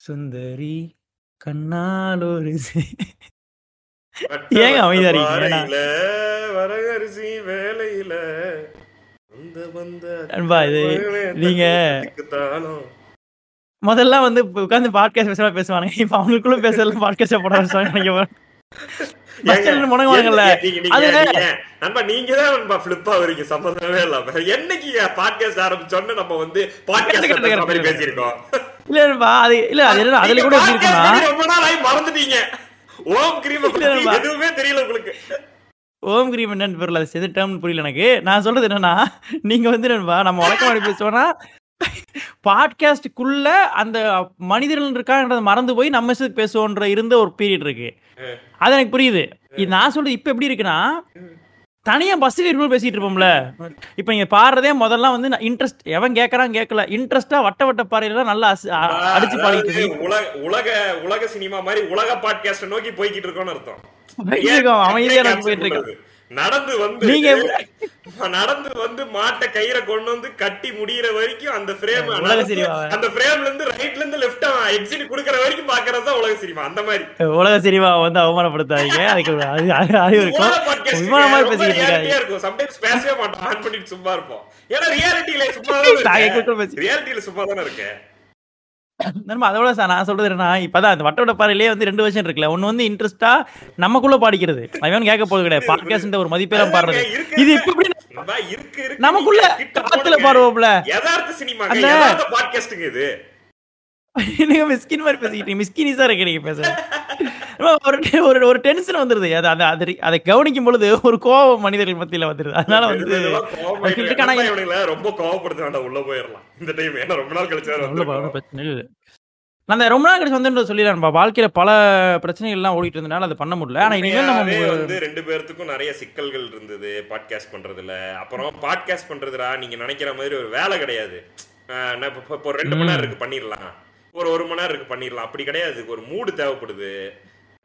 சுந்தரி கண்ணால் ஒரு ஏங்க அமைதியா இருக்கீங்க? வரகரிசி வேலையில வந்த வந்த நண்பா, இது நீங்க. முதல்ல வந்து உட்காந்து பாட்காஸ்ட் பேசுறா பேசுவானுங்க. இப்ப அவங்களுக்குள்ள பேசலாம் பாட்காஸ்ட் போட ஆரம்பிச்சாங்க. என்னைக்கு podcast ஆரம்பிச்சோன்னு நம்ம வந்து கரெக்ட். பேசியிருக்கோம். இல்ல நண்பா, அது இல்ல அது என்ன அதுல கூட எப்படி இருக்குன்னா ரொம்ப நாள் ஆகி மறந்துட்டீங்க. ஓம் கிரீமை. எதுவுமே தெரியல உங்களுக்கு. ஓம் கிரீம் என்னன்னு தெரியல அது எது டேர்ம் புரியல எனக்கு. நான் சொல்றது என்னன்னா நீங்க வந்து நண்பா நம்ம வழக்கமாடி பேசுவோம்னா பாட்காஸ்டுக்குள்ள அந்த மனிதர்கள் இருக்கான்றத மறந்து போய் நம்ம பேசுவோன்ற இருந்த ஒரு பீரியட் இருக்கு. அது எனக்கு புரியுது. இது நான் சொல்றது இப்ப எப்படி இருக்குன்னா தனியா பஸ்ஸுக்கு இருக்கும்போது பேசிட்டு இருப்போம்ல. இப்ப நீங்க பாடுறதே முதல்ல வந்து இன்ட்ரெஸ்ட் எவன் கேக்குறான் கேட்கல இன்ட்ரெஸ்டா வட்ட வட்ட பாறையில நல்லா அடிச்சு பாடிட்டு இருக்கு. உலக உலக உலக சினிமா மாதிரி உலக பாட்காஸ்ட் நோக்கி போய்கிட்டு இருக்கோம்னு அர்த்தம். அமைதியா போயிட்டு சொல்றது. நடந்து வந்து நீங்க நடந்து வந்து மாட்டை கயிறை கொண்டு வந்து கட்டி முடியிற வரைக்கும் அந்த பிரேம். அந்த பிரேம்ல இருந்து ரைட்ல இருந்து லெஃப்ட் எக்ஸிட் குடுக்கற வரைக்கும் பாக்குறது தான் உலக சினிமா. அந்த மாதிரி. உலக சினிமா வந்து அவமானப்படுத்தாதீங்க. அதுக்கு இருக்கும். விமானமா இருக்காங்க இருக்கும். சம்டைம்ஸ் பேசவே மாட்டோம். ஆன் பண்ணிட்டு சும்மா இருப்போம். ஏன்னா ரியாலிட்டியில சும்மா தான் ரியாலிட்டியில சும்மா தானே இருக்கேன். நண்பா அதோட சார் நான் சொல்றது என்னன்னா இப்பதான் அந்த வட்ட வட்ட பாறையிலேயே வந்து ரெண்டு வருஷம் இருக்குல்ல. ஒன்னு வந்து இன்ட்ரெஸ்டா நமக்குள்ள பாடிக்கிறது. அவன் கேட்க போறது கிடையாது. பாட்காஸ்ட் ஒரு மதிப்பேலாம் பாடுறது. இது இப்ப எப்படி நம்ம இருக்கு இருக்கு. நமக்குள்ள காத்துல. பாடுவோம்ல. அந்த- யதார்த்த பாட்காஸ்டுங்க இது. நீங்க மிஸ்கின் மாதிரி பேசிக்கிட்டீங்க மிஸ்கினிஸா இருக்கு நீங்க பேச ஒரு ஒரு ஒரு டென்ஷன் வந்துருது. அது அது அது அதை கவனிக்கும் பொழுது ஒரு கோபம் மனிதர்கள் மத்தியில வந்துருது. அதனால வந்து ரொம்ப கோவப்படுத்த வேண்டாம் உள்ள போயிடலாம் இந்த டைம் ஏன்னா ரொம்ப நாள் கழிச்சு. பிரச்சனை இல்லை. நான் அந்த ரொம்ப நாள் கழிச்சு வந்து சொல்லிடுறேன். வாழ்க்கையில பல பிரச்சனைகள் எல்லாம் ஓடிட்டு இருந்தனால அதை பண்ண முடியல. ஆனா இனிமேல் நம்ம வந்து ரெண்டு பேர்த்துக்கும் நிறைய சிக்கல்கள் இருந்தது பாட்காஸ்ட் பண்றதுல. அப்புறம் பாட்காஸ்ட் பண்றதுடா நீங்க நினைக்கிற மாதிரி ஒரு வேலை கிடையாது. இப்ப- ரெண்டு மணி நேரம் இருக்கு பண்ணிடலாம் ஒரு ஒரு மணி நேரம் இருக்கு பண்ணிடலாம் அப்படி கிடையாது. ஒரு மூடு தேவைப்படுது.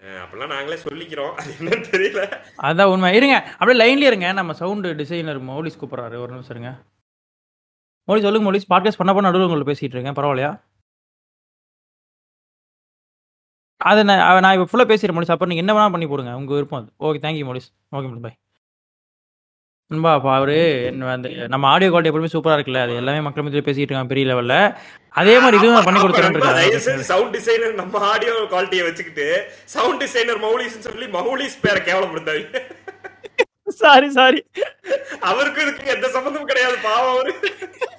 அப்படிலாம் நாங்களே சொல்லிக்கிறோம். அது என்னன்னு தெரியல. அதான் உண்மை. இருங்க. அப்படியே லைன்லயே இருங்க. நம்ம சவுண்ட் டிசைனர் மோலிஸ் கூப்பிடுறாரு. ஒரு நிமிஷம் இருங்க. மௌலிஸ் சொல்லுங்க மோலிஸ். பாட்காஸ்ட் பண்ண பண்ண நடுவில் உங்களுக்கு பேசிட்டு இருக்கேன். பரவாயில்லையா? அதை நான் நான் இப்போ ஃபுல்லாக பேசிடுறேன் மௌலிஸ். அப்புறம் நீங்கள் என்ன வேணால் பண்ணி போடுங்க. உங்கள் விருப்பம் அது. ஓகே தேங்க்யூ மோடிஸ் ஓகே மௌலிஸ். பாய் நண்பா அப்போ அவரு என்ன அந்த நம்ம ஆடியோ குவாலிட்டி எப்பவுமே சூப்பராக இருக்குல்ல அது எல்லாமே மக்கள் மத்தியில் பேசிட்டு இருக்காங்க பெரிய லெவலில் அதே மாதிரி இதுவும் பண்ணி கொடுத்துருன்னு சவுண்ட் டிசைனர் நம்ம ஆடியோ குவாலிட்டியை வச்சுக்கிட்டு சவுண்ட் டிசைனர் மௌலிஸ் சொல்லி மௌலிஸ் பேரை கேவலப்படுத்தாங்க சாரி சாரி அவருக்கு இதுக்கு எந்த சம்பந்தமும் கிடையாது பாவம் அவரு.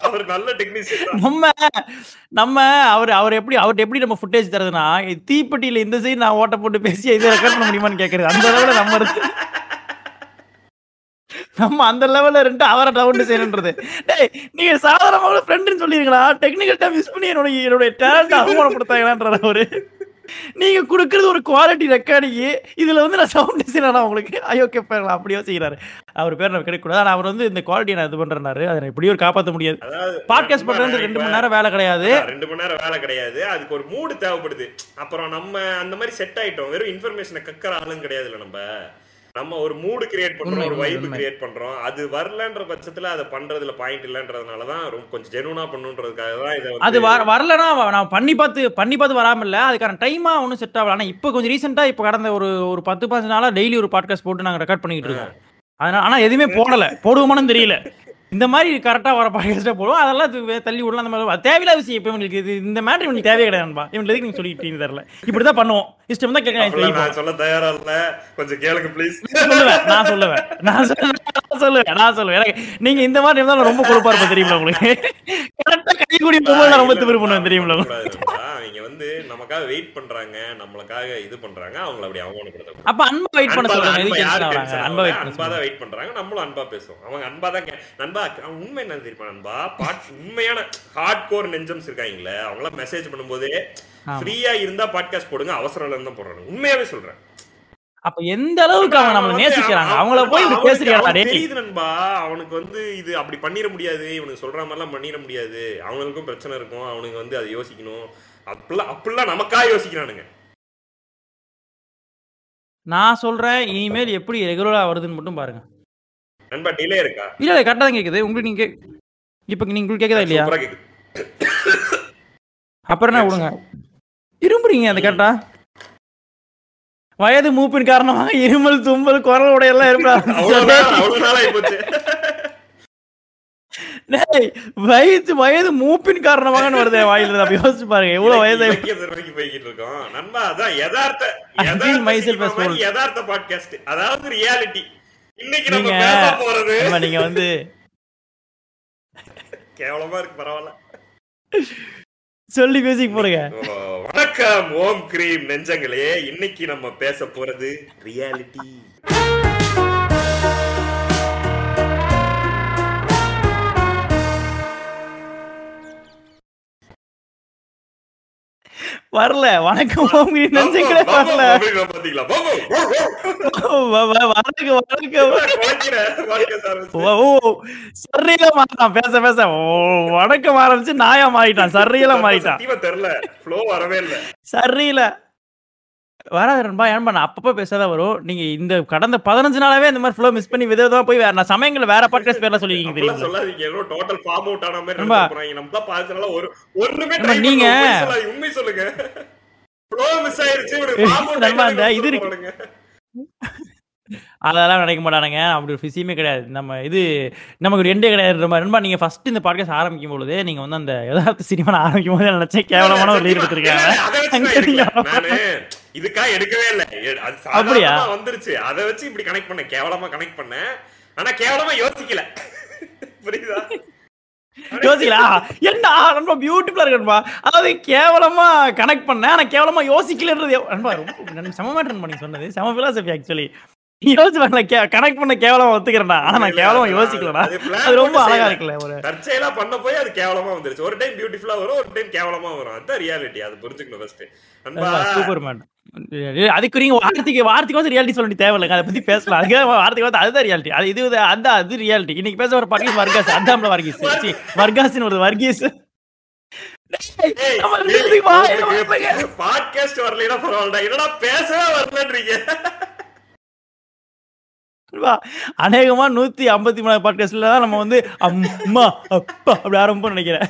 அவர் நல்ல டெக்னீஷியன் நம்ம நம்ம அவர் அவர் எப்படி அவர்ட்ட எப்படி நம்ம ஃபுட்டேஜ் தரதுன்னா தீப்பெட்டியில இந்த சைடு நான் ஓட்ட போட்டு பேசி இதை ரெக்கார்ட் பண்ண முடியுமான்னு கேட்கறது அந்த லெவலில் நம்ம இருக்கு. நம்ம அந்த லெவல்ல ரெண்டு அவரை டவுன் செய்யணுன்றது. டேய் நீங்க சாதாரணமாக ஃப்ரெண்டுன்னு சொல்லிருங்களா? டெக்னிக்கல் டைம் யூஸ் பண்ணி என்னோட என்னுடைய டேலண்ட் அவமானப்படுத்தாங்களான்றாரு அவரு. நீங்க கொடுக்கறது ஒரு குவாலிட்டி ரெக்கார்டிங்கு இதுல வந்து நான் சவுண்ட் டிசைனா உங்களுக்கு ஐயோ கேட்பாங்களா அப்படியோ செய்யறாரு அவர் பேர் நம்ம கிடைக்கக்கூடாது. ஆனா அவர் வந்து இந்த குவாலிட்டியை நான் இது பண்றேனாரு அதை நான் எப்படியும் காப்பாற்ற முடியாது. பாட்காஸ்ட் பண்றது ரெண்டு மணி நேரம் வேலை கிடையாது. ரெண்டு மணி நேரம் வேலை கிடையாது. அதுக்கு ஒரு மூடு தேவைப்படுது. அப்புறம் நம்ம அந்த மாதிரி செட் ஆயிட்டோம். வெறும் இன்ஃபர்மேஷனை கக்கற ஆளும் கிடையாதுல்ல நம்ம. நம்ம ஒரு மூடு கிரியேட் பண்றோம் ஒரு வைப். கிரியேட் பண்றோம். அது வரலன்ற பட்சத்துல அதை பண்றதுல பாயிண்ட் இல்லன்றதுனால தான் ரொம்ப கொஞ்சம் ஜெனுவனா பண்ணுன்றதுக்காக தான் இதை அது வர வரலனா நான் பண்ணி பார்த்து பண்ணி பார்த்து வராம இல்ல. அதுக்கான டைமா ஒன்றும் செட் ஆகல. ஆனா இப்போ கொஞ்சம் ரீசெண்டா இப்போ கடந்த ஒரு ஒரு பத்து பதினஞ்சு நாளா டெய்லி ஒரு பாட்காஸ்ட் போட்டு நாங்க ரெக்கார்ட் பண்ணிட்டு இருக்கோம். அதனால ஆனா எதுவுமே போடல. போடுவோமான்னு தெரியல. இந்த மாதிரி கரெக்டா வர பாட்காஸ்டா போடுவோம். அதெல்லாம் தள்ளி விடலாம். அந்த மாதிரி தேவையில்லாத விஷயம் இப்போ இவங்களுக்கு இது இந்த மேட்டர் இவங்களுக்கு தேவையே கிடையாதுப்பா இவங்களுக்கு எதுக்கு நீங்க சொல்லிட்டு தெரியல. இப்படிதான் பண்ணுவோம். இஷ்டம் தான் கேட்கலாம் நான் சொல்ல தயாரா இல்ல கொஞ்சம் கேளுங்க ப்ளீஸ் சொல்லுவேன் நான் சொல்லுவேன். நான் சொல்லுவேன் நான் சொல்லுவேன் எனக்கு நீங்க இந்த மாதிரி இருந்தா நான் ரொம்ப கொழுப்பா இருப்பேன் தெரியுமா உங்களுக்கு? கரெக்டா கை கூடி போகும்போது ரொம்ப திமிரு பண்ணுவேன் தெரியுமா அவங்க வந்து நமக்காக வெயிட் பண்றாங்க நம்மளுக்காக இது பண்றாங்க அவங்கள அப்படி அவமானப்படுத்த அப்ப அன்பா வெயிட் பண்ண சொல்லுங்க அன்பா? வெயிட் பண்ண அன்பா தான் வெயிட் பண்றாங்க நம்மளும் அன்பா பேசுவோம். அவங்க அன்பா தான் நண்பா உண்மை என்ன தெரியுமா நண்பா? பாட் உண்மையான ஹார்ட் கோர் நெஞ்சம்ஸ் இருக்காங்களே அவங்களாம் மெசேஜ் பண்ணும்போதே. ஃப்ரீயா இருந்தா பாட்காஸ்ட் போடுங்க அவசரம் தான் போடுறாங்க. உண்மையாவே சொல்றேன். அப்ப எந்த அளவுக்கு அவன் வந்து நேசிக்கிறாங்க? அவங்கள போய் இப்படி பேசுறியாடா தெரியுது நண்பா அவனுக்கு வந்து இது அப்படி பண்ணிட முடியாது இவனுக்கு சொல்ற மாதிரிலாம் பண்ணிட முடியாது. அவனுக்கும் பிரச்சனை இருக்கும் அவனுக்கு வந்து அதை யோசிக்கணும். அப்படிலாம் அப்படிலாம் நமக்கா யோசிக்கிறானுங்க. நான் சொல்றேன் இனிமேல் எப்படி ரெகுலரா வருதுன்னு மட்டும் பாருங்க. நண்பா டிலே இருக்கா? இல்ல இல்ல கரெக்டா தான் கேக்குது. உங்களுக்கு நீங்க இப்ப நீங்க உங்களுக்கு கேக்குதா இல்லையா? அப்புறம் என்ன விடுங்க. இரும்புறீங்க அந்த கரெக்டா வயது மூப்பின் காரணமாக இருமல் தும்பல் குரல் உடையெல்லாம் இரும்ப அவ்வளவு நாள் அவ்வளவு நாள் ஆயிப்போச்சு. டேய், வயது வயது மூப்பின் காரணமாக வருது வாயில. அப்ப யோசிச்சு பாருங்க எவ்வளவு போய்கிட்டு இருக்கோம். நண்பா அதான் யதார்த்த. யதார்த்த பாட்காஸ்ட் அதாவது ரியாலிட்டி இன்னைக்கு நம்ம பேச போறது. நீங்க வந்து கேவலமா இருக்கு பரவாயில்ல. சொல்லி பேசிக்க போறீங்க வணக்கம் ஓம் கிரீம் நெஞ்சங்களே. இன்னைக்கு நம்ம பேச போறது ரியாலிட்டி வரல. வணக்கம் ஓம் நெஞ்சங்களே வரல. சரியல மாறிட்டான் பேச பேச. ஓ வணக்கம் ஆரம்பிச்சு நாயா மாறிட்டான். சரியல மாறிட்டான். தெரியல. ஃப்ளோ வரவே இல்ல. சரியில்ல. வராது நண்பா ஏன்பா நான் அப்பப்போ பேசாதான் வரும். நீங்க இந்த கடந்த பதினஞ்சு நாளாவே இந்த மாதிரி ஃப்ளோ மிஸ் பண்ணி வித விதமா போய் வேற நான் சமயங்களை வேற பாட்காஸ்ட் பேர்ல சொல்லிருக்கீங்க தெரியுமா சொல்லாதீங்க. ஏதோ டோட்டல் ஃபார்ம் அவுட் ஆன மாதிரி போறாங்க. நம்ம தான் பாத்துனால ஒரு ஒண்ணுமே try நீங்க-. உண்மை சொல்லுங்க. ஃப்ளோ மிஸ் ஆயிருச்சு. ஒரு ஃபார்ம் அவுட் நண்பா, அந்த இது இருக்கு. அதெல்லாம் நினைக்க மாட்டானுங்க. அப்படி ஒரு விஷயமே கிடையாது. நம்ம இது நமக்கு ஒரு எண்டே கிடையாது நண்பா. நண்பா நீங்க ஃபர்ஸ்ட் இந்த பாட்காஸ்ட் ஆரம்பிக்கும் பொழுது நீங்க வந்து அந்த யதார்த்த சினிமா ஆரம்பிக்கும் போது நினைச்சேன் கேவலமான ஒரு லீட் எடுத்திருக்காங்க இல்ல, அதை வச்சு நான் அங்க நீங்க- எடுக்கல. நானு இதுக்கா எடுக்கவே இல்ல அது? சாதாரணமா வந்துருச்சு அதை வச்சு இப்படி கனெக்ட் பண்ணேன் கேவலமா கனெக்ட் பண்ணேன் ஆனா கேவலமா யோசிக்கல புரியுதா யோசிக்கலா என்ன ரொம்ப பியூட்டிஃபுல்லா இருக்கு நண்பா அதாவது கேவலமா கனெக்ட் பண்ணேன் ஆனா கேவலமா யோசிக்கலன்றது நண்பா ரொம்ப செம மேட்டர் பண்ணி சொன்னது செம பிலாசபி ஆக்சுவலி யோசிச்சு பாருங்க கனெக்ட் பண்ண கேவலமா ஒத்துக்கிறேன்டா. ஆனா நான் கேவலமா யோசிக்கலடா. அது ரொம்ப அழகா. இருக்குல்ல ஒரு தற்செயலா பண்ண போய் அது கேவலமா வந்துருச்சு. ஒரு டைம் பியூட்டிஃபுல்லா வரும் ஒரு டைம் கேவலமா வரும். அதுதான் ரியாலிட்டி அது புரிஞ்சுக்கணும் ஃபர்ஸ்ட் சூப்பர் மேன் அதுக்கு நீங்க வார்த்தைக்கு வார்த்தைக்கு வந்து ரியாலிட்டி சொல்ல வேண்டிய தேவையில்லை அதை பத்தி பேசலாம். அதுக்கு வார்த்தைக்கு வந்து அதுதான் ரியாலிட்டி அது இது அதான் அது ரியாலிட்டி இன்னைக்கு பேச ஒரு பர்கீஸ் வர்காஸ் அதான் வர்கீஸ் வர்காஸ்னு ஒரு வர்கீஸ் podcast வரலைன்னா பரவாயில்லடா. என்னடா பேசவே வரலன்றீங்க? அநேகமா நூத்தி ஐம்பத்தி மூணு பாட்காஸ்ட்ல தான் நம்ம வந்து அம்மா அப்பா அப்படி ஆரம்பம் நினைக்கிறேன்.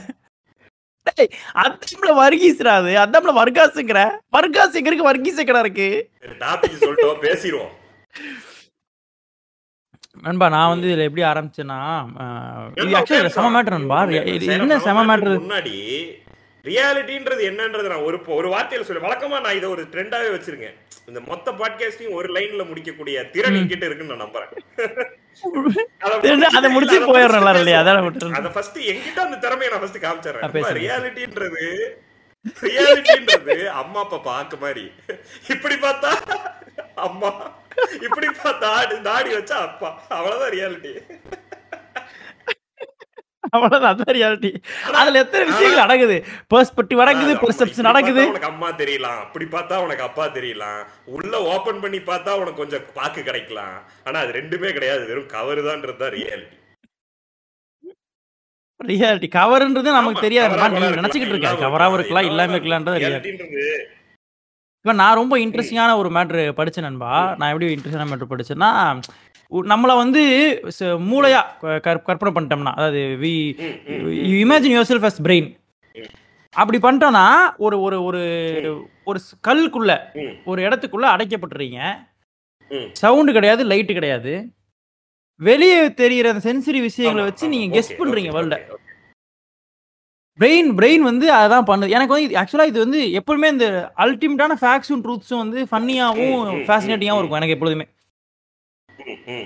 டேய், அதாம்ல வர்கீஸ்ரா அது? அதாம்ல வர்காஸுங்கிற வர்காஸ் எங்க இருக்கு? பேசிருவோம். நண்பா நான் வந்து இதுல எப்படி ஆரம்பிச்சேன்னா இது ஆக்சுவலி. செம மேட்டர் நண்பா. என்ன செம மேட்டர் முன்னாடி ரியாலிட்டின்றது என்னன்றது நான் ஒரு ஒரு வார்த்தையில சொல்ல வழக்கமா நான் இதை ஒரு ட்ரெண்டாவே வச்சிருக்கேன். இந்த மொத்த பாட்காஸ்டையும் ஒரு லைன்ல முடிக்கக்கூடிய திறன் என்கிட்ட இருக்குன்னு நான் நம்புறேன். அதை முடிச்சு போயிடுறோம் எல்லாரும் இல்லையா அதான் விட்டுருங்க அத ஃபர்ஸ்ட் என்கிட்ட அந்த திறமையை நான் ஃபர்ஸ்ட் பேசுங்க. ரியாலிட்டின்றது ரியாலிட்டின்றது அம்மா அப்பா பாக்கு மாதிரி. இப்படி பார்த்தா அம்மா இப்படி பார்த்தா தாடி வச்சா அப்பா. அவ்வளவுதான் ரியாலிட்டி அவ்வளவுதான் அதான் ரியாலிட்டி அதுல எத்தனை விஷயங்கள் நடக்குது? பெர்ஸ்பெக்டிவ் நடக்குது பெர்செப்ஷன் நடக்குது. உனக்கு அம்மா தெரியலாம். அப்படி பார்த்தா உனக்கு அப்பா தெரியலாம். உள்ள ஓபன் பண்ணி பார்த்தா உனக்கு கொஞ்சம் பாக்கு கிடைக்கலாம். ஆனா அது ரெண்டுமே கிடையாது. வெறும் கவர் தான்ன்றது தான் ரியாலிட்டி ரியாலிட்டி கவர்ன்றது நமக்கு தெரியாது. நீங்க நினைச்சுக்கிட்டு இருக்க கவராவும் இருக்கலாம். இல்லாம இருக்கலாம்ன்றது ரியாலிட்டி இப்போ நான் ரொம்ப இன்ட்ரெஸ்டிங்கான ஒரு மேட்ரு படிச்சேன் நண்பா. நான் எப்படி இன்ட்ரெஸ்டிங்கான மேட்ரு படிச்சேன்னா நம்மள வந்து மூளையா கற்பனை பண்ணிட்டோம்னா அதாவது we imagine yourself as brain அப்படி பண்ணிட்டோம்னா ஒரு ஒரு ஒரு ஒரு கல்லுக்குள்ள ஒரு இடத்துக்குள்ள அடைக்கப்பட்டுறீங்க. சவுண்டு கிடையாது லைட்டு கிடையாது வெளியே தெரியிற அந்த சென்சரி விஷயங்களை வச்சு ஆமா, நீங்க okay, கெஸ் பண்றீங்க okay, வேர்ல்ட. பிரெயின் பிரெயின் வந்து அதான் பண்ணுது எனக்கு வந்து ஆக்சுவலாக இது வந்து எப்பவுமே இந்த அல்டிமேட்டான ஃபேக்ட்ஸும் ட்ரூத்ஸும் வந்து ஃபன்னியாகவும் ஃபேசினேட்டிங்காகவும் இருக்கும் எனக்கு எப்பொழுதுமே.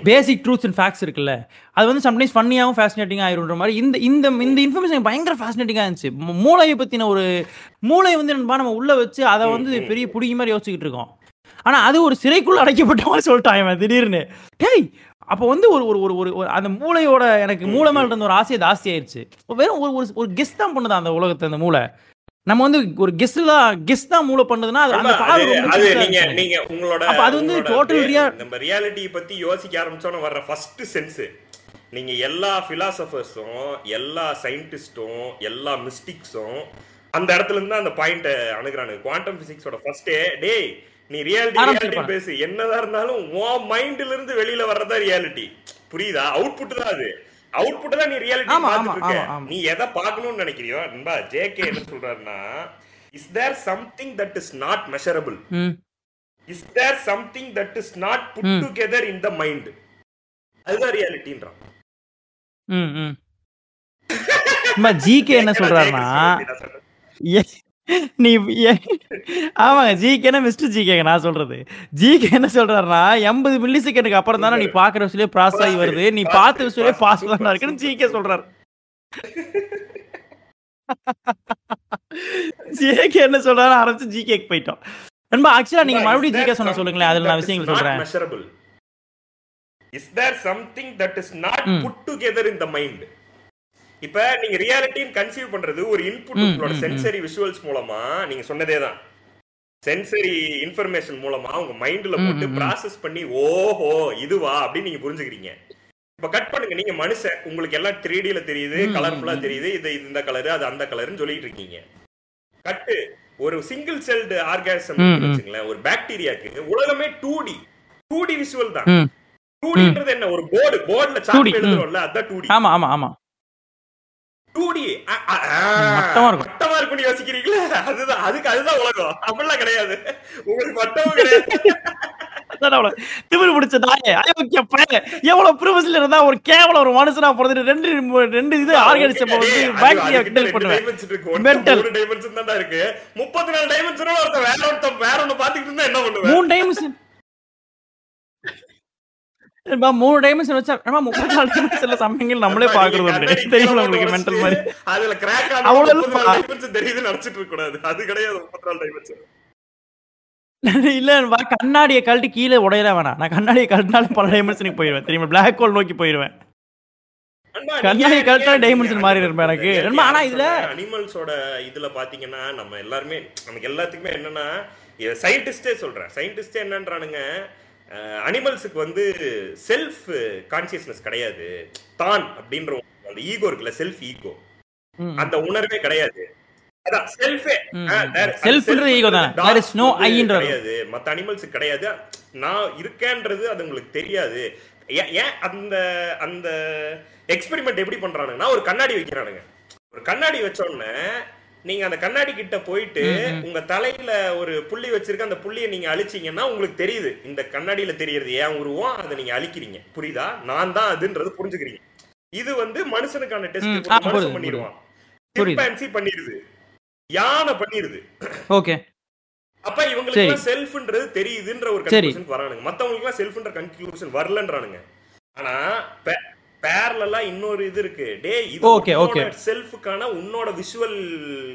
பேசிக் ட்ரூத்ஸ் அண்ட் ஃபேக்ட்ஸ் இருக்குல்ல. அது வந்து சம்டைம்ஸ் ஃபன்னியாகவும் ஃபேசினேட்டிங்காக ஆயிருன்ற மாதிரி இந்த இந்த இந்த இன்ஃபர்மேஷன் பயங்கர ஃபேசினேட்டிங்காக இருந்துச்சு. மூளையை பற்றின ஒரு மூளை வந்து என்னப்பா நம்ம உள்ள வச்சு அதை வந்து பெரிய புடிங்கி மாதிரி யோசிச்சுக்கிட்டு இருக்கோம். ஆனால் அது ஒரு சிறைக்குள்ள அடைக்கப்பட்ட மாதிரி சொல்லிட்டான் இவன் திடீர்னு. டேய் அப்போ வந்து ஒரு ஒரு ஒரு ஒரு அந்த மூளையோட எனக்கு மூளை மேல இருந்த ஒரு ஆசையை ஜாஸ்தி ஆயிடுச்சு வெறும் ஒரு ஒரு ஒரு கெஸ் தான் பண்ணுது அந்த உலகத்தை அந்த மூளை. நம்ம வந்து ஒரு கெஸ் கெஸ் தான் மூளை பண்ணுதுன்னா அது அந்த பார்வை அது- ரொம்ப அது பெருசா நீங்க. நீங்க உங்களோட அது வந்து rea- நம்ம ரியாலிட்டி பத்தி யோசிக்க ஆரம்பிச்சோன்னு வர்ற ஃபர்ஸ்ட் சென்ஸ் நீங்க எல்லா பிலாசபர்ஸும் எல்லா சயின்டிஸ்டும் எல்லா மிஸ்டிக்ஸும் அந்த இடத்துல இருந்து அந்த பாயிண்ட் அணுகுறானுங்க. குவாண்டம் பிசிக்ஸோட ஃபர்ஸ்டே டேய் நீ ரியாலிட்டி ரியாலிட்டி. பேசு. என்னதான் இருந்தாலும் உன் மைண்ட்ல இருந்து வெளியில வர்றதா ரியாலிட்டி புரியுதா? அவுட்புட் தான் அது. அவுட்புட் தான் நீ ரியாலிட்டி பார்த்துட்டு. நீ எதை பார்க்கணும்னு நினைக்கிறியோ நண்பா ஜேகே என்ன சொல்றாருன்னா is there something that is not measurable is there something that is not put together in the mind அதுதான் ரியாலிட்டின்றான் ஜிகே என்ன சொல்றாருன்னா நீ ஆமாங்க ஜிகேனா மிஸ்டர் ஜிகேங்க நான் சொல்றது. ஜிகே என்ன சொல்றாருன்னா எண்பது மில்லி செகண்டுக்கு அப்புறம் தானே நீ பாக்குற விஷயம் ப்ராசஸ் ஆகி வருது. நீ பார்த்த விஷயம் பாஸ் தான் இருக்குன்னு ஜிகே சொல்றாரு. ஜிகே என்ன சொல்றாரு ஆரம்பிச்சு ஜிகேக்கு போயிட்டோம். நண்பா ஆக்சுவலா நீங்க மறுபடியும் ஜிகே சொன்ன சொல்லுங்களேன் அதுல நான் விஷயங்கள் சொல்றேன். Measurable is there something that is not. Put together in the mind இப்ப நீங்க ரியாலிட்டின்னு கன்சீவ் பண்றது ஒரு இன்புட் உங்களோட. சென்சரி விஷுவல்ஸ் மூலமா நீங்க சொன்னதே தான் சென்சரி இன்ஃபர்மேஷன் மூலமா உங்க மைண்ட்ல போட்டு. ப்ராசஸ் பண்ணி ஓஹோ இதுவா? அப்படின்னு நீங்க புரிஞ்சுக்கிறீங்க. இப்ப கட் பண்ணுங்க. நீங்க மனுஷன். உங்களுக்கு எல்லாம் த்ரீ ல தெரியுது கலர்ஃபுல்லா. தெரியுது இது இந்த கலர் அது அந்த கலர்னு சொல்லிட்டு இருக்கீங்க. கட்டு ஒரு சிங்கிள் செல்டு ஆர்கானிசம். வச்சுங்களேன் ஒரு பாக்டீரியாக்கு உலகமே two D two D visual தான். டூ டின்றது என்ன? ஒரு போர்டு போர்டுல 2D, சார்ட் ம். எழுதுறோம்ல அதான் டூ டி ஆமா ஆமா ஆமா. மட்டமா இருக்கும். யோசிக்கிறீங்களா? அதுதான் அதுக்கு அதுதான் உலகம். அப்படிலாம் கிடையாது. உங்களுக்கு மட்டமும் கிடையாது. திமிரு பிடிச்ச நாயே அயோக்கிய பையன். எவ்வளவு ப்ரிவசில இருந்தா ஒரு கேவலம் ஒரு மனுஷனா பிறந்து ரெண்டு ரெண்டு இது ஆர்கானிசம் வந்து பாக்டீரியா கிண்டல் பண்ணுவேன் Mental. மூணு dimension தான்டா இருக்கு. முப்பத்தி நாலு dimension ஓட ஒருத்தன் வேற ஒருத்தன் வேற ஒண்ணு பாத்துக்கிட்டு இருந்தா என்ன பண்ணுவ? மூணு டைமென்ஷன் மூணு டைமென்ஷன் வச்சா முப்பத்தி நாலு டைமென்ஷன்ல சமயங்கள் நம்மளே பாக்குறது தெரியுமா கீழே உங்களுக்கு மென்டல் மாதிரி. உடைச்சிட்டு அதுல ஆனா அவ்வளவு தெரியுதுன்னு நினைச்சிட்டு இருக்க கூடாது. அது கிடையாது முப்பத்தி நாலு. இல்ல கண்ணாடியை கழட்டி கீழே உடையல வேணாம். நான் கண்ணாடியை கழட்டினாலும் பல டைமென்ஷனுக்கு போயிருவேன். தெரியுமா? பிளாக் ஹோல் நோக்கி போயிருவேன். அன்பா, கண்ணாடி நீங்க- கழட்டினா நீங்க- dimension நீங்க மாறி இருப்பேன் எனக்கு. ஆனா இதுல- அனிமல்ஸோட இதுல பாத்தீங்கன்னா நம்ம எல்லாருமே நமக்கு எல்லாத்துக்குமே என்னன்னா சயின்டிஸ்டே சொல்றேன். சயின்டிஸ்டே என்னன்றானுங்க அனிமல்ஸுக்கு வந்து செல்ஃப் கான்சியஸ்னஸ் கிடையாது. தான் அப்படின்ற அந்த ஈகோ இருக்குல்ல செல்ஃப் ஈகோ. அந்த உணர்வே கிடையாது. கிடையாது. மத்த அனிமல்ஸ் கிடையாது. நான் இருக்கேன்றது அது உங்களுக்கு தெரியாது. ஏன் அந்த அந்த எக்ஸ்பெரிமெண்ட் எப்படி பண்றானுங்கன்னா ஒரு கண்ணாடி வைக்கிறானுங்க. ஒரு கண்ணாடி வச்ச உடனே நீங்க அந்த கண்ணாடி கிட்ட போயிட்டு. உங்க தலையில ஒரு புள்ளி வச்சிருக்க அந்த புள்ளியை நீங்க அழிச்சீங்கன்னா உங்களுக்கு தெரியுது. இந்த கண்ணாடியில தெரியறது ஏன் உருவம்? அதை நீங்க அழிக்கிறீங்க. புரியுதா? நான் தான் அதுன்றது புரிஞ்சுக்கிறீங்க. இது வந்து மனுஷனுக்கான டெஸ்ட் மனுஷன் பண்ணிடுவான். சிம்பான்சி பண்ணிடுது. யானை பண்ணிடுது. ஓகே. அப்ப இவங்களுக்கு செல்ஃப்ன்றது தெரியுதுன்ற ஒரு. கன்க்ளூஷன் வரானுங்க. மத்தவங்களுக்கு எல்லாம் செல்ஃப்ன்ற கன்க்ளூஷன் வரலன்றானுங்க. ஆனா பேரலா இன்னொரு இது இருக்கு. டேய் இது Okay, okay. செல்ஃபுக்கான உன்னோட விஷுவல்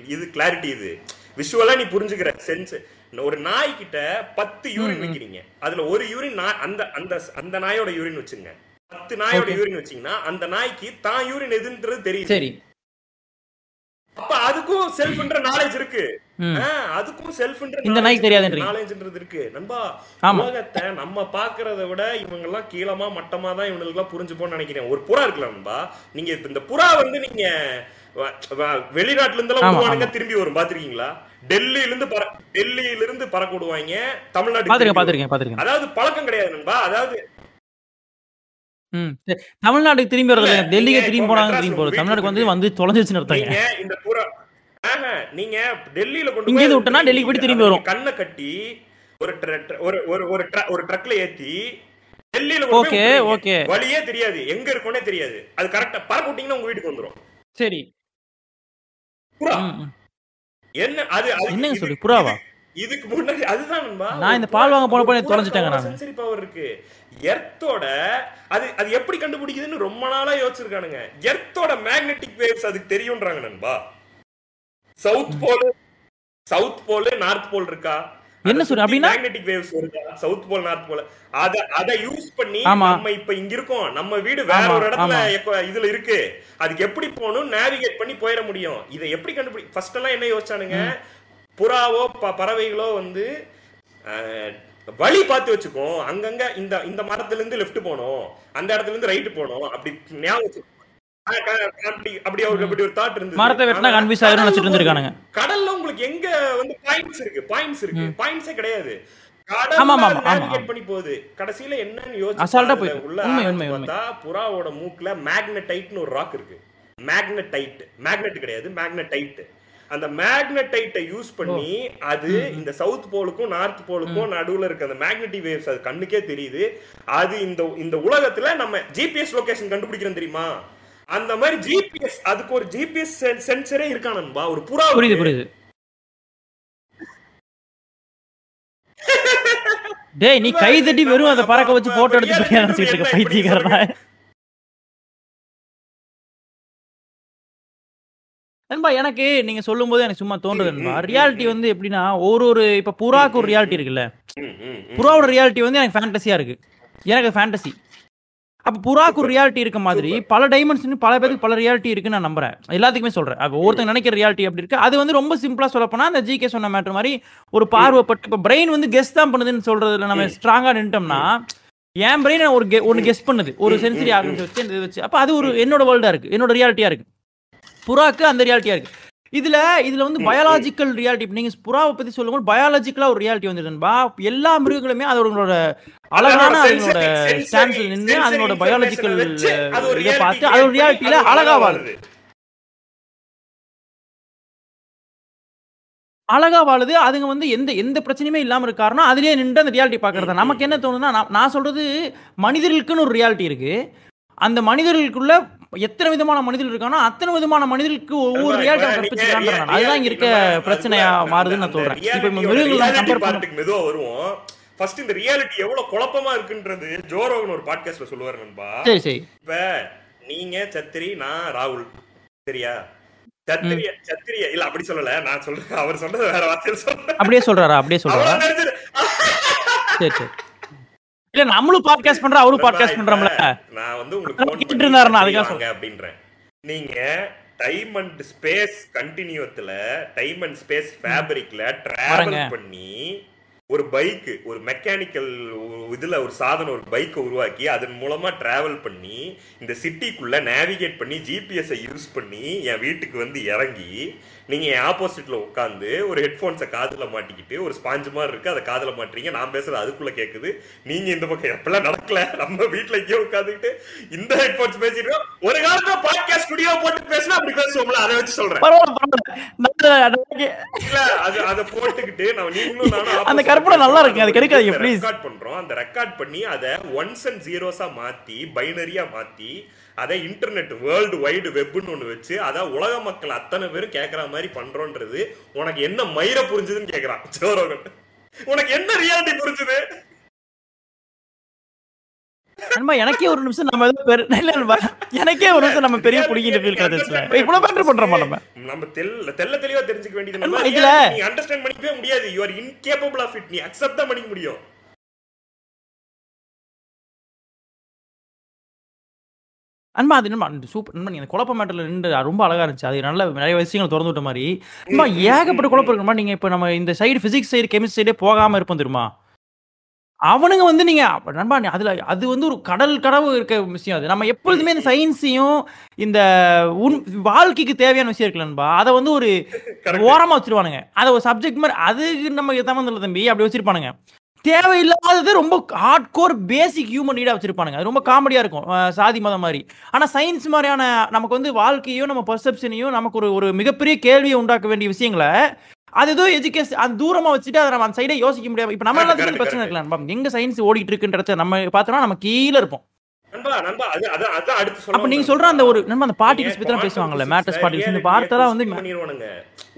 இது கிளாரிட்டி இது. விஷுவலா நீ புரிஞ்சுக்கிற சென்ஸ் ஒரு நாய் கிட்ட பத்து யூரின் வைக்கிறீங்க. அதுல ஒரு யூரின் அந்த அந்த அந்த நாயோட யூரின் வச்சுங்க. பத்து நாயோட. யூரின் வச்சீங்கன்னா அந்த நாய்க்கு தான் யூரின் எதுன்றது தெரியுது. சரி. அப்ப அதுக்கும் செல்ஃப்ன்ற நாலேஜ் இருக்கு அதுக்கும் செல்ஃப்ன்ற இந்த நாய்க்கு தெரியாதுன்றீங்க. நாலேஜ்ன்றது இருக்கு நண்பா. உலகத்தை நம்ம பாக்குறத விட இவங்க எல்லாம் கீழமா மட்டமா தான் இவங்களுக்கு எல்லாம் புரிஞ்சுப்போம்னு நினைக்கிறேன் ஒரு புறா இருக்குல்ல நண்பா நீங்க இந்த புறா வந்து நீங்க வெளிநாட்டுல இருந்து எல்லாம் ஆமா. திரும்பி வரும் பாத்திருக்கீங்களா டெல்லியில இருந்து பற டெல்லியில இருந்து பறக்க விடுவாங்க தமிழ்நாட்டுக்கு பாத்துருக்கேன் பாத்துருக்கேன். அதாவது பழக்கம் கிடையாது நண்பா அதாவது ம். தமிழ்நாட்டுக்கு திரும்பி இல்ல, டெல்லிக்கு நீங்க திரும்பி இப்போ போனாங்க மெட்ராஸ்ல திரும்பி போகுது வீட்டுக்கு தமிழ்நாட்டுக்கு வந்து வந்து தொலைஞ்சிச்சுன்னு அர்த்தங்க நீங்க இந்த புறா ஆஹா, நீங்க டெல்லியில கொண்டு போய் இருந்து விட்டனா டெல்லிக்கு போயிட்டு திரும்பி அதை வரும். கண்ணை கட்டி ஒரு tra- tra- ஒரு ஒரு ஒரு tra- ஒரு ட்ரக்ல ஏத்தி டெல்லியில கொண்டு போய் Okay, விட்டுறீங்க. okay. வழியே தெரியாது எங்க இருக்கும்னே தெரியாது அது கரெக்டா பறக்க விட்டீங்கன்னா உங்க வீட்டுக்கு வந்துரும் சரி புறா ம், ம். என்ன அது அது- என்னங்க இது- சொல்லி புறாவா இதுக்கு முன்னாடி அதுதான் நண்பா. நான் இந்த பால் வாங்க போன ஒரு போய் புறாக்கு தொலைஞ்சிட்டேங்க நானு. sensory power இருக்கு எர்த்தோட அது அது எப்படி கண்டுபிடிக்குதுன்னு ரொம்ப நாளா யோசிச்சிருக்கானுங்க. எர்த்தோட மேக்னெட்டிக் வேவ்ஸ் அதுக்கு தெரியும்ன்றாங்க நண்பா. South pole south pole north pole இருக்கா? என்ன சொல்ற? அப்படின்னா? மேக்னெட்டிக் வேவ்ஸ் வருதா சவுத் போல் நார்த் போல் அத அத யூஸ் பண்ணி. நம்ம இப்ப இங்க இருக்கோம். நம்ம வீடு வேற ஒரு இடத்துல இதுல இருக்கு. அதுக்கு எப்படி போகணும்? நேவிகேட் பண்ணி போயிட முடியும். இதை எப்படி கண்டுபிடி ஃபர்ஸ்ட் எல்லாம் என்ன யோசிச்சானுங்க? புறாவோ பறவைகளோ வந்து வழி பார்த்து வச்சுக்கோ. அங்கங்க இந்த இந்த மரத்துல இருந்து லெஃப்ட் போகணும் அந்த இடத்துல இருந்து ரைட் போகணும் அப்படி ஞாபகம் அப்படி அப்படி அவருக்கு அப்படி ஒரு தாட் இருந்தது. மரத்தை வெட்டினா confuse ஆயிரும் நினைச்சிட்டு இருந்திருக்கானுங்க. கடல்ல உங்களுக்கு எங்க வந்து பாயிண்ட்ஸ் இருக்கு? பாயிண்ட்ஸ் இருக்கு. பாயிண்ட்ஸே கிடையாது. பண்ணி போகுது. கடைசியில என்னன்னு யோசிச்சு. உள்ள புறாவோட மூக்குல மேக்னடைட்னு ஒரு ராக் இருக்கு. மேக்னடைட் மேக்னெட் கிடையாது. மேக்னடைட் அந்த மேக்னடைட்டை யூஸ் பண்ணி அது இந்த சவுத் போலுக்கும் நார்த் போலுக்கும் நடுவுல இருக்க அந்த மேக்னெட்டிக் வேவ்ஸ் அது கண்ணுக்கே தெரியுது. அது இந்த இந்த உலகத்துல நம்ம ஜிபிஎஸ் லொகேஷன் கண்டுபிடிக்கிறோம் தெரியுமா? அந்த மாதிரி ஜிபிஎஸ் அதுக்கு ஒரு ஜிபிஎஸ் சென்சரே இருக்கானன்பா ஒரு புறா புரியுது புரியுது. டேய் நீ கை தட்டி வெறும் அதை பறக்க வச்சு போட்டோ எடுத்து நினைச்சிட்டு இருக்க பைத்தியக்காரனா. நண்பா எனக்கு நீங்க சொல்லும்போது எனக்கு சும்மா தோன்றுது நண்பா. ரியாலிட்டி வந்து எப்படின்னா ஒரு ஒரு இப்ப புறாக்கு ஒரு ரியாலிட்டி இருக்குல்ல. புறாவோட ரியாலிட்டி வந்து எனக்கு ஃபேண்டசியா இருக்கு. எனக்கு ஃபேண்டசி அப்ப புறாக்கு ஒரு ரியாலிட்டி இருக்க மாதிரி பல டைமென்ஷன் பல பேருக்கு பல ரியாலிட்டி இருக்குன்னு நான் நம்புறேன். எல்லாத்துக்குமே சொல்றேன். அப்ப ஒருத்தங்க நினைக்கிற ரியாலிட்டி அப்படி இருக்கு. அது வந்து ரொம்ப சிம்பிளா சொல்ல போனா அந்த ஜிகே சொன்ன மேட்டர் மாதிரி ஒரு பார்வைப்பட்டு இப்ப பிரெயின் வந்து கெஸ் தான் பண்ணுதுன்னு சொல்றதுல நம்ம ஸ்ட்ராங்கா நின்ட்டோம்னா என் பிரெயின் ஒரு ஒன்னு கெஸ் பண்ணுது. ஒரு சென்சரி ஆர்கன்ஸ் வச்சு வச்சு. அப்ப அது ஒரு என்னோட வேர்ல்டா இருக்கு. என்னோட ரியாலிட்டியா இருக்கு. புறாக்கு அந்த ரியாலிட்டியா இருக்கு. இதுல இதுல வந்து பயாலாஜிக்கல் ரியாலிட்டி நீங்க புறாவை பத்தி சொல்லும்போது பயாலஜிக்கலா ஒரு ரியாலிட்டி வந்துடுன்பா எல்லா மிருகங்களுமே அதோட அழகான அதனோட ஸ்டாண்ட்ஸ்ல நின்று அதனோட பயாலஜிக்கல் இதை பார்த்து அதோட ரியாலிட்டியில அழகா வாழுது அழகா வாழுது அதுங்க வந்து எந்த எந்த பிரச்சனையுமே இல்லாம இருக்க காரணம் அதுலயே நின்று அந்த ரியாலிட்டி பாக்குறது நமக்கு என்ன தோணுதுன்னா நான் நான் சொல்றது மனிதர்களுக்குன்னு ஒரு ரியாலிட்டி இருக்கு. அந்த மனிதர்களுக்குள்ள எத்தனை விதமான மனிதர்கள் இருக்கானோ அத்தனை விதமான மனிதர்களுக்கு ஒவ்வொரு ரியாலிட்டி அதுதான் இங்க இருக்க பிரச்சனையா மாறுதுன்னு நான் சொல்றேன். இப்ப மிருகங்கள் கம்பேர் மெதுவா வருவோம். ஃபர்ஸ்ட் இந்த ரியாலிட்டி எவ்வளவு குழப்பமா இருக்குன்றது ஜோரோகன் ஒரு பாட்காஸ்ட்ல சொல்லுவாரு நண்பா. சரி சரி. இப்ப நீங்க சத்திரி நான் ராகுல். சரியா? சத்திரிய சத்திரிய. இல்ல அப்படி சொல்லல. நான் சொல்றேன் அவர் சொன்னது வேற வார்த்தையில சொல்றேன். அப்படியே சொல்றாரா? அப்படியே சொல்றாரா? சரி சரி. இல்ல நம்மளும் பாட்காஸ்ட் பண்றோம் அவரும் பாட்காஸ்ட் பண்றோம்ல. நான் வந்து உங்களுக்கு அதான் phone கேட்டுட்டு பண்ணி இருந்தாரு, நான் அதுக்காக அப்படின்றேன். நீங்க டைம் அண்ட் ஸ்பேஸ் கண்டினியூத்துல டைம் அண்ட் ஸ்பேஸ் ஃபேப்ரிக்ல டிராவல். பண்ணி ஒரு பைக் ஒரு மெக்கானிக்கல் இதுல ஒரு சாதனம் ஒரு பைக்கை உருவாக்கி அதன் மூலமா டிராவல் பண்ணி இந்த சிட்டிக்குள்ள நேவிகேட் பண்ணி ஜிபிஎஸ் யூஸ் பண்ணி என் வீட்டுக்கு வந்து இறங்கி நீங்க என் ஆப்போசிட்ல உட்காந்து ஒரு ஹெட்போன்ஸை காதுல மாட்டிக்கிட்டு ஒரு ஸ்பாஞ்சு மாதிரி இருக்கு அதை காதுல மாட்டுறீங்க. நான் பேசுறது அதுக்குள்ள கேக்குது. நீங்க இந்த பக்கம் எப்பெல்லாம் நடக்கல? நம்ம வீட்ல இங்கே உட்காந்துக்கிட்டு இந்த ஹெட்போன்ஸ் பேசிட்டு ஒரு காலத்துல பாட்காஸ்ட் ஸ்டுடியோ போட்டு பேசினா அப்படி பேசுவோம்ல அதை வச்சு நான் இல்ல அது அதை போட்டுக்கிட்டு நம்ம நீங்களும் நானும் அந்த கற்பனை நல்லா இருக்கு, அது கெடுக்காதீங்க. ரெக்கார்ட் பண்றோம். அந்த ரெக்கார்ட் பண்ணி அதை ஒன்ஸ் அண்ட் ஜீரோஸா மாத்தி பைனரியா மாத்தி அதை இன்டர்நெட் வேர்ல்டு வைடு வெப்னு ஒண்ணு வச்சு அதை உலக மக்கள் அத்தனை பேரும் கேக்குற மாதிரி பண்றோன்றது உனக்கு என்ன மயிர புரிஞ்சுதுன்னு ஜோரோகன் உனக்கு என்ன ரியாலிட்டி புரிஞ்சுது? எனக்கே ஒரு நிமிஷம் நம்ம எனக்கே ஒரு நிமிஷம் நம்ம பெரிய புடிங்கிட்டு ஃபீல் கிடைச்சிச்சுல இவ்வளவு பேட்டர் பண்றோமா நம்ம? நம்ம? தெல்ல தெல்ல தெளிவா தெரிஞ்சுக்க வேண்டியது நம்ம இதுல- அண்டர்ஸ்டாண்ட் பண்ணிக்கவே முடியாது. யூ ஆர் ஆஃப் இட் நீ அக்செப்ட் தான் பண்ணிக்க முடியும். அன்பா அது நண்பா சூப்பர் நண்பா நீங்க குழப்ப மேட்டர்ல நின்று ரொம்ப அழகா இருந்துச்சு. அது நல்ல நிறைய விஷயங்கள் திறந்து விட்ட மாதிரி நண்பா ஏகப்பட்ட குழப்பம் இருக்குமா நீங்க இப்ப நம்ம இந்த சைடு பிசிக்ஸ் சைடு கெமிஸ்ட்ரி சைடே போகாம இருப்போம் தெரியுமா? அவனுங்க வந்து நீங்க நண்பா அதுல அது வந்து ஒரு கடல் கடவு இருக்க விஷயம் அது. நம்ம எப்பொழுதுமே இந்த சயின்ஸையும் இந்த உன் வாழ்க்கைக்கு தேவையான விஷயம் இருக்குல்ல நண்பா அதை வந்து ஒரு. ஓரமா வச்சிருவானுங்க. அதை ஒரு சப்ஜெக்ட் மாதிரி அதுக்கு நம்ம சம்மந்தம் தம்பி அப்படி வச்சிருப்பானுங்க. தேவையில்லாதது ரொம்ப ஹார்ட் கோர் பேசிக் ஹியூமன் நீடா வச்சிருப்பானுங்க. அது ரொம்ப காமெடியா இருக்கும். சாதி மதம் மாதிரி. ஆனா சயின்ஸ் மாதிரியான நமக்கு வந்து வாழ்க்கையும் நம்ம பர்செப்ஷனையும் நமக்கு ஒரு ஒரு மிகப்பெரிய கேள்வியை உண்டாக்க வேண்டிய விஷயங்களை அது ஏதோ எஜுகேஷன் அது தூரமா வச்சுட்டு அதை நம்ம அந்த சைடே யோசிக்க முடியாது. இப்ப நம்ம எல்லாத்துக்கும் பிரச்சனை இருக்கலாம் நண்பா. எங்க சயின்ஸ் ஓடிட்டு இருக்குன்றத நம்ம பார்த்தோம்னா நம்ம கீழே இருப்போம். நண்பா நண்பா அப்ப நீங்க சொல்ற அந்த நண்பா. ஒரு நம்ம அந்த பார்ட்டிகல்ஸ் பத்தி பேசுவாங்கல்ல மேட்டர்ஸ் பார்ட்டிகல்ஸ் இந்த பார்த்தா வந்து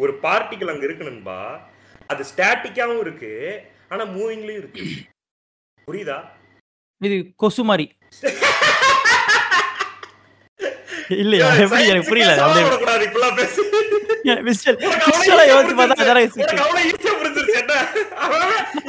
ஒரு பார்ட்டிகல் அங்க இருக்கு நண்பா. அது ஸ்டாட்டிக்காவும் இருக்கு. ஆனா மூவிங்லயும் இருக்கு. புரியுதா? இது கொசு மாதிரி இல்லையா? எப்படி எனக்கு புரியல? யோசிச்சு பார்த்தா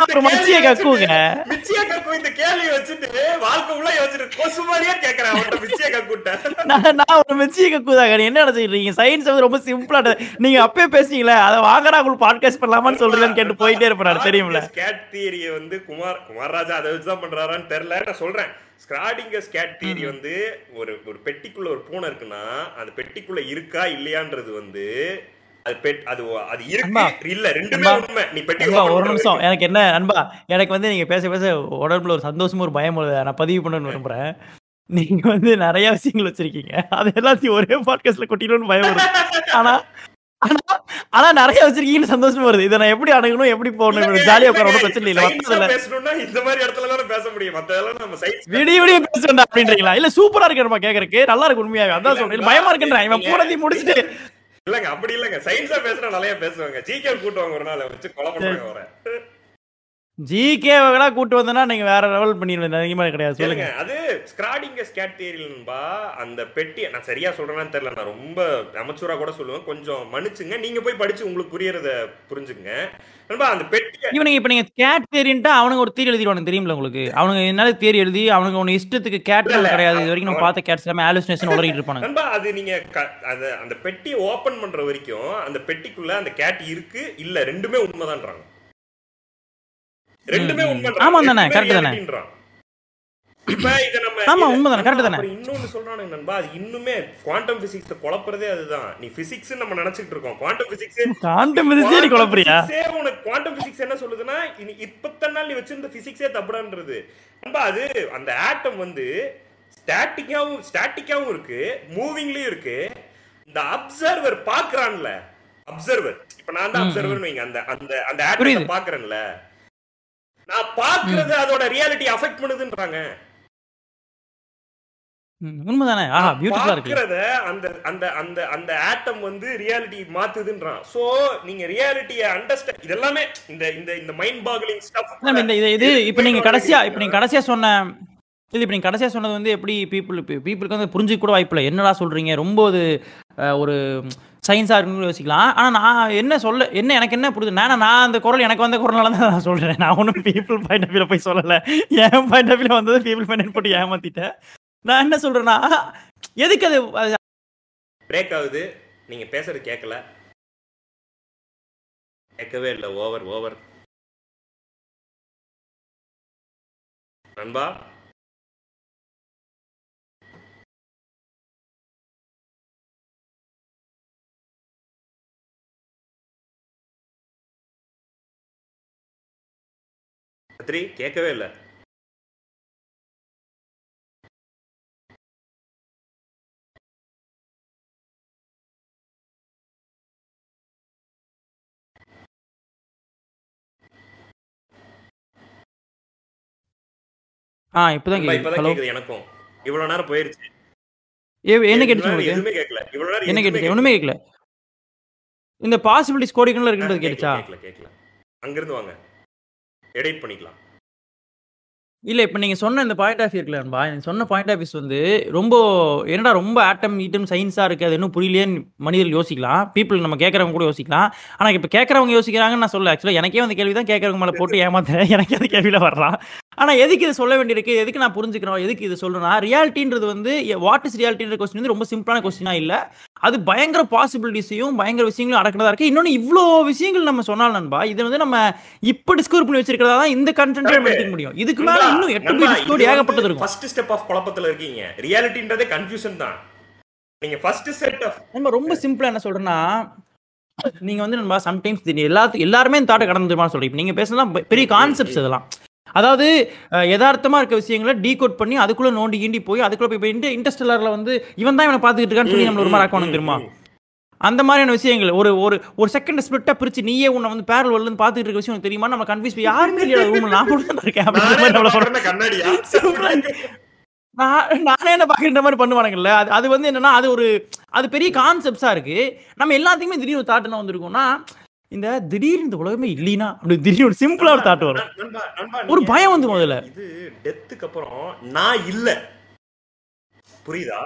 அப்புறம் மச்சியை கக்குங்க. மிச்சியை கக்கு இந்த கேள்வியை வச்சுட்டு வாழ்க்கை உள்ள யோசிச்சுட்டு கொசு மாதிரியே கேக்குறான் அவன்கிட்ட மிச்சியை கக்குட்ட. நான் நான் ஒரு மெச்சியை நீ என்ன நினைச்சிட்டு சயின்ஸ் வந்து ரொம்ப சிம்பிளா நீங்க அப்பயே பேசுனீங்களே அதை வாங்கடா உங்களுக்கு பாட்காஸ்ட் பண்ணலாமான்னு சொல்றீங்கன்னு கேட்டு போயிட்டே இருப்பேன் தெரியும்ல ஸ்கேட் தியரியை வந்து குமார் குமார் ராஜா அதை வச்சு தான் பண்றாரான்னு தெரியல. நான் சொல்றேன். ஸ்கிராடிங்க ஸ்கேட் தியரி வந்து ஒரு ஒரு பெட்டிக்குள்ள ஒரு பூனை இருக்குன்னா அந்த பெட்டிக்குள்ள இருக்கா இல்லையான்றது வந்து அது பெட் அது அது அன்பா, இருக்கு இல்ல ரெண்டுமே அன்பா, உண்மை நீ பெட்டி நண்பா open ஒரு நிமிஷம். எனக்கு என்ன நண்பா எனக்கு வந்து நீங்க பேச பேச உடம்புல ஒரு சந்தோஷமும் ஒரு பயம் நான் பதிவு பண்ணணும்னு விரும்புறேன். நீங்க வந்து நிறைய விஷயங்கள் வச்சிருக்கீங்க. அது எல்லாத்தையும் ஒரே பாட்காஸ்ட்ல கொட்டிடணும்னு பயம் வருது. ஆனா ஆனா நிறைய வச்சிருக்கீங்கன்னு சந்தோஷமா வருது. இதை நான் எப்படி அணுகணும் எப்படி போகணும் ஜாலியா உட்கார பிரச்சனை இல்லை பேசணும்னா இந்த மாதிரி இடத்துல தானே பேச முடியும். மத்ததெல்லாம் நம்ம சயின்ஸ் விடிய விடிய பேசுறா அப்படின்றீங்களா? இல்ல சூப்பரா இருக்கு நம்ம கேக்குறதுக்கு? நல்லா இருக்கு உண்மையாவே. அதான் சொல்றேன். பயமா இருக்குன்றேன். இவன் போனதையும் முடிச்சுட்டு. இல்லங்க அப்படி இல்லங்க. சயின்ஸா பேசுனா நிறைய பேசுவாங்க. ஜிகே கூட்டுவாங்க ஒரு நாள். வச்சு கொலை பண்ணுவாங்க அவரை. ஜிகே எல்லாம் கூட்டு வந்தனா நீங்க வேற லெவல் பண்ணிடுவேன் அதிகமா கிடையாது. சொல்லுங்க. அது ஸ்கிராடிங்க ஸ்கேட் தியரியில்பா அந்த பெட்டி நான் சரியா சொல்றேன்னு தெரியல. நான் ரொம்ப அமைச்சூரா கூட சொல்லுவேன். கொஞ்சம் மன்னிச்சுங்க. நீங்க போய் படிச்சு உங்களுக்கு புரியறத புரிஞ்சுங்க நண்பா அந்த பெட்டியை இவனுங்க இப்ப நீங்க கேட் தேரின்ட்டா அவனுங்க ஒரு தேரி எழுதிடுவானு தெரியுமில உங்களுக்கு? அவனுங்க என்னால தேரி எழுதி அவனுங்க ஒன்னு இஷ்டத்துக்கு கேட். கிடையாது. இது வரைக்கும் நம்ம பார்த்த கேட்ஸ் எல்லாமே ஆலோசினேஷன் உளறிட்டு இருப்பானுங்க. நண்பா அது நீங்க அந்த அந்த பெட்டியை ஓபன் பண்ற வரைக்கும் அந்த பெட்டிக்குள்ள அந்த கேட் இருக்கு இல்ல ரெண்டுமே உண்மைதான்றாங்க. ரெண்டுமே. உண்மை ஆமா தானே, correct தானே. இப்ப இத நம்ம ஆமா, உண்மைதானே, தானே. இன்னொன்னு சொல்றானுங்க நண்பா. அது இன்னுமே குவாண்டம் பிசிக்ஸ் குழப்பறதே அதுதான். நீ பிசிக்ஸ் நம்ம நினைச்சிட்டு இருக்கோம். குவாண்டம் பிசிக்ஸ் நீ குழப்பறியா? உனக்கு குவாண்டம் பிசிக்ஸ் என்ன சொல்லுதுன்னா இனி இப்பத்த நாள் நீ வச்சிருந்த பிசிக்ஸே தப்புடான்றது. நண்பா அது அந்த ஆட்டம் வந்து ஸ்டாட்டிக்காவும் ஸ்டாட்டிக்காவும் இருக்கு மூவிங்லயும் இருக்கு. இந்த அப்சர்வர் பாக்குறான்ல அப்சர்வர் இப்ப நான் தான் அப்சர்வர் அந்த அந்த அந்த. ஆட்டத்தை பாக்குறேன்ல நான் பாக்குறது அதோட ரியாலிட்டி அஃபெக்ட் பண்ணுதுன்றாங்க. உண்மைதானே? ஆஹா பியூட்டிஃபுல்லா இருக்கு. அந்த அந்த அந்த அந்த ஆட்டம் வந்து ரியாலிட்டி மாத்துதுன்றான். சோ நீங்க ரியாலிட்டிய அண்டர்ஸ்டாண்ட் இதெல்லாமே இந்த இந்த இந்த மைண்ட் பாகலிங் ஸ்டஃப் இந்த இது இது இப்ப நீங்க கடைசியா இப்ப நீங்க கடைசியா சொன்ன இது இப்போ நீங்கள் கடைசியாக சொன்னது வந்து எப்படி பீப்புள் பீப்புளுக்கு வந்து புரிஞ்சுக்க கூட வாய்ப்பு இல்லை. என்னடா சொல்கிறீங்க ரொம்ப அது ஒரு சயின்ஸாக இருக்குன்னு யோசிக்கலாம். ஆனால் நான் என்ன சொல்ல என்ன எனக்கு என்ன புரியுது? நான் நான் அந்த குரல் எனக்கு வந்த குரலால தான் நான் சொல்கிறேன் நான் ஒன்றும் பீப்புள் பாயிண்ட் ஆஃப் வியூவில் போய் சொல்லலை. என் பாயிண்ட் ஆஃப் வியூவில் வந்தது பீப்புள் பாயிண்ட் போட்டு ஏமாற்றிட்டேன் நான் என்ன சொல்கிறேன்னா எதுக்கு அது பிரேக் ஆகுது. நீங்கள் பேசுறது கேட்கல கேட்கவே இல்லை. ஓவர் ஓவர் நண்பா? கத்திரி கேட்கவே இல்லை. ஆ இப்பதான் கேக்குது. எனக்கும். இவ்வளவு நேரம் போயிருச்சு. என்ன கேட்டுச்சு எதுவுமே கேட்கல இவ்வளவு நேரம் என்ன கேட்டுச்சு? ஒண்ணுமே கேட்கல இந்த பாசிபிலிட்டிஸ் கோடிக்கணும்ல இருக்குன்றது கேட்டுச்சா? கேட்கல கேட்கல அங்கிருந்து வாங்க. எடிட் பண்ணிக்கலாம். இல்லை இப்போ நீங்கள் சொன்ன இந்த பாயிண்ட் ஆஃப் இருக்குல்ல நண்பா சொன்ன பாயிண்ட் ஆஃப் வந்து ரொம்ப என்னடா ரொம்ப ஆட்டம் ஈட்டம் சயின்ஸாக இருக்குது அது இன்னும் புரியலையேன்னு மனிதர்கள் யோசிக்கலாம். பீப்புள் நம்ம கேட்கறவங்க கூட யோசிக்கலாம். ஆனால் இப்போ கேட்குறவங்க யோசிக்கிறாங்கன்னு நான் சொல்ல ஆக்சுவலாக எனக்கே அந்த கேள்வி தான் கேட்குறவங்க மேலே போட்டு ஏமாத்துறேன். எனக்கே அந்த கேள்வியில் வர்றான். ஆனா எதுக்கு இது சொல்ல வேண்டியிருக்கு? எதுக்கு நான் புரிஞ்சுக்கிறோம்? எதுக்கு இது சொல்றேன்னா ரியாலிட்டின்றது வந்து வாட் இஸ் ரியாலிட்டின்ற கொஸ்டின் வந்து ரொம்ப சிம்பிளான கொஸ்டினா இல்ல. அது பயங்கர பாசிபிலிட்டிஸையும் பயங்கர விஷயங்களும் அடக்கிறதா இருக்கு. இன்னொன்னு இவ்வளோ விஷயங்கள் நம்ம சொன்னால் நண்பா இது வந்து நம்ம இப்ப டிஸ்கவர் பண்ணி வச்சிருக்கிறதா தான் இந்த கண்டென்ட் எடுத்துக்க முடியும். இதுக்கு மேல இன்னும் எட்டு டிஸ்கவர் ஏகப்பட்டது இருக்கும். ஃபர்ஸ்ட் ஸ்டெப் ஆஃப் குழப்பத்துல இருக்கீங்க. ரியாலிட்டின்றதே கன்ஃபியூஷன் தான். நீங்க ஃபர்ஸ்ட் செட் ஆஃப் நம்ம ரொம்ப சிம்பிளா என்ன சொல்றேன்னா நீங்க வந்து நம்ம சம்டைம்ஸ் எல்லாத்து எல்லாருமே இந்த தாட்டை கடந்து தெரியுமா சொல்றீங்க நீங்க பேசலாம் பெரிய கான்செப்ட்ஸ் இதெல்லாம். அதாவது அஹ், யதார்த்தமா இருக்க விஷயங்களை டீகோட் பண்ணி அதுக்குள்ள நோண்டி கீண்டி போய் அதுக்குள்ள போய் போய் இன்டர்ஸ்டெல்லர்ல வந்து இவன் தான் இவனை பாத்துக்கிட்டு இருக்கான்னு சொல்லி நம்மள ஒரு மாதிரி ஆக்கணும் தெரியுமா? அந்த மாதிரியான விஷயங்கள். ஒரு ஒரு ஒரு செகண்ட் ஸ்பிளிட்டா பிரிச்சு நீயே உன்னை வந்து பேரல் வரல பாத்துக்கிட்டு இருக்க விஷயம் தெரியுமா நம்ம கன்ஃபியூஸ் யாருமே இல்லையா ரூம்ல நான் மட்டும் தான் இருக்கேன் நான் நானே என்ன பாக்குற மாதிரி பண்ணுவானுங்கல்ல. அது அது வந்து என்னன்னா அது ஒரு அது பெரிய கான்செப்ட்ஸா இருக்கு. நம்ம எல்லாத்துக்குமே திடீர்னு ஒரு தாட் என்ன வந்திருக்கோம்னா இந்த திடீர்னு இந்த உலகமே இல்லைனா அப்படி திடீர்னு ஒரு சிம்பிளா ஒரு தாட் வரும் ஒரு பயம் வந்து முதல்ல. இது டெத்துக்கு அப்புறம் நான் இல்ல புரியுதா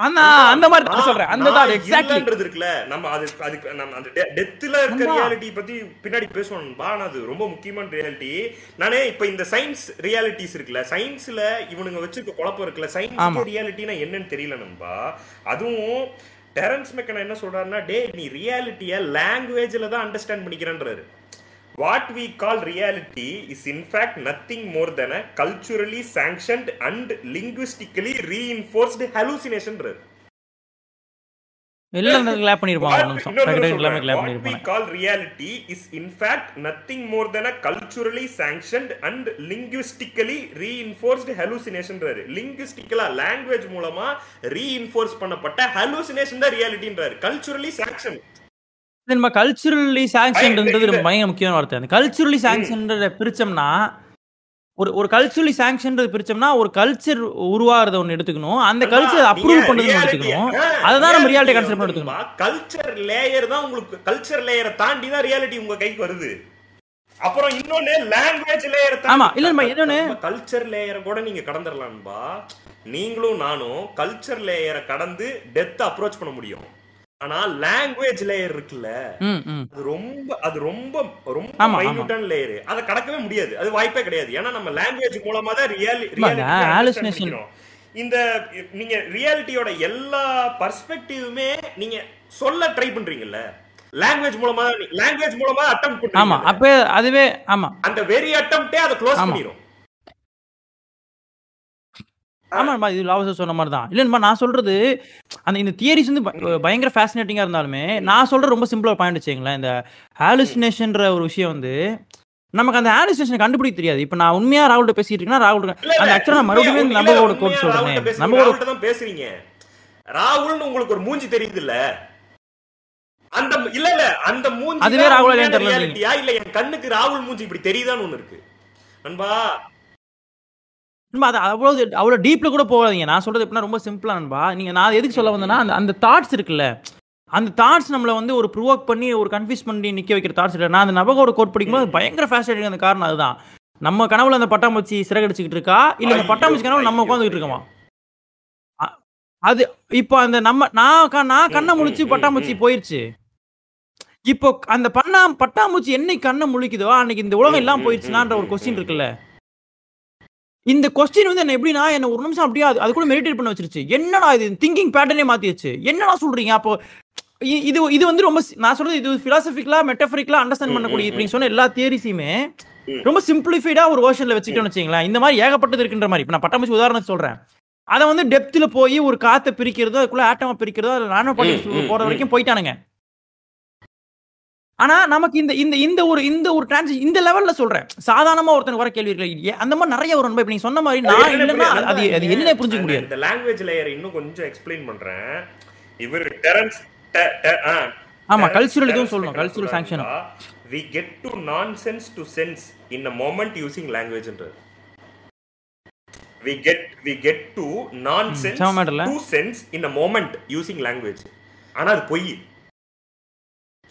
அந்த அந்த மாதிரி சொல்றேன் அந்த தாட் நான் எக்ஸாக்ட்லி இல்லன்றது இருக்குல்ல நம்ம அது அதுக்கு நம்ம அந்த டெத்துல இருக்க. ரியாலிட்டி பத்தி பின்னாடி பேசுவோம் நண்பா. ஆனா அது ரொம்ப முக்கியமான ரியாலிட்டி நானே இப்ப இந்த சயின்ஸ் ரியாலிட்டிஸ் இருக்குல்ல சயின்ஸ்ல இவனுங்க வச்சிருக்க குழப்பம் இருக்குல்ல. சயின்ஸ் ரியாலிட்டினா என்னன்னு தெரியல நண்பா அதுவும் டெரன்ஸ் மெக்கனா என்ன சொல்றாருன்னா டே நீ ரியாலிட்டியை லாங்குவேஜில் தான் understand பண்ணிக்கிறன்றாரு. What we call reality is in fact nothing more then a culturally sanctioned and linguistically reinforced ஹலூசினேஷன்றாரு எல்லாம் கிளாப் பண்ணிருப்பாங்க எல்லாமே. கிளாப் பண்ணிருப்பாங்க reality is in fact nothing more than a culturally sanctioned and linguistically reinforced hallucinationன்றாரு linguistically language மூலமா reinforce பண்ணப்பட்ட hallucination தான் realityன்றாரு culturally sanctioned நம்ம culturally சாங்ஷன்ன்றது இல்ல. ரொம்ப பயங்கர முக்கியமான வார்த்தை அந்த கல்ச்சுரலி சாங்ஷன்றத பிரிச்சோம்னா ஒரு ஒரு கல்ச்சுரலி சாங்ஷன்றது பிரிச்சோம்னா ஒரு கல்ச்சர் உருவாகிறத ஒன்று எடுத்துக்கணும். அந்த கல்ச்சர் அப்ரூவ் பண்ணது எடுத்துக்கணும். அதுதான் நம்ம ரியாலிட்டி கான்செப்ட் எடுத்துக்கணும். கல்ச்சர் லேயர் தான் உங்களுக்கு கல்ச்சர் லேயரை தாண்டி தான் ரியாலிட்டி உங்க கைக்கு வருது. அப்புறம் இன்னொன்னு லாங்குவேஜ் லேயர் ஆமா, இல்ல, இன்னொன்னு- கல்ச்சர் லேயரை கூட நீங்க கடந்துடலாம்பா நீங்களும் நானும் கல்ச்சர் லேயரை கடந்து டெத் அப்ரோச் பண்ண முடியும். ஆனா லாங்குவேஜ் லேயர் இருக்குல்ல அது ரொம்ப அது ரொம்ப ரொம்ப. மைன்யூட்டான லேயர் அதை கடக்கவே முடியாது. அது வாய்ப்பே கிடையாது. ஏன்னா நம்ம லாங்குவேஜ் மூலமா தான் ரியல் ஆமா, அந்த hallucination. இந்த நீங்க ரியாலிட்டியோட எல்லா பர்ஸ்பெக்டிவுமே நீங்க சொல்ல ட்ரை பண்றீங்கல்ல. லாங்குவேஜ் மூலமா லாங்குவேஜ் மூலமா அட்டம் ஆமா அப்ப அதுவே ஆமா. அந்த வெரி அட்டம்ப்டே அதை க்ளோஸ் ஆமா. பண்ணிரும். ஆமாம்மா இது லாவசர் சொன்ன மாதிரி தான் இல்லைம்மா நான் சொல்றது அந்த இந்த தியரிஸ் வந்து பயங்கர ஃபேசினேட்டிங்காக இருந்தாலுமே நான் சொல்ற ரொம்ப சிம்பிளா பாயிண்ட் வச்சுங்களேன் இந்த ஹாலுசினேஷன்ற ஒரு விஷயம் வந்து நமக்கு அந்த ஹாலுசினேஷன் கண்டுபிடிக்க தெரியாது. இப்போ நான் உண்மையா ராகுல்கிட்ட பேசிட்டு இருக்கேன்னா ராகுல் அந்த ஆக்சுவலா நான் மறுபடியும் உண்மையா கோட் சொல்றேன். ராகுல்கிட்ட தான் பேசுறீங்க. ராகுல்னு உங்களுக்கு ஒரு மூஞ்சி தெரியுது இல்ல அந்த இல்ல இல்ல. அந்த மூஞ்சி அதுவே ராகுலா இல்ல என் கண்ணுக்கு ராகுல் மூஞ்சி இப்படி தெரியுதான்னு ஒண்ணு இருக்கு. நண்பா நண்பா, அது அவ்வளோ அவ்வளோ டீப்ல கூட போகாதீங்க. நான் சொல்றது எப்படின்னா ரொம்ப சிம்பிளா நண்பா. நீங்க நான் எதுக்கு சொல்ல வந்தேன்னா அந்த அந்த தாட்ஸ் இருக்குல்ல அந்த தாட்ஸ் நம்மள வந்து ஒரு ப்ரூவ் பண்ணி ஒரு கன்ஃபியூஸ் பண்ணி நிக்க வைக்கிற தாட்ஸ் இல்லை நான் அந்த நபகோட கோட் படிக்கும்போது பயங்கர ஃபேஸ்டேட்டிங் அந்த காரணம் அதுதான். நம்ம கனவுல அந்த பட்டாம்பூச்சி சிறகடிச்சுக்கிட்டு இருக்கா? இல்ல இந்த பட்டாம்பூச்சி கனவு நம்ம உட்காந்துட்டு உட்காந்துக்கிட்டு இருக்கோமா? அ- அது இப்போ அந்த நம்ம நான் க- நான் கண்ணை முழிச்சு பட்டாம்பூச்சி போயிடுச்சு போயிருச்சு. இப்போ அந்த பண்ணா பட்டாம்பூச்சி என்னைக்கு கண்ணை முழிக்குதோ அன்னைக்கு இந்த உலகம் இல்லாமல் எல்லாம் போயிடுச்சுனான்ற ஒரு கொஸ்டின் இருக்குல்ல. இந்த கொஸ்டின் வந்து என்ன எப்படின்னா என்ன ஒரு நிமிஷம் அப்படியே அது கூட மெடிடேட் பண்ண வச்சிருச்சு. என்னடா இது? திங்கிங் பேட்டர்னே மாத்திடுச்சு என்னடா சொல்றீங்க? அப்போ இது இது வந்து ரொம்ப நான் சொல்றது இது பிலாசபிக்கலா மெட்டபரிக்கலா அண்டர்ஸ்டாண்ட் பண்ணக்கூடிய ம், இப்ப நீங்க சொன்ன எல்லா தியரிஸையுமே ம். ரொம்ப சிம்பிளிஃபைடா ஒரு வெர்ஷன்ல வச்சுக்கிட்டோம்னு வச்சுங்களேன் இந்த மாதிரி ஏகப்பட்டது இருக்குன்ற மாதிரி. இப்ப நான் பட்டாம்பூச்சி உதாரணத்துக்கு சொல்றேன். அதை வந்து டெப்த்ல போய் ஒரு காத்தை பிரிக்கிறதோ அதுக்குள்ள ஆட்டமா பிரிக்கிறதோ அது நானோ ம், போற. வரைக்கும் போயிட்டானுங்க. ஆனா நமக்கு இந்த இந்த இந்த ஒரு இந்த ஒரு டிரான்ஸ் இந்த லெவல்ல சொல்றேன். சாதாரணமா ஒருத்தனுக்கு வர கேள்வி இருக்கு அந்த மாதிரி நிறைய வரும். இப்ப நீங்க சொன்ன மாதிரி நான் இல்லைன்னா. அது அது என்ன புரிஞ்சுக்க முடியாது. இந்த லாங்குவேஜ் லேயர் இன்னும் கொஞ்சம் எக்ஸ்பிளைன் பண்றேன். இவர் டெரன்ஸ் டெ- டெ- ஆமா, cultural இதுவும் சொல்லணும், to nonsense to sense in a moment using language ன்றாரு. we get we get to nonsense செம matter இல்ல? to sense in a moment using language. ஆனா அது பொய்.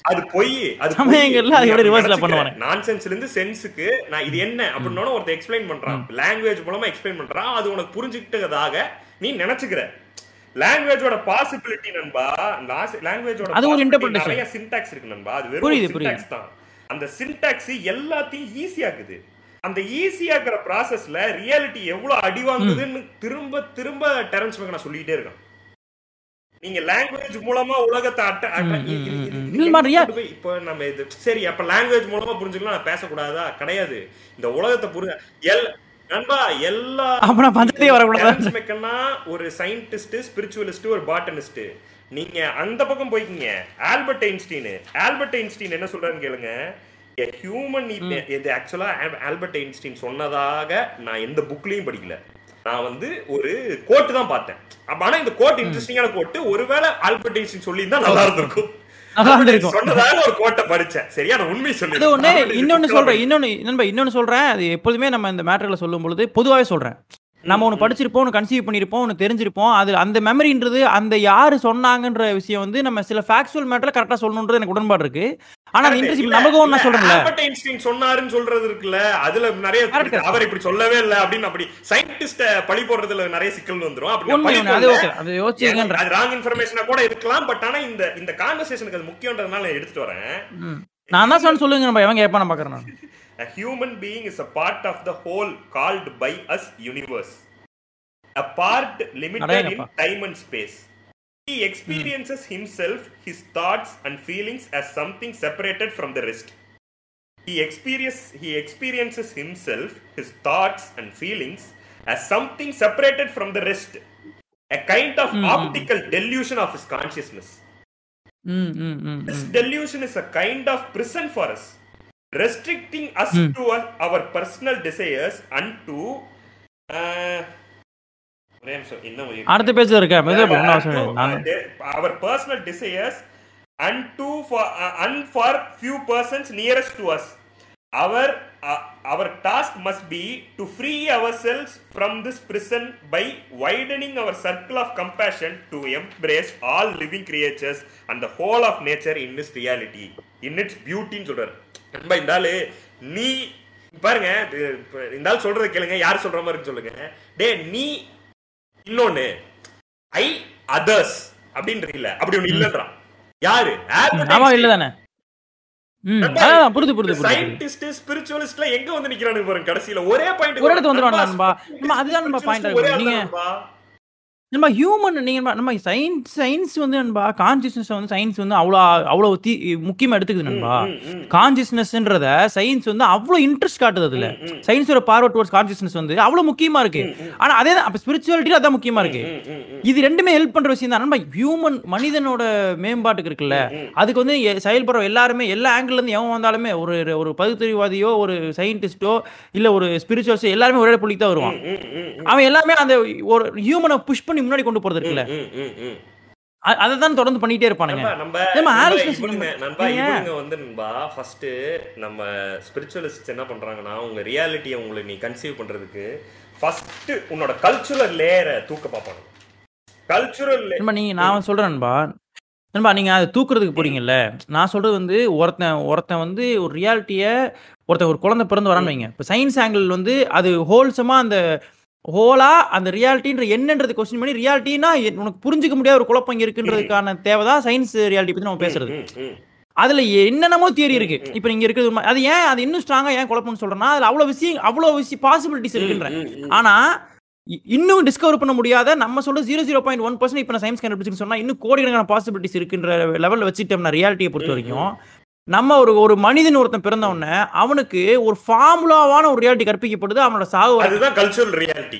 அது பொய் அது சமயங்கள்ல அதை விட reverse ல பண்ணுவாங்க. நான்சென்ஸ்ல இருந்து சென்ஸுக்கு நான் இது என்ன அப்படின்னு ஒருத்தர் எக்ஸ்பிளைன் பண்றான். லாங்குவேஜ் மூலமா எக்ஸ்பிளைன் பண்றான். அது உனக்கு புரிஞ்சுக்கிட்டதாக நீ நினைச்சுக்கிற. லாங்குவேஜோட பாசிபிலிட்டி நண்பா லாங்குவேஜோட அது ஒரு interpretation. நிறைய சின்டாக்ஸ் இருக்கு நண்பா. அது வெறும் சின்டாக்ஸ் தான். அந்த சின்டாக்ஸ் எல்லாத்தையும் ஈஸியாக்குது அந்த ஈஸியாக்குற ப்ராசஸ்ல ரியாலிட்டி எவ்வளவு அடி வாங்குதுன்னு திரும்ப திரும்ப டெரன்ஸ் நான் சொல்லிட்டே இருக்கான். நீங்க லாங்குவேஜ் மூலமா உலகத்தை போய் இப்போ நம்ம இது சரி அப்ப லாங்குவேஜ் மூலமா புரிஞ்சுக்கலாம் நான் பேசக்கூடாதா? கிடையாது. இந்த உலகத்தை புரிஞ்ச எல் நண்பா எல்லா அப்ப நான் பஞ்சத்தையே வரக்கூடாதா? டெரன்ஸ் மெக்கன்னா ஒரு சயின்டிஸ்ட் ஸ்பிரிச்சுவலிஸ்ட் ஒரு பாட்டனிஸ்ட் நீங்க அந்த பக்கம் போய்க்கிங்க. ஆல்பர்ட் ஐன்ஸ்டீன் ஆல்பர்ட் ஐன்ஸ்டீன் என்ன சொல்றாருன்னு கேளுங்க. ஹியூமன் இது ஆக்சுவலா ஆல்பர்ட் ஐன்ஸ்டீன் சொன்னதாக நான் எந்த புக்லயும் படிக்கல. நான் வந்து ஒரு கோட் தான் பார்த்தேன். அப்ப ஆனா இந்த கோட் இன்ட்ரெஸ்டிங்கான கோட் ஒருவேளை ஆல்பர்ட் ஐன்ஸ்டீன் சொல்லி தான் நல்லா இருந்திருக்கும். இன்னொன்னு சொல்றேன் இன்னொன்னு நண்பா இன்னொன்னு சொல்றேன். அது எப்போதுமே நம்ம இந்த மேட்டர்ல சொல்லும் பொழுது பொதுவாவே சொல்றேன். நம்ம ஒன்று படிச்சிருப்போம் ஒன்று கன்சீவ் பண்ணியிருப்போம் ஒன்று தெரிஞ்சிருப்போம். அது அந்த மெமரின்றது அந்த யாரு சொன்னாங்கன்ற விஷயம் வந்து நம்ம சில ஃபேக்சுவல் மேட்டர்ல கரெக்டாக சொல்லணுன்றது எனக்கு உடன்பாடு இருக்கு. ஆனா அந்த இன்ட்ரெஸ்ட் நமக்கு ஒன்று நான் சொல்றேன்ல. ஆல்பர்ட் ஐன்ஸ்டீன் சொன்னாருன்னு சொல்றது இருக்குல்ல அதுல நிறைய. அவர் இப்படி சொல்லவே இல்ல அப்படின்னு அப்படி சயின்டிஸ்ட பழி போடுறதுல நிறைய சிக்கல் வந்துரும். அப்படி அது. ஓகே அது யோசிச்சுங்கன்ற அது ராங் இன்ஃபர்மேஷனா கூட இருக்கலாம் பட் ஆனா இந்த இந்த கான்வர்சேஷனுக்கு அது முக்கியன்றதுனால நான் எடுத்துட்டு வரேன். நான் தான் சொன்ன சொல்லுங்க நம்ம எவன் கேட்பான பார்க்குறேன் நான். A human being is a part of the whole called by us universe. A part limited in time and space. He experiences hmm. himself, his thoughts and feelings as something separated from the rest. He, experience, he experiences himself, his thoughts and feelings as something separated from the rest. A kind of hmm. hmm, hmm. optical delusion of his consciousness. Mm, mm, mm, this hmm. delusion is a kind of prison for us restricting us Hmm. to our, our personal desires and to. Uh, ஒரே நிமிஷம், இன்னும் ஒரு- அடுத்த page இருக்கேன் மெதுவாக ஒன்றும் அவசரம் to, இல்லை. நான் uh, de- our personal desires and to for uh, and for few persons nearest to us our uh, our task must be to free ourselves from this prison by widening our circle of compassion to embrace all living creatures and the whole of nature in its reality in its beauty ன்னு சொல்றாரு நண்பா இந்த ஆளு நீ பாருங்க இந்த ஆள் சொல்றதை கேளுங்க யார் சொல்ற மாதிரி சொல்லுங்க. டே நீ இன்னொன்னு ஐ அதர்ஸ் அப்படின்ற இல்ல அப்படி ஒண்ணு இல்லன்றான் யாரு? ஆமா இல்ல தானே ம் அதான் புரிது புரிது புரிது. சயின்டிஸ்ட் ஸ்பிரிச்சுவலிஸ்ட்ல எங்க வந்து நிக்கிறானுங்க பாருங்க கடைசியில? ஒரே பாயிண்ட் ஒரு இடத்து வந்துருவாங்க நண்பா நம்ம. அதுதான் நம்ம பாயிண்ட் நீங்க நம்ம ஹியூமன் நீங்க நம்ம சயின்ஸ் சயின்ஸ் வந்து நண்பா கான்சியஸ்னஸ் வந்து சயின்ஸ் வந்து அவ்வளோ அவ்வளோ தீ முக்கியமா எடுத்துக்குது நண்பா. கான்சியஸ்னஸ்ன்றத சயின்ஸ் வந்து அவ்வளோ இன்ட்ரெஸ்ட் காட்டுது அதுல. சயின்ஸோட பார்வர்ட் டுவர்ட்ஸ் கான்சியஸ்னஸ் வந்து அவ்வளோ முக்கியமா இருக்கு. ஆனா அதே தான் அப்ப ஸ்பிரிச்சுவாலிட்டி அதான் முக்கியமா இருக்கு. இது ரெண்டுமே ஹெல்ப் பண்ற விஷயம் தான். நண்பா ஹியூமன் மனிதனோட மேம்பாட்டுக்கு இருக்குல்ல அதுக்கு வந்து செயல்படுற எல்லாருமே எல்லா ஆங்கிள் இருந்து எவன் வந்தாலுமே ஒரு ஒரு பகுத்தறிவாதியோ ஒரு சயின்டிஸ்டோ இல்ல ஒரு ஸ்பிரிச்சுவல்ஸோ எல்லாருமே ஒரே புள்ளிக்கு தான் வருவான். அவன் எல்லாமே அந்த ஒரு ஹியூமனை புஷ் பண்ணி முன்னாடி கொண்டு போறது இருக்குல்ல? அதை தான் தொடர்ந்து பண்ணிட்டே இருப்பானுங்க. நம்ம இவனுங்க வந்து நண்பா ஃபர்ஸ்ட் நம்ம ஸ்பிரிச்சுவலிஸ்ட் என்ன பண்றாங்கன்னா உங்க ரியாலிட்டியை உங்களுக்கு நீ கன்சீவ் பண்றதுக்கு ஃபர்ஸ்ட் உன்னோட கல்ச்சுரல் லேயரை தூக்க பார்ப்பாங்க. கல்ச்சுரல் நீங்க நான் சொல்றேன் நண்பா. நண்பா நீங்க அதை தூக்குறதுக்கு போறீங்கல்ல? நான் சொல்றது வந்து ஒருத்தன் ஒருத்தன் வந்து ஒரு ரியாலிட்டிய ஒருத்தன் ஒரு குழந்தை பிறந்து வரான்னு வைங்க. இப்போ சயின்ஸ் ஆங்கிள் வந்து அது ஹோல்சமா அந்த ஹோலா அந்த ரியாலிட்டின்ற என்னன்றது கொஸ்டின் பண்ணி ரியாலிட்டினா உனக்கு புரிஞ்சுக்க முடியாத ஒரு குழப்பம் இங்க இருக்குன்றதுக்கான தேவை தான் சயின்ஸ் ரியாலிட்டி பத்தி நம்ம பேசுறது. அதுல என்னென்னமோ தியரி இருக்கு. இப்போ நீங்க இருக்கிறது அது ஏன் அது இன்னும் ஸ்ட்ராங்கா ஏன் குழப்பம்னு சொல்றேன்னா அதுல அவ்வளவு விஷயம் அவ்வளவு விஷயம் பாசிபிலிட்டிஸ் இருக்குன்றேன் ஆனா இன்னும் டிஸ்கவர் பண்ண முடியாத நம்ம சொல்ற zero zero point one percent இப்போ சயின்ஸ் கண்டுபிடிச்சுன்னு சொன்னா இன்னும் கோடிக்கணக்கான பாசிபிலிட்டிஸ் இருக்குன்ற லெவல்ல வச்சுட்டோம்னா ரியாலிட்டியை பொறுத்த வரைக்கும் நம்ம ஒரு ஒரு மனிதன் ஒருத்தன் பிறந்த உடனே அவனுக்கு ஒரு ஃபார்முலாவான ஒரு ரியாலிட்டி கற்பிக்கப்படுது அவனோட வரை அதுதான் கல்ச்சுரல் ரியாலிட்டி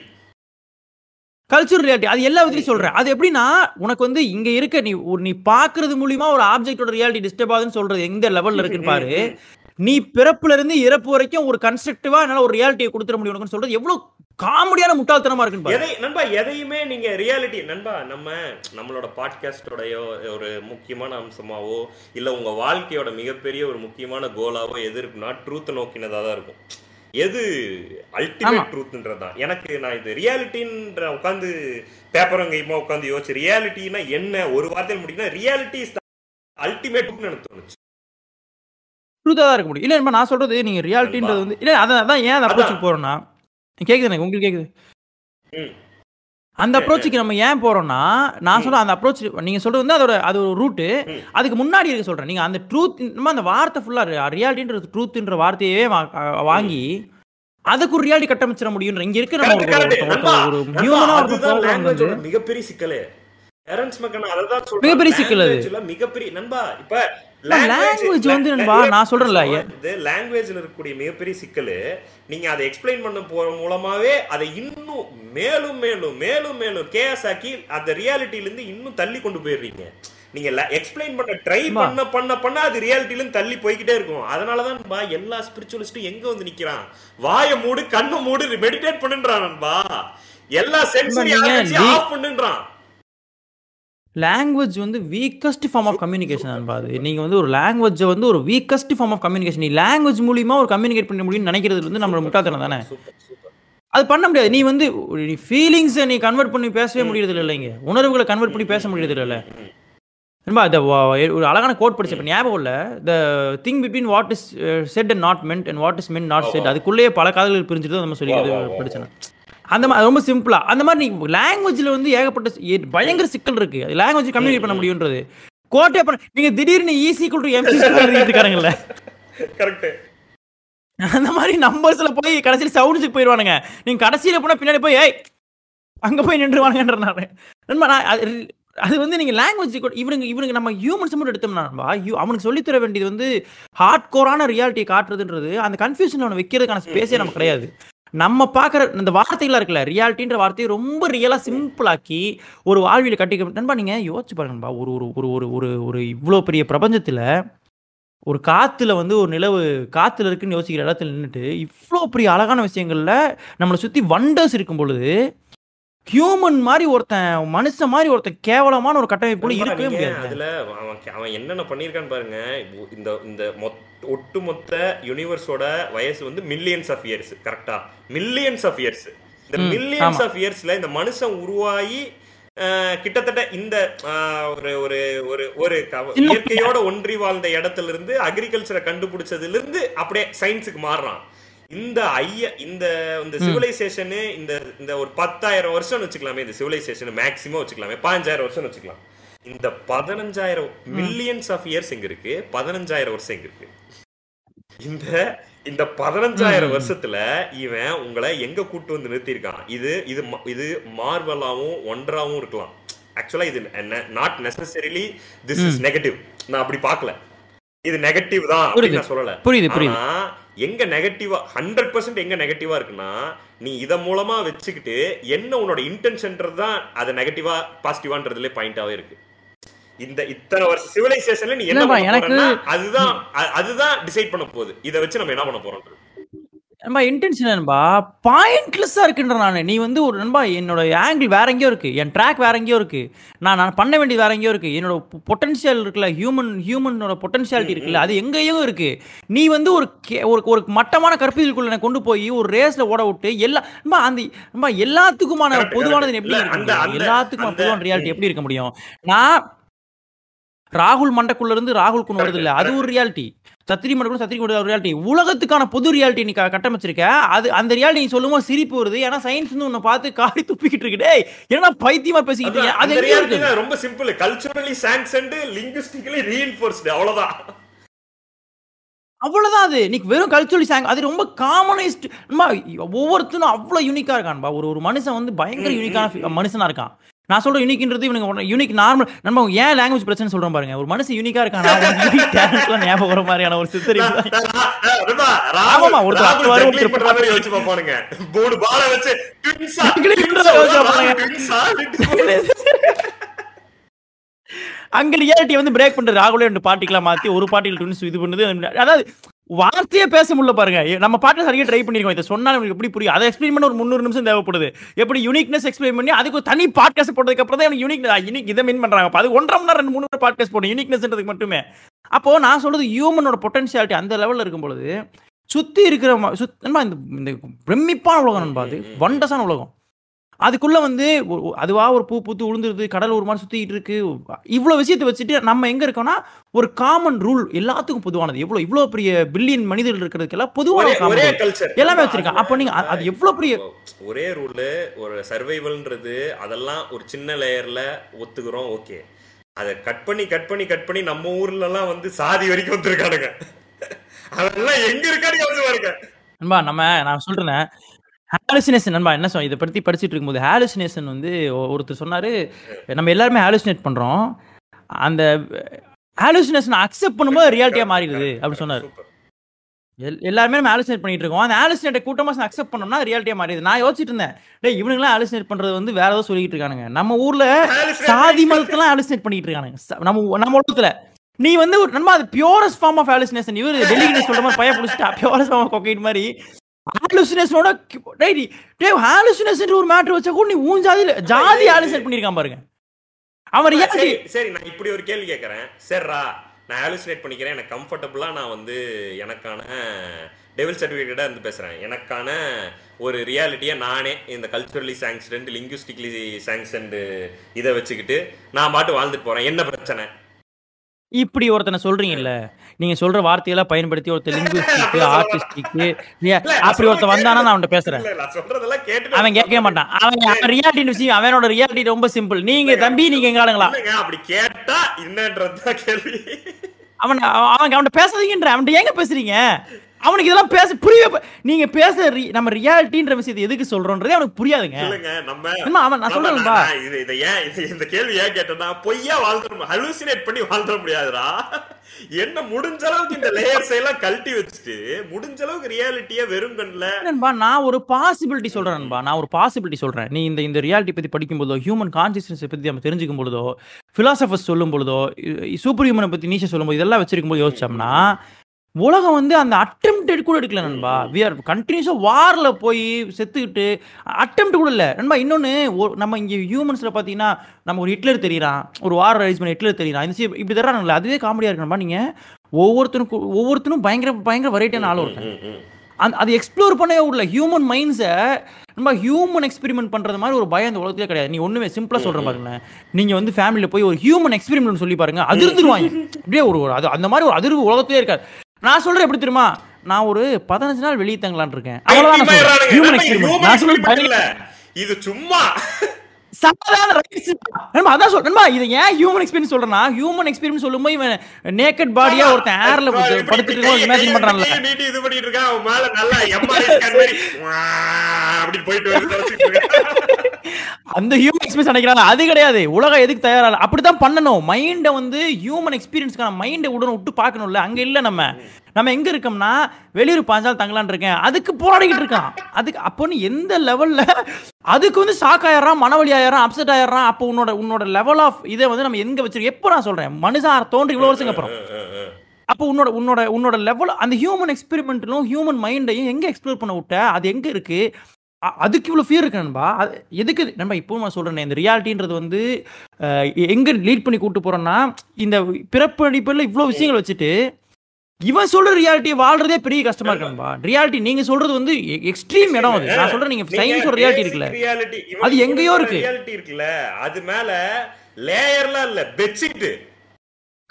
கல்ச்சுரல் ரியாலிட்டி அது எல்லா விதத்துலையும் சொல்றேன். அது எப்படின்னா உனக்கு வந்து இங்க இருக்க நீ ஒரு நீ பாக்குறது மூலியமா ஒரு ஆப்ஜெக்டோட ரியாலிட்டி டிஸ்டர்ப் ஆகுதுன்னு சொல்றது எந்த லெவல்ல இருக்குன்னு பாரு. நீ பிறப்புல இருந்து இறப்பு வரைக்கும் ஒரு கன்ஸ்ட்ரக்டிவா என்னால ஒரு ரியாலிட்டியை கொடுத்துட முடியும் சொல்றது எவ்வளவு காமெடியான முட்டாள்தனமா இருக்குன்னு பாரு. எதை நண்பா எதையுமே நீங்க ரியாலிட்டி நண்பா நம்ம நம்மளோட பாட்காஸ்டோடயோ ஒரு முக்கியமான அம்சமாவோ இல்ல உங்க வாழ்க்கையோட மிகப்பெரிய ஒரு முக்கியமான கோலாவோ எது இருக்குன்னா ட்ரூத் நோக்கினதா தான் இருக்கும். எது அல்டிமேட் ட்ரூத்ன்றது தான் எனக்கு நான் இது ரியாலிட்டின்ற உட்காந்து பேப்பரும் கையுமா உட்காந்து யோசிச்சு ரியாலிட்டினா என்ன? ஒரு வார்த்தையில் முடியும்னா ரியாலிட்டி இஸ் அல்டிமேட் எனக்கு தோணுச்சு. ட்ரூத்தா தான் இருக்க முடியும். இல்ல நான் சொல்றது நீங்க ரியாலிட்டின்றது வந்து இல்ல அதான் ஏன் அப்ரோச்சுக்கு போறோம்னா கேக்குது எனக்கு உங்களுக்கு கேக்குது. அந்த அப்ரோச்சுக்கு நம்ம ஏன் போறோம்னா நான் சொல்ற அந்த அப்ரோச் நீங்க சொல்றது வந்து அதோட அது ஒரு ரூட்டு. அதுக்கு முன்னாடி இருக்க சொல்றேன் நீங்க அந்த ட்ரூத் நம்ம அந்த வார்த்தை ஃபுல்லா ரியாலிட்டின்றது ட்ரூத்ன்ற வார்த்தையே வா- அஹ் வாங்கி அதுக்கு ஒரு ரியாலிட்டி கட்டமைச்சிட முடியும்ன்ற இங்க இருக்க நம்ம ஒரு- ஹியூமனா ஒரு மிகப்பெரிய சிக்கலே பேரண்ட்ஸ் மக்கள் சொல்றேன். மிகப்பெரிய சிக்கல் அது. மிகப்பெரிய நண்பா இப்ப language வந்து நான் சொல்றேன்ல, இது லாங்குவேஜ்ல இருக்கக்கூடிய மிகப்பெரிய சிக்கல். நீங்க அதை எக்ஸ்பிளைன் பண்ண போற மூலமாவே அதை இன்னும் மேலும் மேலும் மேலும் மேலும் கேஸ் ஆக்கி அந்த ரியாலிட்டில இருந்து இன்னும் தள்ளி கொண்டு போயிடுறீங்க. நீங்க எக்ஸ்பிளைன் பண்ண ட்ரை. பண்ண பண்ண பண்ண அது ரியாலிட்டில இருந்து தள்ளி போய்கிட்டே இருக்கும். அதனாலதான் நண்பா எல்லா ஸ்பிரிச்சுவலிஸ்டும் எங்க வந்து நிக்கிறான்? வாயை மூடு கண்ணு மூடு மெடிடேட் பண்ணுன்றான் நண்பா. எல்லா சென்சரி ஆஃப் பண்ணுன்றான். லாங்குவேஜ் வந்து வீக்கஸ்ட் ஃபார்ம் ஆஃப் கம்யூனிகேஷன் நண்பா அது நீங்க வந்து ஒரு லாங்குவேஜை வந்து ஒரு வீக்கஸ்ட் ஃபார்ம் ஆஃப் கம்யூனிகேஷன் நீ லாங்குவேஜ் மூலியமா ஒரு கம்யூனிகேட் பண்ண முடியும்னு நினைக்கிறது வந்து நம்மளோட முட்டாள்தனம் தானே? அது பண்ண முடியாது. நீ வந்து நீ ஃபீலிங்ஸை நீ கன்வெர்ட் பண்ணி பேசவே முடியறது இல்லைங்க உணர்வுகளை கன்வெர்ட் பண்ணி பேச முடியறது இல்லைல்ல நண்பா இந்த ஒரு அழகான கோட் படிச்ச இப்ப ஞாபகம் இல்ல. The thing between what is said and not meant and what is meant not said அதுக்குள்ளேயே பல காதல்கள் பிரிஞ்சுட்டு நம்ம சொல்லி. படிச்சேன் அந்த மாதிரி ரொம்ப சிம்பிளா. அந்த மாதிரி நீ லாங்குவேஜ்ல வந்து ஏகப்பட்ட பயங்கர சிக்கல் இருக்கு. லாங்குவேஜ் கம்யூனிகேட் பண்ண முடியுன்றது. கோட்டே பண்ண நீங்க திடீர்னு ஈஸி டு எம்சி இருக்காருங்கல்ல. கரெக்ட் அந்த மாதிரி நம்பர்ஸ்ல போய் கடைசியில் சவுண்ட்ஸுக்கு போயிடுவானுங்க நீங்க கடைசியில போனா பின்னாடி போய் ஏய் அங்க போய் நின்றுவானுங்கன்ற நான் நண்பா நான் அது அது வந்து நீங்க லாங்குவேஜ் இவனுங்க இவனுங்க நம்ம ஹியூமன்ஸ் மட்டும் எடுத்தோம்னா யூ- அவனுக்கு சொல்லித் தர வேண்டியது வந்து ஹார்ட் கோரான ரியாலிட்டியை காட்டுறதுன்றது அந்த கன்ஃபியூஷன் அவனை வைக்கிறதுக்கான ஸ்பேஸே நமக்கு கிடையாது. நம்ம பார்க்குற இந்த வார்த்தைகளாக இருக்குல்ல ரியாலிட்டின்ற வார்த்தையை ரொம்ப ரியலாக சிம்பிளாக்கி ஒரு வாழ்வியில் கட்டிக்க நண்பா நீங்கள் யோசிச்சு பாருங்கப்பா ஒரு ஒரு ஒரு ஒரு ஒரு ஒரு இவ்வளோ பெரிய பிரபஞ்சத்தில் ஒரு காற்றுல வந்து ஒரு நிலவு காற்றுல இருக்குன்னு யோசிக்கிற இடத்துல நின்றுட்டு இவ்வளோ பெரிய அழகான விஷயங்களில் நம்மளை சுற்றி வண்டர்ஸ் இருக்கும் பொழுது ஹியூமன் மாதிரி ஒருத்தன் மனுஷன் மாதிரி ஒருத்தன் கேவலமான ஒரு கட்டமைப்புல இருக்கவே முடியாது. அதுல அவன் அவன் என்னென்ன பண்ணிருக்கான்னு பாருங்க. இந்த இந்த மொத் ஒட்டுமொத்த யூனிவர்ஸோட வயசு வந்து மில்லியன்ஸ் ஆஃப் இயர்ஸ் கரெக்டா மில்லியன்ஸ் ஆஃப் இயர்ஸ் இந்த மில்லியன்ஸ். ஆஃப் இயர்ஸ்ல இந்த மனுஷன் உருவாகி கிட்டத்தட்ட இந்த ஒரு ஒரு ஒரு ஒரு இயற்கையோட ஒன்றி வாழ்ந்த இடத்துல இருந்து அக்ரிகல்ச்சரை கண்டுபிடிச்சதுல இருந்து அப்படியே சயின்ஸுக்கு மாறுறான். இந்த ஐய இந்த இந்த சிவிலைசேஷனு இந்த இந்த ஒரு பத்தாயிரம் வருஷம் வச்சுக்கலாமே இந்த சிவிலைசேஷன் மேக்ஸிமம் வச்சுக்கலாமே பதினஞ்சாயிரம் வருஷம் வச்சுக்கலாம். இந்த பதினஞ்சாயிரம் மில்லியன்ஸ் ஆஃப் இயர்ஸ் எங்க இருக்கு? பதினஞ்சாயிரம் வருஷம் எங்க இருக்கு? இந்த இந்த பதினஞ்சாயிரம் வருஷத்துல இவன் உங்களை எங்க கூட்டு வந்து நிறுத்தியிருக்கான்? இது இது இது மார்வலாவும் ஒன்றாவும் இருக்கலாம். ஆக்சுவலா இது not necessarily this is negative நான் அப்படி பார்க்கல. இது நெகட்டிவ் தான் புரியுது. நான் சொல்லல. புரியுது புரியுது. எங்க நெகட்டிவா ஹண்ட்ரட் பர்சன்ட் எங்க நெகட்டிவா இருக்குன்னா நீ இத மூலமா வச்சுக்கிட்டு என்ன உன்னோட இன்டென்ஷன்ன்றது தான் அது நெகட்டிவா பாசிட்டிவான்றதுல பாயிண்டாவே இருக்கு. இந்த இத்தனை வருஷம் சிவிலைசேஷன்ல நீ என்ன அதுதான் அதுதான் டிசைட் பண்ண போகுது. இத வச்சு நம்ம என்ன பண்ண போறோம் நண்பா இன்டென்ஷன் நண்பா பாயிண்ட்லெஸ்ஸா இருக்குன்ற நான். நீ வந்து ஒரு நண்பா என்னோட ஆங்கிள் வேற எங்கேயோ இருக்கு. என் ட்ராக் வேற எங்கேயோ இருக்கு. நான் நான் பண்ண வேண்டியது வேற எங்கேயோ இருக்கு. என்னோட பொட்டன்ஷியல் இருக்குல்ல ஹியூமன் ஹியூமனோட பொட்டன்ஷியாலிட்டி இருக்குல்ல அது எங்கேயோ இருக்கு. நீ வந்து ஒரு கே- ஒரு ஒரு மட்டமான கற்பிதலுக்குள்ள என்னை கொண்டு போய் ஒரு ரேஸ்ல ஓட விட்டு எல்லா நண்பா அந்த நண்பா எல்லாத்துக்குமான பொதுவானது. எப்படி இருக்க எல்லாத்துக்குமான பொதுவான ரியாலிட்டி எப்படி இருக்க முடியும்? நான் ராகுல் மண்டக்குள்ள இருந்து ராகுல் குன் வருது இல்ல அது ஒரு ரியாலிட்டி சத்திரி மண்டக்குள்ள சத்திரி ஒரு ரியாலிட்டி உலகத்துக்கான பொது ரியாலிட்டி நீ கட்டமைச்சிருக்க. அது அந்த ரியாலிட்டி நீ சொல்லும்போது சிரிப்பு வருது. ஏன்னா சயின்ஸ் வந்து உன்னை பார்த்து காடி துப்பிக்கிட்டு இருக்கு. டேய் என்ன பைத்தியமா பேசிக்கிட்டு? அது தான் ரொம்ப simple culturally sanctioned linguistically reinforced அவ்வளவுதான். அவ்வளவுதான் அது. நீ வெறும் கல்ச்சுரல் சாங் அது ரொம்ப காமனைஸ்ட் ஒவ்வொருத்தனும் அவ்வளவு யூனிக்கா இருக்கான்பா ஒரு ஒரு மனுஷன் வந்து பயங்கர யூனிக்கான மனுஷனா இருக்கான். நான் சொல்ற யூனிக்ன்றது இவனுக்கு யூனிக் நார்மல் நம்ம ஏன் லாங்குவேஜ் பிரச்சனை சொல்றோம் பாருங்க. ஒரு மனுஷன் யூனிக்கா இருக்கான் டேலண்ட்லாம் ஞாபகம் வர மாதிரியான ஒரு. ஆமாமா, ஒருத்தர் ராகுல் அறுபது ஜங்கிலி ஒருத்தர் பண்ற யோசிச்சு பாப்பானுங்க. மூணு பால வச்சு அங்க ரியாலிட்டி வந்து பிரேக் பண்றது. ராகுலே ரெண்டு பார்ட்டிக்கெல்லாம் மாத்தி ஒரு பார்ட்டியில் ட்வின்ஸ் இது பண்ணுது. அதாவது வார்த்தையே பேச முடியல பாருங்க. நம்ம பாட்டில் சரியா ட்ரை பண்ணிருக்கோம். இதை சொன்னா நமக்கு எப்படி புரியும்? அதை எக்ஸ்பிளைன் பண்ண ஒரு முந்நூறு நிமிஷம் தேவைப்படுது. எப்படி யூனிக்னஸ் எக்ஸ்பிளைன் பண்ணி அதுக்கு ஒரு தனி பாட்காஸ்ட் போட்டதுக்கு அப்புறம் தான் எனக்கு யூனிக் யூனிக் இதை மீன் பண்றாங்க. அது ஒன்றரை மணி நேரம் ரெண்டு மூணு பாட்காஸ்ட் போடும் யூனிக்னஸ்ன்றதுக்கு மட்டுமே. அப்போ நான் சொல்றது ஹியூமனோட பொட்டன்ஷியாலிட்டி அந்த லெவல்ல இருக்கும் பொழுது சுத்தி இருக்கிற சுத்- இந்த இந்த பிரமிப்பான உலகம் நண்பா அது? வண்டஸான உலகம். அதுக்குள்ள வந்து அதுவா ஒரு பூ பூத்து உளுந்துருது கடல் ஒரு மாதிரி சுத்திட்டு இருக்கு. இவ்வளவு விஷயத்தை வச்சுட்டு நம்ம எங்க இருக்கோம்னா ஒரு காமன் ரூல் எல்லாத்துக்கும் பொதுவானது. எவ்வளவு இவ்வளவு பெரிய பில்லியன் மனிதர்கள் இருக்கிறதுக்கெல்லாம் பொதுவான எல்லாமே வச்சிருக்கான் அப்ப நீங்க அது எவ்வளவு பெரிய ஒரே ரூல் ஒரு சர்வைவல்ன்றது அதெல்லாம் ஒரு சின்ன லேயர்ல ஒத்துக்கிறோம் ஓகே அதை கட் பண்ணி கட் பண்ணி கட் பண்ணி நம்ம ஊர்ல எல்லாம் வந்து சாதி வரைக்கும் வந்திருக்கானுங்க. அதெல்லாம் எங்க பாருங்க. நண்பா நம்ம நான் சொல்றேன் ஹாலுசினேஷன் நண்பா என்ன சொல் இதை பத்தி படிச்சுட்டு இருக்கும்போது ஹாலுசினேஷன் வந்து ஒருத்தர் சொன்னாரு நம்ம எல்லாருமே ஹாலுசினேட் பண்றோம். அந்த ஹாலுசினேஷன் அக்செப்ட் பண்ணும்போது ரியாலிட்டியா மாறிடுது அப்படி சொன்னாரு. எல்லாருமே நம்ம ஆலோசனை பண்ணிட்டு இருக்கோம். அந்த ஆலோசனை கூட்டமா அக்செப்ட் பண்ணோம்னா ரியாலிட்டியா மாறிடுது. நான் யோசிச்சுட்டு இருந்தேன் டேய் இவனுங்களாம் ஆலோசனை பண்றது வந்து வேற ஏதோ சொல்லிட்டு இருக்கானுங்க. நம்ம ஊர்ல சாதி மதத்தெல்லாம் ஆலோசனை பண்ணிட்டு இருக்கானுங்க. நம்ம நம்ம உலகத்துல. நீ வந்து ஒரு நண்பா அது பியூரஸ்ட் ஃபார்ம் ஆஃப் ஹாலுசினேஷன் இவர் டெல்லிக்கு சொல்ற மாதிரி பய பிடிச்சிட்டா பியூரஸ்ட் ஃபார்ம் ஆஃப் கொக்கைட் மாதிரி ஹாலுசினேஷனோட டேய் டேய் ஹாலுசினேஷன் ஒரு மேட்டர் வச்சா கூட நீ ஊன் ஜாதியில ஜாதி ஹாலுசினேட் பண்ணிருக்கான் பாருங்க. அவன் ரியாலிட்டி சரி சரி நான் இப்படி ஒரு கேள்வி கேட்கறேன் சரிரா நான் ஹாலுசினேட் பண்ணிக்கிறேன். எனக்கு கம்ஃபர்டபுளா நான் வந்து எனக்கான டெவில் சர்டிஃபிகேட்டா இருந்து பேசுறேன். எனக்கான ஒரு ரியாலிட்டியை நானே இந்த கல்ச்சுரலி சாங்ஷன்டு லிங்குஸ்டிக்லி சாங்ஷன்டு இதை வச்சுக்கிட்டு நான் பாட்டு வாழ்ந்துட்டு போறேன். என்ன பிரச்சனை? இப்படி ஒருத்தனை சொல்றீங்கல்ல நீங்க சொல்ற வார்த்தையெல்லாம் பயன்படுத்தி ஒருத்தர் லிங்குஸ்டிக் ஆர்டிஸ்டிக் அப்படி ஒருத்தன் வந்தானா நான் அவன்கிட்ட பேசுறேன். அவன் கேட்கவே மாட்டான். அவன் அவன் ரியாலிட்டி விஷயம் அவனோட ரியாலிட்டி ரொம்ப சிம்பிள் நீங்க தம்பி நீங்க எங்க ஆளுங்களா அப்படி கேட்டா என்னன்றதுதான் கேள்வி. அவன் அவன் அவன்கிட்ட பேசாதீங்கன்ற அவன்கிட்ட ஏங்க பேசுறீங்க? அவனுக்கு இதெல்லாம் பேச புரியவே ப- நீங்க பேச நம்ம ரியாலிட்டின்ற விஷயத்தை எதுக்கு சொல்றோன்றதே அவனுக்கு புரியாதுங்க. இல்லைங்க நம்ம அவன் நான் சொல்றேன்பா இது இதை ஏன் இந்த கேள்வி ஏன் கேட்டேன்னா பொய்யா வாழ்ந்துட ஹலூசினேட் பண்ணி வாழ்ந்துட முடியாதுடா. என்ன முடிஞ்ச அளவுக்கு இந்த லேயர்ஸ் எல்லாம் கழட்டி வச்சுட்டு முடிஞ்ச அளவுக்கு ரியாலிட்டியா வெறும் கண்ணுல நண்பா நான் ஒரு பாசிபிலிட்டி சொல்றேன் நண்பா நான் ஒரு பாசிபிலிட்டி சொல்றேன். நீ இந்த இந்த ரியாலிட்டி பத்தி படிக்கும் போதோ ஹியூமன் கான்சியஸ்னஸ் பத்தி நம்ம தெரிஞ்சுக்கும் பொழுதோ பிலாசபர்ஸ் சொல்லும் பொழுதோ சூப்பர் ஹியூமனை பத்தி நீச்ச சொல்லும் போது இதெல்லாம் வச்சிருக்கும் போது யோசிச்சோம்னா உலகம் வந்து அந்த அட்டெம்ப்டட் கூட எடுக்கல நண்பா. வி ஆர் கண்டினியூஸாக வாரில் போய் செத்துக்கிட்டு அட்டெம்ப்ட் கூட இல்லை. நண்பா இன்னொன்று நம்ம இங்கே ஹியூமன்ஸில் பார்த்தீங்கன்னா நம்ம ஒரு ஹிட்லர் தெரியறான். ஒரு வார் ரைஸ் பண்ண ஹிட்லர் தெரியறான். இந்த இப்படி தர்றானுங்களே அதுவே காமெடியாக இருக்கு நண்பா. நீங்கள் ஒவ்வொருத்தனுக்கும் ஒவ்வொருத்தனும் பயங்கர பயங்கர வெரைட்டியான ஆள் ஒருத்தன். அந்த அது எக்ஸ்ப்ளோர் பண்ணவே விடல ஹியூமன் மைண்ட்ஸை நம்ம ஹியூமன் எக்ஸ்பெரிமெண்ட் பண்றது மாதிரி ஒரு பயம் இந்த உலகத்திலே கிடையாது. நீ ஒண்ணுமே சிம்பிளா சொல்றேன் பாருங்க நீங்க வந்து ஃபேமிலியில போய் ஒரு ஹியூமன் எக்ஸ்பெரிமெண்ட் சொல்லி பாருங்க. அதிர்ந்துருவாங்க. அப்படியே ஒரு ஒரு அது அந்த மாதிரி ஒரு அதிர்வு உலகத்திலே இருக்காது. நான் சொல்றேன் எப்படி தெரியுமா? நான் ஒரு பதினஞ்சு நாள் வெளியே தங்கலாம்னு இருக்கேன். அவ்வளவுதான் நான் சொல்றேன். இது சும்மா. சாதாரண ரைஸ் நண்பா அதான் சொல்றேன் இது ஏன் ஹியூமன் எக்ஸ்பீரியன்ஸ் சொல்றேன்னா ஹியூமன் எக்ஸ்பீரியன்ஸ் சொல்லும்போது இவன் நேக்கட் பாடியா ஒருத்தன் ஏர்ல படுத்துட்டு இருக்கோம் இமேஜின் கையை பண்றான்ல. நீட்டி- நீட்டி இது பண்ணிட்டு இருக்கான் அவன் மேல நல்லா MRI scan மாதிரி வா, அப்படி போயிட்டு வந்து தொலைச்சிட்டு இருக்கான். அந்த ஹியூமன் எக்ஸ்பீரியன்ஸ் நினைக்கிறாங்க அது கிடையாது. உலகம் எதுக்கு தயாரா இல்ல. அப்படித்தான் பண்ணணும். மைண்டை வந்து ஹியூமன் எக்ஸ்பீரியன்ஸ்க்கான மைண்டை உடனே விட்டு பார்க்கணும்ல. அங்க இல்ல நம்ம. நம்ம எங்கே இருக்கோம்னா வெளியூர் பாஞ்சால் தங்கலான் இருக்கேன். அதுக்கு போராடிக்கிட்டு இருக்கான். அதுக்கு அப்போ நீ எந்த லெவலில் அதுக்கு வந்து ஷாக் ஆயிடுறான் மனவழி ஆயிடுறான் அப்செட் ஆயிடுறான். அப்போ உன்னோட உன்னோட லெவல் ஆஃப் இதை வந்து நம்ம எங்கே வச்சிருக்கோம்? எப்போ நான் சொல்கிறேன் மனுஷன் தோன்றி இவ்வளோ வருஷங்க அப்புறம். அப்போ உன்னோட உன்னோட உன்னோட லெவல் அந்த ஹியூமன் எக்ஸ்பெரிமெண்ட்லும் ஹியூமன் மைண்டையும் எங்கே எக்ஸ்ப்ளோர் பண்ண விட்ட? அது எங்கே இருக்குது அதுக்கு இவ்வளோ ஃபியர் இருக்கு நண்பா? அது எதுக்கு நண்பா இப்போ நான் சொல்கிறேன் இந்த ரியாலிட்டின்றது வந்து எங்கே லீட் பண்ணி கூப்பிட்டு போகிறோன்னா இந்த பிறப்படிப்பில் இவ்வளோ விஷயங்கள் வச்சுட்டு இவன் சொல்ற ரியாலிட்டி வாழ்றதே பெரிய கஷ்டமா இருக்கு நண்பா ரியாலிட்டி நீங்க சொல்றது வந்து எக்ஸ்ட்ரீம் இடம் அது. நான் சொல்றேன் நீங்க சயின்ஸ் ஒரு ரியாலிட்டி இருக்குல்ல. இவன் அது எங்கேயோ இருக்கு. reality இருக்குல்ல? அது மேல லேயர்லாம் இல்ல. பெட்ஷீட்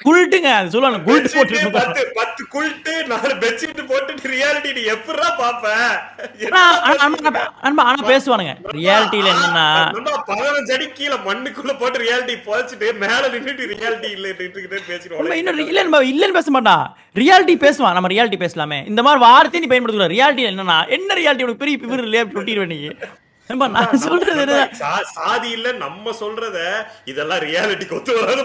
குல்ட்டுங்க அது சொல்லுவாங்க குல்ட் போட்டு பத்து பத்து குல்ட்டு நாலு பெட்ஷீட் போட்டு ரியாலிட்டி நீ எப்படா பாப்ப? ஆனா ஆனா- பேசுவானுங்க. ரியாலிட்டியில என்னன்னா பதினஞ்சு அடி கீழே மண்ணுக்குள்ள போட்டு ரியாலிட்டி புதைச்சிட்டு மேல நின்னுட்டு ரியாலிட்டி இல்ல பேசிடுவோம் இன்னும் இல்ல நம்ம இல்லன்னு பேச மாட்டான் ரியாலிட்டி பேசுவான் நம்ம ரியாலிட்டி பேசலாமே. இந்த மாதிரி வார்த்தையை நீ பயன்படுத்தக்கூடாது ரியாலிட்டி என்னன்னா என்ன ரியாலிட்டி உனக்கு பெரிய பிவர் இல்லையா? அப்படி நீ. சொல்றது சாதி இல்ல நம்ம சொல்றத இதெல்லாம் ரியாலிட்டிக்கு ஒத்து வராது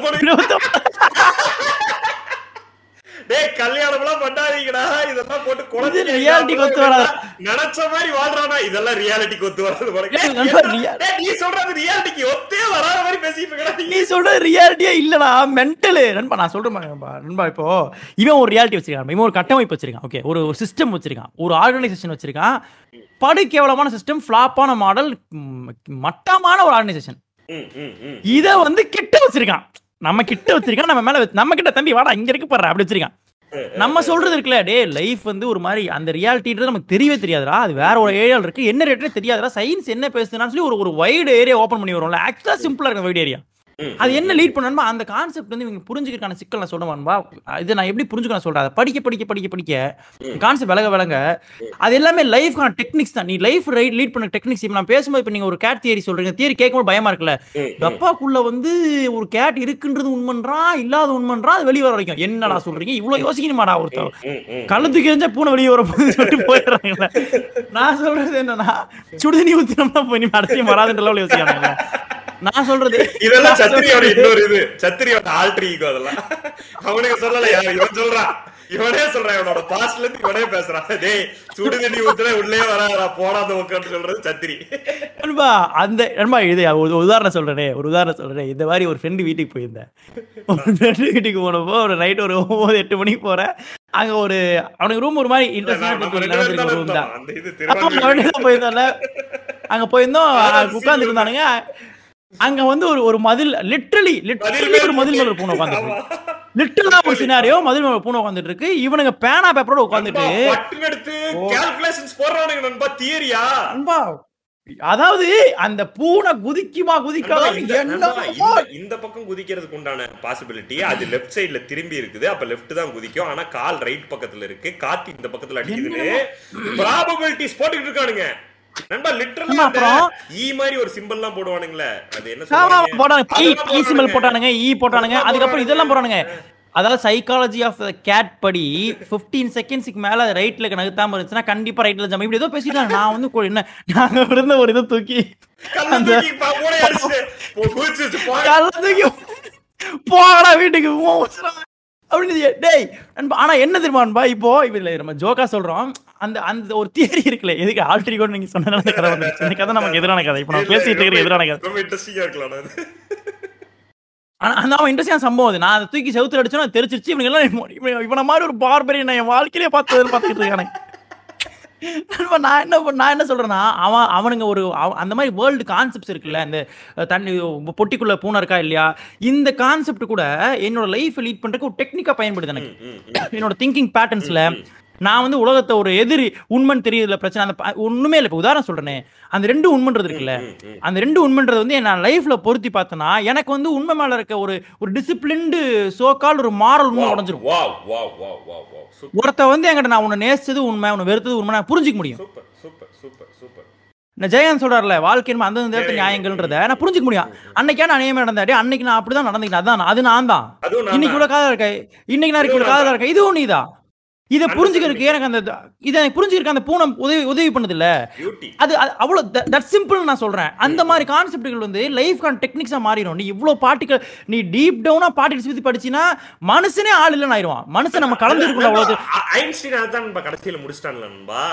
டேய் கல்யாணம் எல்லாம் பண்ணாதீங்கடா. இதெல்லாம் போட்டு குழந்தை க்கு ஒத்து வராது. நினைச்ச மாதிரி வாழ்றானா? இதெல்லாம் ரியாலிட்டிக்கு ஒத்து வராது டேய், நீ சொல்றது ரியாலிட்டிக்கு ஒத்தே வராத மாதிரி பேசிட்டு இருக்கடா நீ. சொல்றது ரியாலிட்டியே இல்லடா மென்டலு நண்பா நான் சொல்றேன். நண்பா. இப்போ இவன் ஒரு ரியாலிட்டி வச்சிருக்கான். இவன் ஒரு கட்டமைப்பு வச்சிருக்கான் ஓகே ஒரு சிஸ்டம் வச்சிருக்கான். ஒரு ஆர்கனைசேஷன் வச்சிருக்கான். படு கேவலமான சிஸ்டம் ஃபிளாப்பான மாடல் மட்டமான ஒரு ஆர்கனைசேஷன். இத வந்து கிட்ட வச்சிருக்கான். நம்ம கிட்ட வச்சிருக்கான் நம்ம மேல நம்ம கிட்ட தம்பி வாடா இங்க இருக்கு பாரு அப்படி வச்சிருக்கான். நம்ம சொல்றது இருக்குல்ல டே லைஃப் வந்து ஒரு மாதிரி அந்த ரியாலிட்டின்றது நமக்கு தெரியவே தெரியாதுடா. அது வேற ஒரு ஏரியால இருக்கு. என்ன ரேட்டே தெரியாதுடா. சயின்ஸ் என்ன பேசுதுன்னு சொல்லி ஒரு ஒரு வைடு ஏரியா ஓப்பன் பண்ணி வரும்ல ஆக்சுவலா சிம்பிளா இருக்கு வைடு ஏரியா அது என்ன லீட் பண்ணணுமா அந்த கான்செப்ட் வந்து இவங்க புரிஞ்சுக்கிறதுக்கான சிக்கல் நான் சொல்லுவான்பா இது நான் எப்படி புரிஞ்சுக்க நான் சொல்றேன். அதை படிக்க படிக்க படிக்க படிக்க கான்செப்ட் விலக விலக அது எல்லாமே லைஃப்க்கான டெக்னிக்ஸ் தான். நீ லைஃப் ரைட் லீட் பண்ண டெக்னிக்ஸ் இப்போ நான் பேசும்போது இப்போ நீங்க ஒரு கேட் தியரி சொல்றீங்க. தியரி கேட்கும்போது பயமா இருக்குல்ல. டப்பாக்குள்ள வந்து ஒரு கேட் இருக்குன்றது உண்மன்றான் இல்லாத உண்மன்றான் அது வெளியே வர வரைக்கும். என்னடா சொல்றீங்க? இவ்வளவு யோசிக்கணுமாடா ம். கழுத்துக்கு எரிஞ்சா பூனை வெளியே வர சொல்லிட்டு போயிடுறாங்கல்ல. நான் சொல்றது என்னன்னா சுடுதண்ணி ஊத்தினோம்னா போய் நீ அடுத்தையும் வராதுன்ற லெவலில் யோசிக்கிறாங்க நான் சொல்றது இதெல்லாம் சத்திரியோட இன்னொரு இது. சத்திரியோட ஆல்ட்ரி ஈகோ அதெல்லாம். அவனுக்கு சொல்லல யார் இவன் சொல்றான் இவனே சொல்றான் இவனோட பாஸ்ட்ல இருந்து இவனே பேசுறான் டேய் சுடு தண்ணி ஊத்துற உள்ளே வராதா போடாத உட்காந்து சொல்றது சத்திரி. நண்பா அந்த நண்பா இது ஒரு உதாரணம் சொல்றேனே ஒரு உதாரணம் சொல்றேன். இந்த மாதிரி ஒரு ஃப்ரெண்டு வீட்டுக்கு போயிருந்தேன். ஒரு ஃப்ரெண்டு வீட்டுக்கு போனப்போ ஒரு நைட் ஒரு ஒன்பது எட்டு மணிக்கு போறேன் அங்க ஒரு அவனுக்கு ரூம் ஒரு மாதிரி இன்ட்ரெஸ்டான ரூம் தான் போயிருந்தோம்ல. அங்க போயிருந்தோம் உட்கார்ந்து இருந்தானுங்க. அங்க வந்து ஒரு ஒரு மதில் லிட்ரலி லிட்ரலி ஒரு மதில் மேல பூனை உட்காந்துருக்கு. லிட்டரலா ஒரு சினாரியோ மதில் மேல பூனை உட்காந்துட்டு இருக்கு. இவனுங்க பேனா பேப்பரோட உட்காந்துட்டு நண்பா, எடுத்து calculations போடுறானுங்க நண்பா தியரியா அன்பா அதாவது அந்த பூனை குதிக்குமா நண்பா, நண்பா, இந்த- இந்த பக்கம் குதிக்கிறதுக்கு உண்டான பாசிபிலிட்டி அது லெஃப்ட் சைடுல திரும்பி இருக்குது. அப்ப லெஃப்ட் தான் குதிக்கும். ஆனா கால் ரைட் பக்கத்துல இருக்கு. காத்து இந்த பக்கத்துல அடிக்குதுன்னு ப்ராபபிலிட்டிஸ் போட்டுக்கிட்டு இருக்கானுங்க. நண்பா லிட்டரலா அப்புறம்? ஈ மாதிரி ஒரு சிம்பிள் எல்லாம் போடுவானுங்களே. அது என்ன ஆமா, சொல்லுவாங்க? போட்டானுங்க பை பை சிம்பிள். போட்டானுங்க ஈ போட்டானுங்க. அதுக்கப்புறம் இதெல்லாம். போறானுங்க அதாவது சைக்காலஜி ஆஃப் கேட் படி 15 செகண்ட்ஸ்க்கு மேல ரைட்ல நகர்த்தாம இருந்துச்சுன்னா கண்டிப்பா ரைட்ல ஜம்ப் இப்படி ஏதோ பேசிட்டாங்க. நான் வந்து என்ன நாங்க இருந்த ஒரு இதை தூக்கி போகடா வீட்டுக்கு. அப்படின்னு டேய் ஆனா என்ன தெரியுமா நண்பா இப்போ இதுல நம்ம ஜோக்கா சொல்றோம். அந்த அந்த ஒரு தியரி இருக்குல்ல. எதுக்கு ஆல்ட்ரி கூட நீங்க சொன்ன அந்த கதை வந்துருச்சு இந்த கதை நமக்கு எதிரான கதை. இப்போ நம்ம பேசிட்டு இருக்கிற எதிரான கதை. ரொம்ப இன்ட்ரெஸ்டிங்கா இருக்கலாம் அது. ஆனா அந்த அவன் இன்ட்ரெஸ்டிங் சம்பவம் அது. நான் அதை தூக்கி செவுத்துல அடிச்சோன்னா அது தெரிச்சிருச்சு இவனுங்க எல்லாம் இவன் மாதிரி ஒரு பார்பரி நான் என் வாழ்க்கையிலே பார்த்தது பார்த்துக்கிட்டு இருக்கானே. நான் என்ன நான் என்ன சொல்றேன்னா அவன் அவனுங்க ஒரு அந்த மாதிரி வேர்ல்டு கான்செப்ட்ஸ் இருக்குல்ல. இந்த தண்ணி பொட்டிக்குள்ள பூனை இருக்கா இல்லையா? இந்த கான்செப்ட் கூட என்னோட லைஃப் லீட் பண்றதுக்கு ஒரு டெக்னிக்கா பயன்படுது எனக்கு. என்னோட திங்கிங் பேட்டர்ன்ஸ்ல நான் வந்து உலகத்தை ஒரு எதிரி உண்மைன்னு தெரியுதுல பிரச்சனை. அந்த ஒண்ணுமே இல்லை. இப்போ உதாரணம் சொல்றேனே. அந்த ரெண்டு உண்மைன்றது இருக்குல்ல. அந்த ரெண்டு உண்மைன்றது வந்து நான் லைஃப்ல பொருத்தி பார்த்தேன்னா எனக்கு வந்து உண்மை மேல இருக்க ஒரு ஒரு டிசிப்ளின்டு சோக்கால் ஒரு மாரல் உண்மை உடஞ்சிரும். ஒருத்த வந்து என்கிட்ட நான் உன்னை நேசிச்சது உண்மை உன்னை வெறுத்தது உண்மை நான் புரிஞ்சிக்க முடியும். சூப்பர் சூப்பர் சூப்பர் சூப்பர் இந்த ஜெயகாந்த் சொல்றாருல வாழ்க்கை என்பது அந்த நேரத்தில் நியாயங்கள்ன்றத நான் புரிஞ்சுக்க முடியும். அன்னைக்கா நான் நியமம் நடந்தாடி அன்னைக்கு நான் அப்படிதான் நடந்துக்கிட்டேன் அதான் நான். அது நான் தான். நான் இன்னைக்கு இவ்வளவு காதல் இருக்கேன் இன்னைக்கு நான் இவ்வளவு காதல் இருக்கேன் இதுவும் நீதான். இதை புரிஞ்சுக்கிறதுக்கு எனக்கு அந்த இதை புரிஞ்சுக்கிறதுக்கு அந்த பூனம் உதவி உதவி பண்ணுது இல்ல பியூட்டி அது அது அவ்வளோ தட் சிம்பிள் நான் சொல்றேன். அந்த மாதிரி கான்செப்ட்கள் வந்து லைஃப்கான டெக்னிக்ஸா மாறிடும் நீ இவ்வளோ பார்ட்டிகள் நீ டீப் டவுனா பார்ட்டிகல்ஸ் பத்தி படிச்சினா மனுஷனே ஆள் இல்லைன்னு ஆயிடுவான். மனுஷன் நம்ம கலந்து இருக்கல அவ்வளவு ஐ- ஐன்ஸ்டீன் அதான் நண்பா கடைசியில முடிச்சிட்டான்ல நண்பா?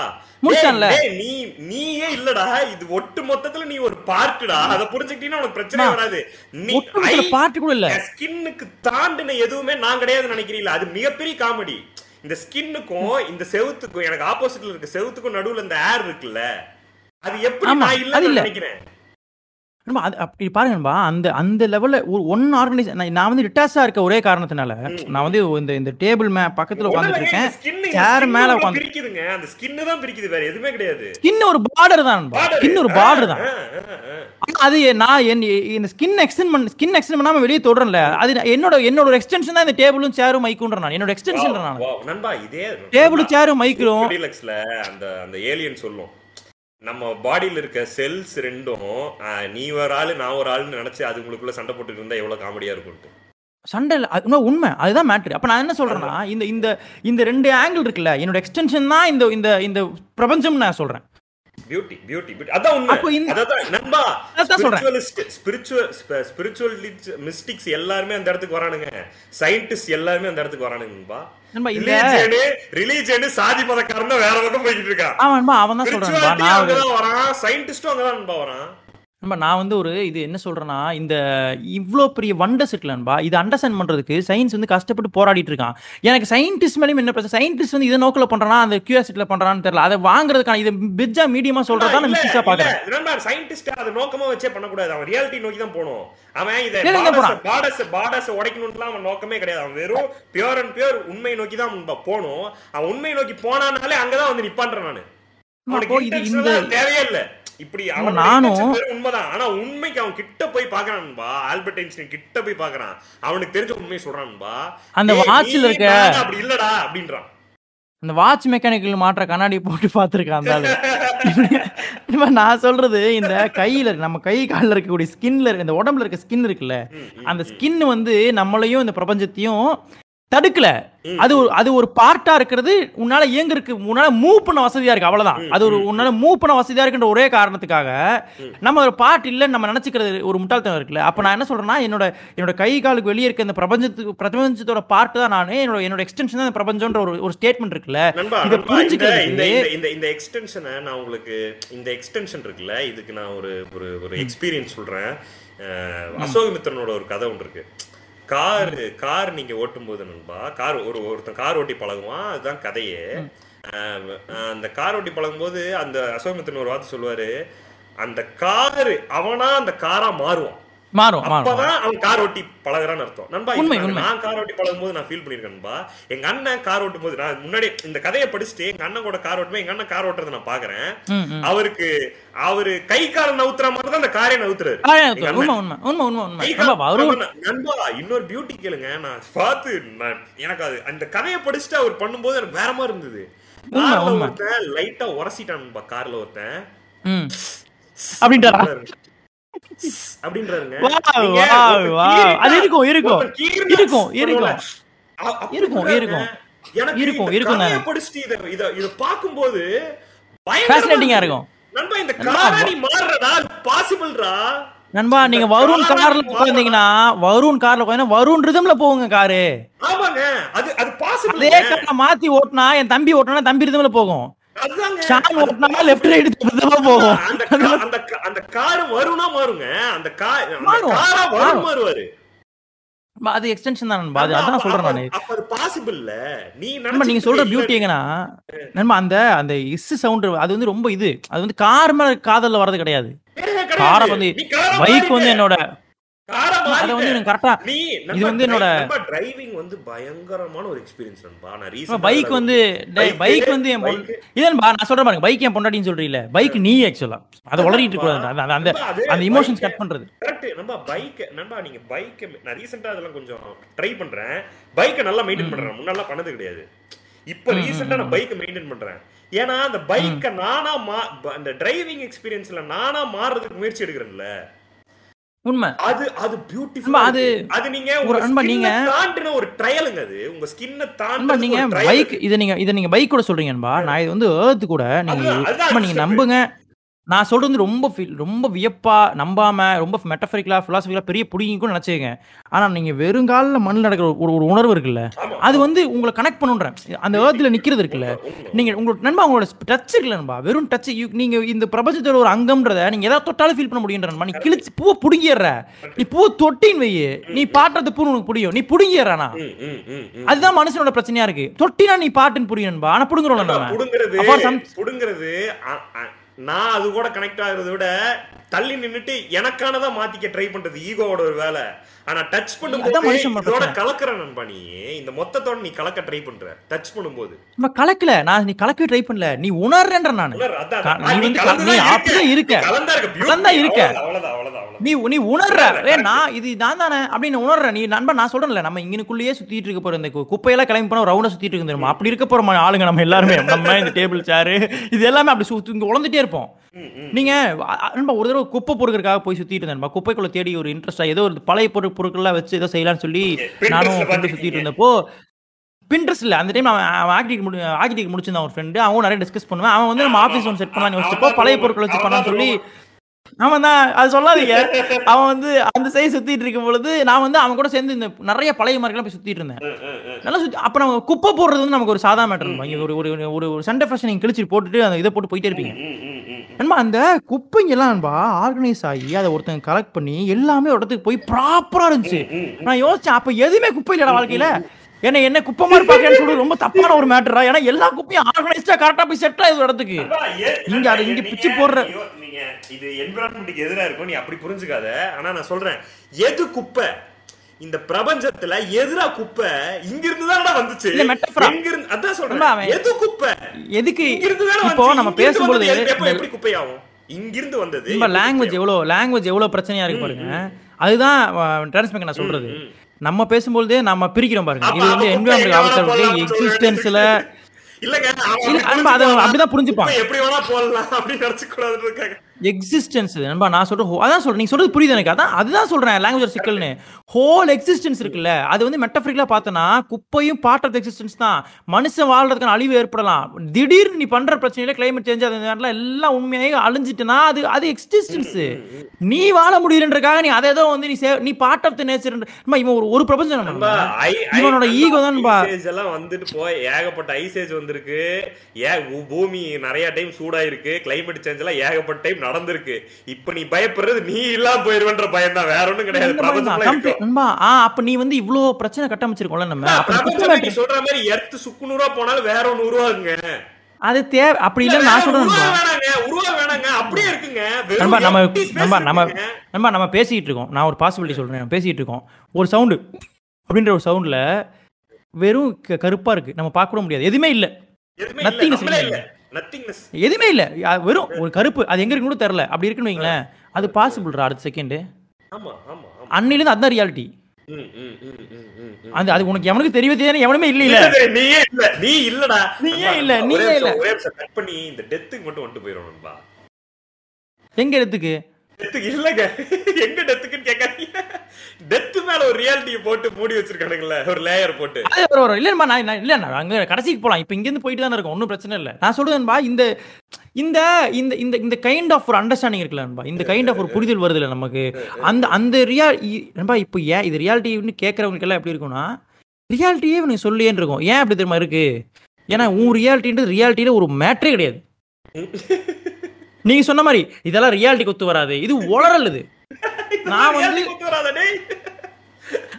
டேய், நீ நீயே இல்லடா. இது ஒட்டு மொத்தத்துல நீ ஒரு பார்ட்டுடா அத புரிஞ்சுக்கிட்டீங்கன்னா உனக்கு பிரச்சனை வராது. நீ பார்ட்டி கூட இல்ல. ஸ்கின்னுக்கு தாண்டின எதுவுமே நான் கிடையாதுன்னு நினைக்கிறீங்களா அது மிகப்பெரிய காமெடி இந்த ஸ்கின்னுக்கும் இந்த செவுத்துக்கும் எனக்கு ஆப்போசிட்ல இருக்க செவுத்துக்கும் நடுவுல இந்த ஏர் இருக்குல்ல அது எப்படி நான் இல்ல. நினைக்கிறேன் அது அப்படி பாருங்க நண்பா, அந்த அந்த லெவல்ல ஒரு ஒன் ஆர்கனைஸ் நான் வந்து ரிட்டாஸா இருக்க ஒரே காரணத்தினால நான் வந்து இந்த இந்த டேபிள் மே பக்கத்துல உட்காந்துட்டு இருக்கேன். சேர் மேல உட்காந்து பிரிக்குதுங்க. அந்த ஸ்கின் தான் பிரிக்குது வேற எதுவுமே கிடையாது. ஸ்கின் ஒரு பார்டர் தான் நண்பா. ஸ்கின் ஒரு பார்டர் தான். அது நான் என் இந்த ஸ்கின் எக்ஸ்டெண்ட் பண்ண ஸ்கின் எக்ஸ்டெண்ட் பண்ணாம வெளியே தொடரல அது என்னோட என்னோட எக்ஸ்டென்ஷன் தான் இந்த டேபிளும் சேரும் மைக்குன்ற நான். என்னோட எக்ஸ்டென்ஷன் நான். நண்பா இதே டேபிள் சேரும் மைக்கும் அந்த அந்த ஏலியன் சொல்லும். நம்ம பாடியில இருக்க செல்ஸ் ரெண்டும் நீ ஒரு ஆளு நான் ஒரு ஆளுன்னு நினைச்சு அது உங்களுக்குள்ள சண்டை போட்டுட்டு இருந்தா எவ்வளவு காமெடியா இருக்கும் சண்டை இல்ல, உண்மை, அதுதான் மேட்ரு அப்ப நான் என்ன சொல்றேன்னா இந்த இந்த இந்த ரெண்டு ஆங்கிள் இருக்குல்ல என்னோட எக்ஸ்டென்ஷன் தான் இந்த இந்த இந்த பிரபஞ்சம் நான் சொல்றேன். பியூட்டி பியூட்டி பியூட்டி அதான் உண்மை. அதான் நண்பா. சொல்றேன். ஸ்பிரிச்சுவல் ஸ்பிரிச்சுவல் மிஸ்டிக்ஸ் எல்லாருமே அந்த இடத்துக்கு வரானுங்க. சயின்டிஸ்ட் எல்லாருமே அந்த இடத்துக்கு வரானுங்க நண்பா. நண்பா, இந்த- ரிலீஜியனு ரிலீஜியனு சாதி மதக்காரன் தான் வேற பக்கம் போய்கிட்டு இருக்கான். அவன் தான் சொல்றான். வரான். சயின்டிஸ்டும் அங்கதான் நண்பா வரான். நண்பா நான் வந்து ஒரு இது என்ன சொல்றேன்னா இந்த இவ்வளோ பெரிய வண்டர்ஸ் இருக்குல்ல நண்பா இதை அண்டர்ஸ்டாண்ட் பண்றதுக்கு சயின்ஸ் வந்து கஷ்டப்பட்டு போராடிட்டு இருக்கான். எனக்கு சயின்டிஸ்ட் மேலேயும் என்ன பிரச்சனை? சயின்டிஸ்ட் வந்து இதை நோக்கில் பண்றானா அந்த கியூரியாசிட்டில பண்றான்னு தெரியல. அதை வாங்குறதுக்கான இது பிஜ்ஜா மீடியமா சொல்றதா நான் மிஸ்டேக்ஸா பாக்குறேன். சயின்டிஸ்ட் அதை நோக்கமா வச்சே பண்ணக்கூடாது. அவன் ரியாலிட்டி நோக்கி தான் போகணும். அவன் இதை. பாடஸ் பாடஸ் உடைக்கணும்லாம் அவன் நோக்கமே கிடையாது. அவன் வெறும் பியூர் அண்ட் பியூர் உண்மை நோக்கி தான் போகணும். அவன் உண்மை நோக்கி போனானாலே அங்கதான் வந்து நிப்பான்றேன் நானு. இப்படி அவன் நானும் உண்மைதான். ஆனா உண்மைக்கு அவன் கிட்ட போய் பாக்குறான்பா ஆல்பர்ட் ஐன்ஸ்டைன் கிட்ட போய் பாக்குறான் அவனுக்கு தெரிஞ்ச உண்மையை சொல்றான்பா அந்த "ஏய், watchல நீ இருக்க- அப்படி இல்லடா அப்படின்றான். அந்த வாட்ச் மெக்கானிக்கல் மாற்ற கண்ணாடி போட்டு பார்த்துருக்கான் அந்த ஆளு. நான் சொல்றது இந்த கையில இருக்கு நம்ம கை காலில் இருக்கக்கூடிய ஸ்கின்ல இந்த உடம்புல இருக்க ஸ்கின் இருக்குல்ல அந்த ஸ்கின் வந்து நம்மளையும் இந்த பிரபஞ்சத்தையும் தடுக்கல. அது ஒரு அது ஒரு பார்ட்டா இருக்கிறது உன்னால இயங்குறதுக்கு உன்னால மூவ் பண்ண வசதியா இருக்கு அவ்வளவுதான். அது ஒரு உன்னால மூவ் பண்ண வசதியா இருக்குன்ற ஒரே காரணத்துக்காக நம்ம ஒரு பார்ட் இல்லைன்னு நம்ம நினைச்சுக்கிறது ஒரு முட்டாள்தனம் இருக்குல்ல. அப்ப நான் என்ன சொல்றேன்னா என்னோட என்னோட கை காலுக்கு வெளியே இருக்க இந்த பிரபஞ்சத்துக்கு பிரபஞ்சத்தோட பார்ட் தான் நான் என்னோட என்னோட எக்ஸ்டென்ஷன் தான் பிரபஞ்சம்ன்ற ஒரு ஒரு ஸ்டேட்மெண்ட் இருக்குல்ல. இதை நண்பா, இந்த இந்த எக்ஸ்டென்ஷனை நான் உங்களுக்கு இந்த எக்ஸ்டென்ஷன் இருக்குல்ல இதுக்கு நான் ஒரு ஒரு ஒரு எக்ஸ்பீரியன்ஸ் சொல்றேன். அசோகமித்திரனோட ஒரு கதை ஒன்று இருக்கு. கார் கார் நீங்க ஓட்டும் போது நண்பா கார் ஒரு ஒருத்தன் கார் ஓட்டி பழகுவான் அதுதான் கதையே. அந்த கார் ஓட்டி பழகும்போது அந்த அசோகமித்திரன் ஒரு வார்த்தை சொல்லுவாரு அந்த கார் அவனா அந்த காரா மாறுவான். மாறும் அப்பதான் அவன் கார் ஓட்டி பழகுறான்னு அர்த்தம். நண்பா. நான் கார் ஓட்டி பழகும் போது நான் ஃபீல் பண்ணிருக்கேன் நண்பா. எங்க அண்ணன் கார் ஓட்டும் போது நான் முன்னாடி இந்த கதையை படிச்சுட்டு எங்க அண்ணன் கூட கார் ஓட்டுமே எங்க அண்ணன் கார் ஓட்டுறதை நான் பாக்குறேன். அவருக்கு அவரு கை கால நவுத்துற மாதிரி தான் அந்த காரை நவுத்துறாரு. நண்பா, இன்னொரு பியூட்டி கேளுங்க. நான் பார்த்து எனக்கு அது அந்த கதையை படிச்சுட்டு அவர் பண்ணும்போது எனக்கு வேற மாதிரி இருந்தது. ஒருத்தன் லைட்டா உரசிட்டான் கார்ல ஒருத்தன். ம். அப்படின்ட்டாரா? அப்படின்றாருங்க அது இருக்கும், இருக்கும். ஒருத்தன் கீறினா இருக்கும், இருக்கும். பண்ணுவோம்ல. அ- அப்படி இருக்கும், பண்றாருங்க. இருக்கும். எனக்கு இருக்கும், இந்த இருக்கும் கதையை தானே. படிச்சுட்டு இத இத இத பாக்கும்போது Fascinating-ஆ இருக்கும். நண்பா இந்த பாசிபிள்ரா நீங்க வருண் காரை கார்ல நீ உட்காந்தீங்கன்னா வருண் கார்ல வருண் ரிதம்ல போகுங்க காரு ஆமாங்க அது அது பாசிபிள் அதே மாத்தி ஓட்டுனா என் தம்பி ஓட்டுனா தம்பி ரிதம்ல போகும் லெஃப்ட் ரைட் போகும். அந்த கார் வரும்னா மாறுங்க காரா. வரும். மாறுவாரு அது எக்ஸ்டென்ஷன் தான் நண்பா. அது அதான் சொல்றேன் நானு. அப்ப அது பாசிபிள் இல்ல. நீ நண்பா நீங்க சொல்ற பியூட்டி எங்கன்னா நண்பா அந்த அந்த இஸ் சவுண்ட் அது வந்து ரொம்ப இது. அது வந்து கார் மேல காதல்ல வர்றது கிடையாது. காரை வந்து பைக் வந்து என்னோட அதை வந்து எனக்கு கரெக்டா நீ இது வந்து என்னோட டிரைவிங் வந்து பயங்கரமான ஒரு எக்ஸ்பீரியன்ஸ் நண்பா. நான் பைக் வந்து பைக் வந்து என் பொண்ணு இதன்பா நான் சொல்றேன் பாருங்க. பைக் என் பொண்டாட்டின்னு சொல்றீல பைக் நீ ஆக்சுவலா அதை இருக்க கூடாது. அந்த அந்த அந்த இமோஷன்ஸ் கட் பண்றது. கரெக்ட் நம்ம பைக் நண்பா நீங்க பைக் நான் ரீசெண்டா அதெல்லாம் கொஞ்சம் ட்ரை பண்றேன். பைக்கை நல்லா மெயின்டைன் பண்றேன். முன்னெல்லாம் பண்ணது கிடையாது. இப்ப ரீசெண்டா நான் பைக்கை மெயின்டைன் பண்றேன். ஏன்னா அந்த பைக்கை நானா அந்த டிரைவிங் எக்ஸ்பீரியன்ஸ்ல நானா மாறுறதுக்கு முயற்சி எடுக்கிறேன்ல. உண்மை. அது அது பியூட்டிஃபுல் அது அது நீங்க ஒரு skin-அ நீங்க- தாண்டின ஒரு ட்ரையலுங்க அது. உங்க ஸ்கின்ன தாண்டி நீங்க பைக் இதை நீங்க இதை நீங்க பைக் கூட சொல்றீங்கன்பா நான் இது வந்து ஏர்த் கூட நீங்க நீங்க. நம்புங்க. நான் சொல்றது வந்து ரொம்ப feel- ரொம்ப வியப்பா நம்பாம ரொம்ப மெட்டஃபரிக்கலா பிலாசபிக்கலா பெரிய புடிங்க கூட நினைச்சுங்க ஆனா நீங்க வெறுங்காலில் மண்ணில் நடக்கிற ஒரு ஒரு உணர்வு இருக்குல்ல. அது வந்து உங்களை கனெக்ட் பண்ணுன்றேன். அந்த ஏர்த்ல நிக்கிறது இருக்குல்ல. நீங்க உங்களோட நண்பா உங்களோட டச் இருக்குல்ல நண்பா? வெறும் டச் நீங்க இந்த பிரபஞ்சத்தோட ஒரு அங்கம்ன்றத நீங்க எதாவது தொட்டாலும் ஃபீல் பண்ண முடியுன்ற நண்பா. நீ கிழிச்சு பூவை புடுங்கிடுற. நீ பூவை தொட்டின்னு வை நீ பாட்டுறது பூ உனக்கு புரியும். நீ புடுங்கிடுறானா. அதுதான் மனுஷனோட பிரச்சனையா இருக்கு. தொட்டினா நீ பாட்டுன்னு புரியும் நண்பா. ஆனா புடுங்குறோம்ல நம்ம. புடுங்கிறது நான் அது கூட கனெக்ட் ஆகிறத விட தள்ளி நின்றுட்டு எனக்கானதான் மாத்திக்க ட்ரை பண்றது ஈகோவோட ஒரு வேலை. ஆனா டச் பண்ணும்போது. கலக்குற நண்பா நீ இந்த மொத்தத்தோட நீ கலக்க ட்ரை பண்ற. டச் பண்ணும்போது. நம்ம கலக்கல. நான் நீ கலக்கவே ட்ரை பண்ணல. நீ உணர்றேன்ற நான். நீ வந்து நீ. அப்படியே இருக்க. கலந்தா இருக்க. நீ நீ உணர்ற. ஏ நான் இது நான் தானே. அப்படின்னு உணர்ற. நீ நண்பா நான் சொல்றேன்ல நம்ம இங்கனுக்குள்ளேயே சுத்திட்டு இருக்க போற இந்த குப்பையெல்லாம் கிளம்பி போனா ரவுண்டா சுத்திட்டு இருக்கு தெரியுமா? அப்படி இருக்க போற மா- ஆளுங்க நம்ம எல்லாருமே. நம்ம இந்த டேபிள் சேரு இது எல்லாமே அப்படி சுத்தி இங்க உழந்துட்டே இருப்போம். நீங்க நண்பா ஒரு தடவை குப்பை பொறுக்கிறதுக்காக போய் சுத்திட்டு இருந்தேன் குப்பைக்குள்ள தேடி ஒரு இன்ட்ரெஸ்டா ஏதோ ஒரு பழைய பொருள் பொருட்கள்லாம் வச்சு ஏதோ செய்யலாம்னு சொல்லி நானும். சுத்திட்டு இருந்தப்போ பின்ட்ரெஸ்ட் இல்ல. அந்த டைம் அவன் ஆக்டிக் முடி ஆக்டிக் முடிச்சிருந்தான் ஒரு ஃப்ரெண்டு அவன் நிறைய டிஸ்கஸ் பண்ணுவேன். அவன் வந்து நம்ம ஆஃபீஸ் ஒன்று செட் பண்ணலாம்னு யோசிச்சப்போ பழைய பொருட்கள் வச்சு பண்ணலாம்னு சொல்லி அவன் தான் அது சொல்லாதீங்க. அவன் வந்து அந்த சைடு சுத்திட்டு இருக்கும் பொழுது நான் வந்து அவன் கூட சேர்ந்து இந்த நிறைய பழைய மார்க்கெல்லாம் போய் சுத்திட்டு இருந்தேன். நல்லா சுத்தி அப்ப நம்ம குப்பை போடுறது வந்து நமக்கு ஒரு சாதா மேட்டர் இங்க ஒரு ஒரு ஒரு ஒரு சண்டே ஃபேஷன் நீங்க கிழிச்சு போட்டுட்டு அந்த இதை போட்டு போயிட்டே இருப்பீங்க. நண்பா அந்த குப்பைங்கெல்லாம் நண்பா ஆர்கனைஸ் ஆகி அதை ஒருத்தங்க கலெக்ட் பண்ணி எல்லாமே ஒரு இடத்துக்கு போய் ப்ராப்பரா இருந்துச்சு. நான் யோசிச்சேன் அப்ப எதுவுமே குப்பை இல்லடா வாழ்க்கையில. என்ன என்ன குப்பை மாதிரி பாக்கன்னு சொல்றது ரொம்ப தப்பான ஒரு மேட்டரா ஏன்னா எல்லா குப்பையும் ஆர்கனைஸ்டா கரெக்டா போய் செட் ஆகுது ஒரு இடத்துக்கு. இங்க அதை இங்க பிச்சு போடுற- நீங்க இது என்விரான்மெண்ட்டுக்கு எதிரா இருக்கும் நீ அப்படி புரிஞ்சுக்காத. ஆனா நான் சொல்றேன் எது குப்பை? இந்த பிரபஞ்சத்துல எதிரா குப்பை இங்க இருந்து வந்துச்சு. எங்க இருந்து அதான் சொல்றேன். எது குப்பை? எதுக்கு இங்க இருந்து தானே இப்போ. நம்ம இந்த- எப்படி குப்பையாகும்? இங்கிருந்து வந்தது நம்ம லாங்குவேஜ் எவ்வளோ லாங்குவேஜ் எவ்வளோ பிரச்சனையா இருக்கு பாருங்க. அதுதான் டிரான்ஸ்மேக் நான் சொல்றது. நம்ம பேசும்பொழுதே நம்ம பிரிக்கிறோம் பாருங்க. இது வந்து என்விரான்மெண்ட் குப்பை ஆபத்து எங்க வேணா இருக்கு போடலாம்னு எக்ஸிஸ்டன்ஸ்ல இல்லங்க. அப்படிதான் புரிஞ்சுப்பான். குப்பை எப்படி வேணா போடலாம் அப்படின்னு நினைச்சு கூடாதுன்னு இருக்காங்க. எக்ஸிஸ்டன்ஸ் நண்பா நான் சொல்றேன் அதான் சொல்றேன் நீங்க சொல்றது புரியுது எனக்கு அதான் அதுதான் சொல்றேன் லாங்குவேஜ் சிக்கல்னு ஹோல் எக்ஸிஸ்டன்ஸ் இருக்குல்ல அது வந்து மெட்டஃபரிக்கலா பார்த்தனா குப்பையும் பார்ட் ஆஃப் எக்ஸிஸ்டன்ஸ் தான் மனுஷன் வாழ்றதுக்கான அழிவு ஏற்படலாம் திடீர்னு நீ பண்ற பிரச்சனையில கிளைமேட் சேஞ்ச் அது எல்லாம் உண்மையாக அழிஞ்சிட்டுனா அது அது எக்ஸிஸ்டன்ஸ் நீ வாழ முடியலன்றக்காக நீ அதை ஏதோ வந்து நீ நீ பார்ட் ஆஃப் த நேச்சர் இவன் ஒரு ஒரு பிரபஞ்சம் இவனோட ஈகோ தான் எல்லாம் வந்துட்டு போய் ஏகப்பட்ட ஐஸ் ஏஜ் வந்திருக்கு ஏ பூமி நிறைய டைம் சூடாயிருக்கு கிளைமேட் சேஞ்ச் எல்லாம் ஏகப்பட்ட டைம் நடந்திருக்கு. இப்ப நீ பயப்படுறது நீ இல்லாம போயிருவன்ற பயம் தான் வேற ஒண்ணும் கிடையாது. அப்ப நீ வந்து இவ்ளோ பிரச்சனை கட்டமைச்சிருக்கோம்ல நம்ம. சொல்ற மாதிரி எர்த்து சுக்குநூறா போனாலும் வேற ஒண்ணு உருவாகுங்க. அது தேவை அப்படி இல்ல நான் சொல்றேன். உருவா வேணாங்க. நண்பா நம்ம நம்ம நம்ம இருக்குங்க. நம்ம நம்ம பேசிட்டு இருக்கோம். நான் ஒரு பாசிபிலிட்டி சொல்றேன். நம்ம பேசிட்டு இருக்கோம். ஒரு சவுண்டு அப்படின்ற ஒரு சவுண்ட்ல வெறும் கருப்பா இருக்கு. நம்ம பார்க்க கூட முடியாது. எதுவுமே இல்ல. எதுவுமே எதுவுமே இல்ல. வெறும் ஒரு கருப்பு. அது எங்க இருக்குன்னு கூட தெரியல. அப்படி இருக்குன்னு வைங்களேன். அது பாசிபிள்ரா அடுத்த செகண்ட் ஆமா ஆமா ஆமா. அன்னிலிருந்து அதுதான் ரியாலிட்டி. அந்த அது உனக்கு எவனுக்கு தெரியவே தெரியாது எவனுமே இல்ல இல்ல நீயே இல்ல. நீ இல்லடா. நீயே இல்ல, நீயே இல்ல. ஒரே கட் பண்ணி இந்த டெத்துக்கு மட்டும் வந்துட்டு நண்பா. எங்க இடத்துக்கு டெத்துக்கு இல்லங்க. எங்க டெத்துக்குன்னு கேட்காதீங்க. டெத் மேல ஒரு ரியாலிட்டியை போட்டு மூடி வச்சிருக்கானுங்கல்ல ஒரு லேயர் போட்டு. அது வரும் இல்லைம்மா நான் இல்லை நான் அங்கே கடைசிக்கு போகலாம் இப்போ இங்கேருந்து போயிட்டு தானே இருக்கும் ஒன்றும் பிரச்சனை இல்லை. நான் சொல்றேன்பா இந்த இந்த இந்த இந்த இந்த கைண்ட் ஆஃப் ஒரு அண்டர்ஸ்டாண்டிங் இருக்குல்லன்பா இந்த கைண்ட் ஆஃப் ஒரு புரிதல் வருது இல்லை நமக்கு. அந்த அந்த ரியால் நண்பா இப்போ ஏன் இது ரியாலிட்டின்னு கேட்குறவங்களுக்கு எல்லாம் எப்படி இருக்கும்னா ரியாலிட்டியே இவனுக்கு சொல்லியேன்னு இருக்கும். ஏன் அப்படி தெரியுமா இருக்கு? ஏன்னா உன் ரியாலிட்டின்றது ரியாலிட்டியில ஒரு மேட்ரே கிடையாது. நீங்க சொன்ன மாதிரி இதெல்லாம் ரியாலிட்டி கொத்து வராது. இது உளறல் இது. நான் வந்து- வராத.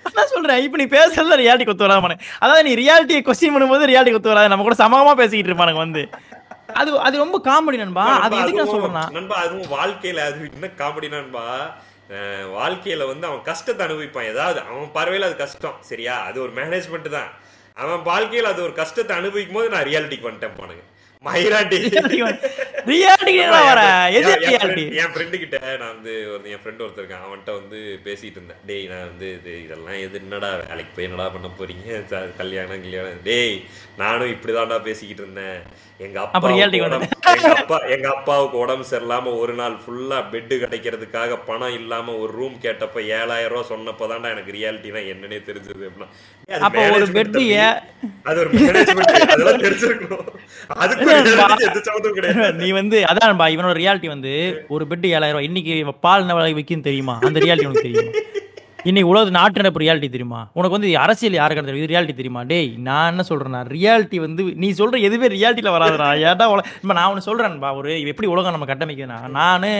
அதான் சொல்றேன். இப்ப நீ பேசுறதுல ரியாலிட்டி கொத்து வராம அதாவது நீ ரியாலிட்டியை கொஸ்டின் பண்ணும்போது ரியாலிட்டி கொத்து வராது. நம்ம கூட சமமா பேசிக்கிட்டு இருப்பானுங்க வந்து. அது அது ரொம்ப காமெடி நண்பா. அது எதுக்கு நான் சொல்றேன்னா? நண்பா அதுவும் வாழ்க்கையில அது என்ன காமெடி நண்பா? வாழ்க்கையில வந்து அவன் கஷ்டத்தை அனுபவிப்பான். ஏதாவது அவன் பார்வையில அது கஷ்டம். சரியா? அது ஒரு மேனேஜ்மெண்ட் தான். அவன் வாழ்க்கையில அது ஒரு கஷ்டத்தை அனுபவிக்கும் போது நான் ரியாலிட்டிக்கு வந்துட்டேன் பானுங்க மயிராண்டி. ரியாலிட்டி வர? எது ரியாலிட்டி. என் ஃப்ரெண்டு கிட்ட நான் வந்து ஒரு என் ஃப்ரெண்ட் ஒருத்தர் இருக்கான். அவன்கிட்ட வந்து பேசிட்டு இருந்தேன். டேய் நான் வந்து இது இதெல்லாம் எது என்னடா வேலைக்கு போய் என்னடா பண்ண போறீங்க? கல்யாணம் கல்யாணம். டேய் நானும் இப்படிதான்டா பேசிக்கிட்டு இருந்தேன். எங்க அப்பா அப்புறம் reality எங்க அப்பா எங்க அப்பாவுக்கு உடம்பு சரியில்லாம ஒரு நாள் ஃபுல்லா பெட் கிடைக்கிறதுக்காக பணம் இல்லாம ஒரு ரூம் கேட்டப்ப ஏழாயிரம் ரூபாய் சொன்னப்பதான்டா எனக்கு ரியாலிட்டினா என்னன்னே தெரிஞ்சது. அப்படின்னா அது ஒரு அது மேனேஜ்மெண்ட் அதெல்லாம் தெரிஞ்சிருக்கணும். அதுக்கு எந்த கிடையாது. நீ வந்து அதான் பா இவனோட ரியாலிட்டி வந்து ஒரு பெட் ஏழாயிரம் ரூபாய். இன்னைக்கு பால் என்ன விலை விற்கும் தெரியுமா? அந்த ரியாலிட்டி உனக்கு தெரியுமா? இன்னைக்கு உலக நாட்டு நடப்பு ரியாலிட்டி தெரியுமா? உனக்கு வந்து அரசியல் யாருக்கு தெரியும்? இது ரியாலிட்டி தெரியுமா? டேய் நான் என்ன சொல்றேன்னா ரியாலிட்டி வந்து நீ சொல்ற எதுவே ரியாலிட்டியில வராதுடா. ஏன்டா உல? இப்ப நான் ஒன்று சொல்றேன்பா ஒரு எப்படி உலகம் நம்ம கட்டமைக்குதுன்னா நானு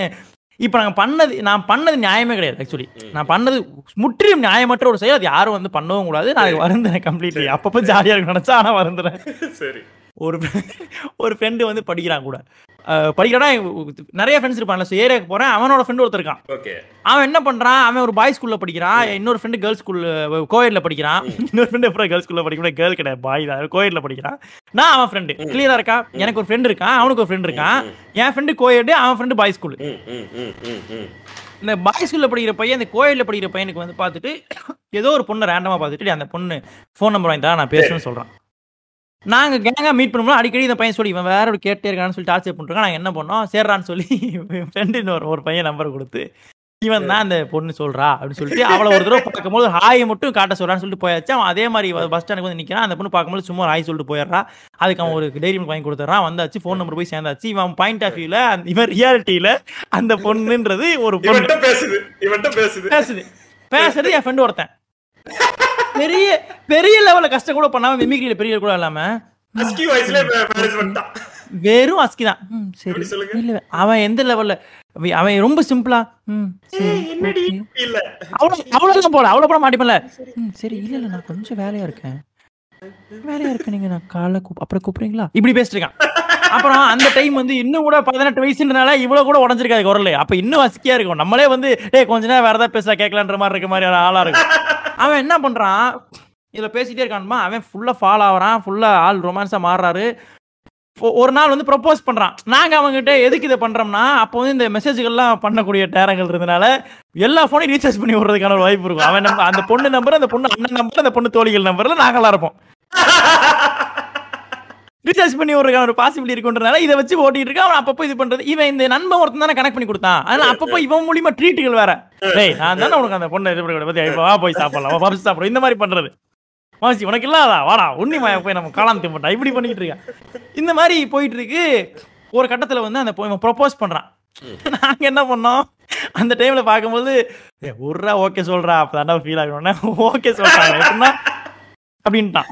இப்போ நாங்கள் பண்ணது நான் பண்ணது நியாயமே கிடையாது ஆக்சுவலி நான் பண்ணது முற்றிலும் நியாயமற்ற ஒரு செயல். அது யாரும் வந்து பண்ணவும் கூடாது. நான் வருந்துறேன் கம்ப்ளீட்லி அப்பப்போ ஜாலியாக இருக்கு நினச்சா ஆனால் வருந்துறேன். சரி. ஒரு ஒரு ஃப்ரெண்டு வந்து படிக்கிறான் கூட. படிக்கிறானா நிறைய ஃப்ரெண்ட்ஸ் இருப்பான்ல. ஸோ ஏரியாவுக்கு போகிறேன் அவனோட ஃப்ரெண்டு ஒருத்தர் இருக்கான். ஓகே அவன் என்ன பண்ணுறான் அவன் ஒரு பாய் ஸ்கூலில் படிக்கிறான். இன்னொரு ஃப்ரெண்டு கேர்ள்ஸ் ஸ்கூல் கோயிலில் படிக்கிறான். இன்னொரு ஃப்ரெண்டு அப்புறம் கேர்ள்ஸ் ஸ்கூலில் படிக்கணும் கேர்ள் கிடையாது. பாய் தான். கோயிலில் படிக்கிறான். நான் அவன் ஃப்ரெண்டு கிளியராக இருக்கா? எனக்கு ஒரு ஃப்ரெண்டு இருக்கான். அவனுக்கு ஒரு ஃப்ரெண்டு இருக்கான். என் ஃப்ரெண்டு கோயடு அவன் ஃப்ரெண்டு பாய் ஸ்கூல் இந்த பாய் ஸ்கூலில் படிக்கிற பையன் இந்த கோயிலில் படிக்கிற பையனுக்கு வந்து பார்த்துட்டு ஏதோ ஒரு பொண்ணை ரேண்டமாக பார்த்துட்டு "டேய், அந்த பொண்ணு ஃபோன் நம்பர் வாங்கி தரேன், நான் பேசணும்னு சொல்கிறான் நாங்கள் கேங்காக மீட் பண்ணும்போது அடிக்கடி இந்த பையன் சொல்லி இவன் வேற ஒரு கேட்டே இருக்கான்னு சொல்லி டார்ச்சர் பண்ணிருக்கான் நாங்கள் என்ன பண்ணோம்? சேர்றான்னு சொல்லி ஃப்ரெண்டு ஒரு ஒரு பையன் நம்பர் கொடுத்து இவன் தான் அந்த பொண்ணு சொல்றா. அப்படின்னு சொல்லிட்டு அவளை ஒரு தடவை பார்க்கும்போது ஹாயை மட்டும் காட்ட சொல்றான்னு சொல்லிட்டு போயாச்சு. அவன் அதே மாதிரி பஸ் ஸ்டாண்டுக்கு வந்து நிற்கிறான் அந்த பொண்ணு பார்க்கும்போது சும்மா ஹாய் சொல்லிட்டு போயிடுறா. அதுக்கு அவன் ஒரு டைரி மில்க் வாங்கி கொடுத்துட்றான். வந்தாச்சு ஃபோன் நம்பர் போய் சேர்ந்தாச்சு. இவன் பாயிண்ட் ஆஃப் வியூல இவன் ரியாலிட்டியில அந்த பொண்ணுன்றது ஒரு பொண்ணு. பேசுது. பேசுது. பேசுறது என் ஃப்ரெண்டு ஒருத்தன். பெரிய பெரிய லெவல்ல கஷ்டம் கூட பண்ணாம மிமிக்ரியில பெரிய கூட இல்லாம. அஸ்கி வாய்ஸ்ல மேனேஜ் பண்ணிட்டான். வெறும் அஸ்கி தான். ம், சரி? இல்ல அவன் எந்த லெவல்ல அவன் ரொம்ப சிம்பிளா அவ்வளவு அவ்வளவுதான் போல அவ்வளவு கூட மாட்டிப்பல ம் சரி. இல்ல இல்ல நான் கொஞ்சம் வேலையா இருக்கேன். வேலையா இருக்கேன். நீங்க நான் கூப் அப்புறம் கூப்பிடுறீங்களா? இப்படி பேசிட்டு அப்புறம் அந்த டைம் வந்து இன்னும் கூட பதினெட்டு வயசுன்றனால இவ்வளவு கூட உடஞ்சிருக்காது குரல். அப்ப இன்னும் வசதியா இருக்கும். நம்மளே வந்து டேய் கொஞ்ச நேரம் வேற ஏதாவது பேச கேட்கலான்ற மாதிரி இருக்க மாதிரி ஆளா இருக்கும். அவன் என்ன பண்றான்? இதுல பேசிட்டே இருக்கான்மா. அவன் ஃபுல்லா ஃபால் ஆகுறான். ஃபுல்லா ஆள் ரொமான்ஸா மாறுறாரு. ஒரு நாள் வந்து ப்ரப்போஸ் பண்றான். நாங்க அவங்ககிட்ட எதுக்கு இதை பண்றோம்னா அப்போ வந்து இந்த மெசேஜ்கள்லாம் பண்ணக்கூடிய நேரங்கள் இருந்தனால எல்லா ஃபோனையும் ரீசார்ஜ் பண்ணி விடுறதுக்கான ஒரு வாய்ப்பு இருக்கும். அவன் நம்ம அந்த பொண்ணு நம்பர் அந்த பொண்ணு அண்ணன் நம்பர் அந்த பொண்ணு தோழிகள் நம்பர்ல நாங்களாம் இருப்போம். ரீசார்ஜ் பண்ணி விடுறதுக்கான ஒரு பாசிபிலிட்டி இருக்குன்றனால இதை வச்சு ஓட்டிட்டு இருக்கான். அவன் அப்பப்போ இது பண்றது. இவன் இந்த நண்பன் ஒருத்தன் தானே கனெக்ட் பண்ணி கொடுத்தான். அதனால அப்பப்போ இவன் மூலியமா ட்ரீட்டுகள் வேற. டேய் நான் தானே உனக்கு அந்த பொண்ணை இது பண்ணி இப்ப வா போய் சாப்பிடலாம். வா பப்ஸ் சாப்பிடுறோம் இந்த மாதிரி பண்றது. மாசி உனக்கு இல்லாதா? வாடா உன்னி மாயா போய் நம்ம காளான் திம்பட்டா இப்படி பண்ணிட்டு இருக்கான். இந்த மாதிரி போயிட்டு இருக்கு. ஒரு கட்டத்துல வந்து அந்த இவன் ப்ரொபோஸ் பண்றான். நாங்க என்ன பண்ணோம்? அந்த டைம்ல பார்க்கும்போது "ஏய், உர்ரா ஓகே சொல்றா. அப்பதான் ஃபீல் ஆகணும்னா ஓகே சொல்றாங்க. அப்படின்ட்டான்.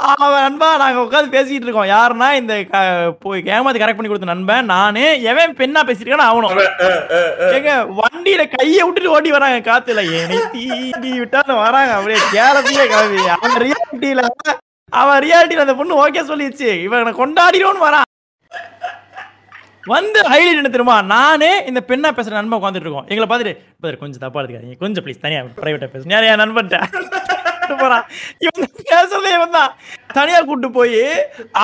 அவன் நண்பா நாங்க உட்காந்து பேசிட்டு இருக்கோம். யாருன்னா இந்த போய் ஏமாத்தி கரெக்ட் பண்ணி கொடுத்த நண்பன் நானு எவன் பெண்ணா பேசிருக்கானோ அவனும். ஏங்க வண்டியில கைய விட்டுட்டு ஓடி வராங்க காத்துல. என்னை தீண்டி விட்டான்னு வராங்க அப்படியே கேரளத்தையே கிளம்பி. அவன் ரியாலிட்டியில அவன் ரியாலிட்டியில அந்த பொண்ணு ஓகே சொல்லிடுச்சு. இவனை கொண்டாடிடும்னு வரான். வந்து ஹைலைட் என்ன தெரியுமா? நானே இந்த பெண்ணா பேசுற நண்பன் உட்காந்துட்டு இருக்கோம். எங்களை பார்த்துட்டு "brother, கொஞ்சம் தப்பா எடுத்துக்காதீங்க. கொஞ்சம் ப்ளீஸ் தனியா பிரைவேட்டா பேசு. நிறைய நண்பன்ட்ட? கூட்டு போறான் இவன் பேசுறதே இவன் தான். தனியா கூட்டு போய்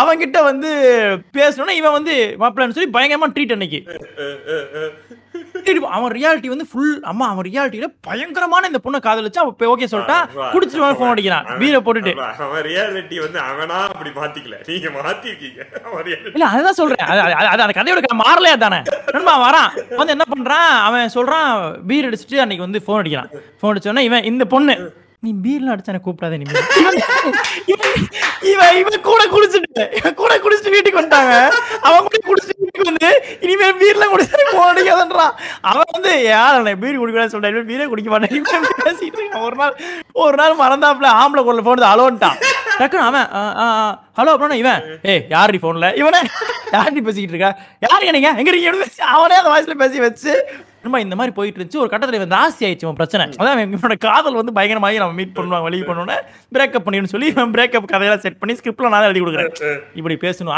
அவன்கிட்ட வந்து பேசணும்னா இவன் வந்து மாப்பிள்ளன்னு சொல்லி பயங்கரமா ட்ரீட் அன்னைக்கு. அவன் ரியாலிட்டி வந்து ஃபுல் அம்மா அவன் ரியாலிட்டியில பயங்கரமான இந்த பொண்ணை காதலிச்சு அவன் ஓகே சொல்லிட்டா குடிச்சிட்டு ஃபோன் அடிக்கிறான். வீரை போட்டுட்டு. அவன் ரியாலிட்டி வந்து அவனா அப்படி மாத்திக்கல. நீங்க மாத்திருக்கீங்க. இல்ல அதுதான் சொல்றேன். அது அந்த கதையோட மாறலையா தானே நண்பா வரான். வந்து என்ன பண்றான்? அவன் சொல்றான் பீர் அடிச்சுட்டு அன்னைக்கு வந்து ஃபோன் அடிக்கிறான். ஃபோன் அடிச்சோடனே இவன் இந்த பொண்ணு நீ பீர்லாம் அடிச்சா எனக்கு கூப்பிடாத நீ இவன் இவன் இவன் இவன் கூட குடிச்சிட்டு இவன் கூட குடிச்சிட்டு வீட்டுக்கு வந்துட்டாங்க. அவன் கூட குடிச்சிட்டு வீட்டுக்கு வந்து இனிமேல் பீர்லாம் குடிச்சா ஃபோன் அடிக்காதன்றான் அவன் வந்து யார் பீர் குடிக்கலாம் சொல்றேன் பீரே குடிக்க மாட்டேன். பேசிட்டு இருக்கான். ஒரு நாள் ஒரு நாள் மறந்தாப்புல ஆம்பளை குரல்ல போனது அலோன்ட்டான் டக்குனு அவன் ஹலோ அப்புறம் இவன் ஏய் யாருடி போன்ல இவனே யார் நீ பேசிக்கிட்டு இருக்கா? யாரு நீங்க எங்க இருக்கீங்க? அவனே அந்த வாய்ஸ்ல பேசி வச்சு நண்பா இந்த மாதிரி போயிட்டு இருந்துச்சு. ஒரு கட்டத்துல இவன் ஜாஸ்தி ஆயிடுச்சு இவன் பிரச்சனை. அதான் இவன் இவனோட காதல் வந்து பயங்கரமாகி நம்ம மீட் பண்ணுவாங்க வெளியே பண்ணோன்னே பிரேக்கப் பண்ணிடுன்னு சொல்லி இவன் பிரேக்கப் கதையெல்லாம் செட் பண்ணி ஸ்கிரிப்ட்ல நான் எழுதி கொடுக்குறேன். இப்படி பேசணும்.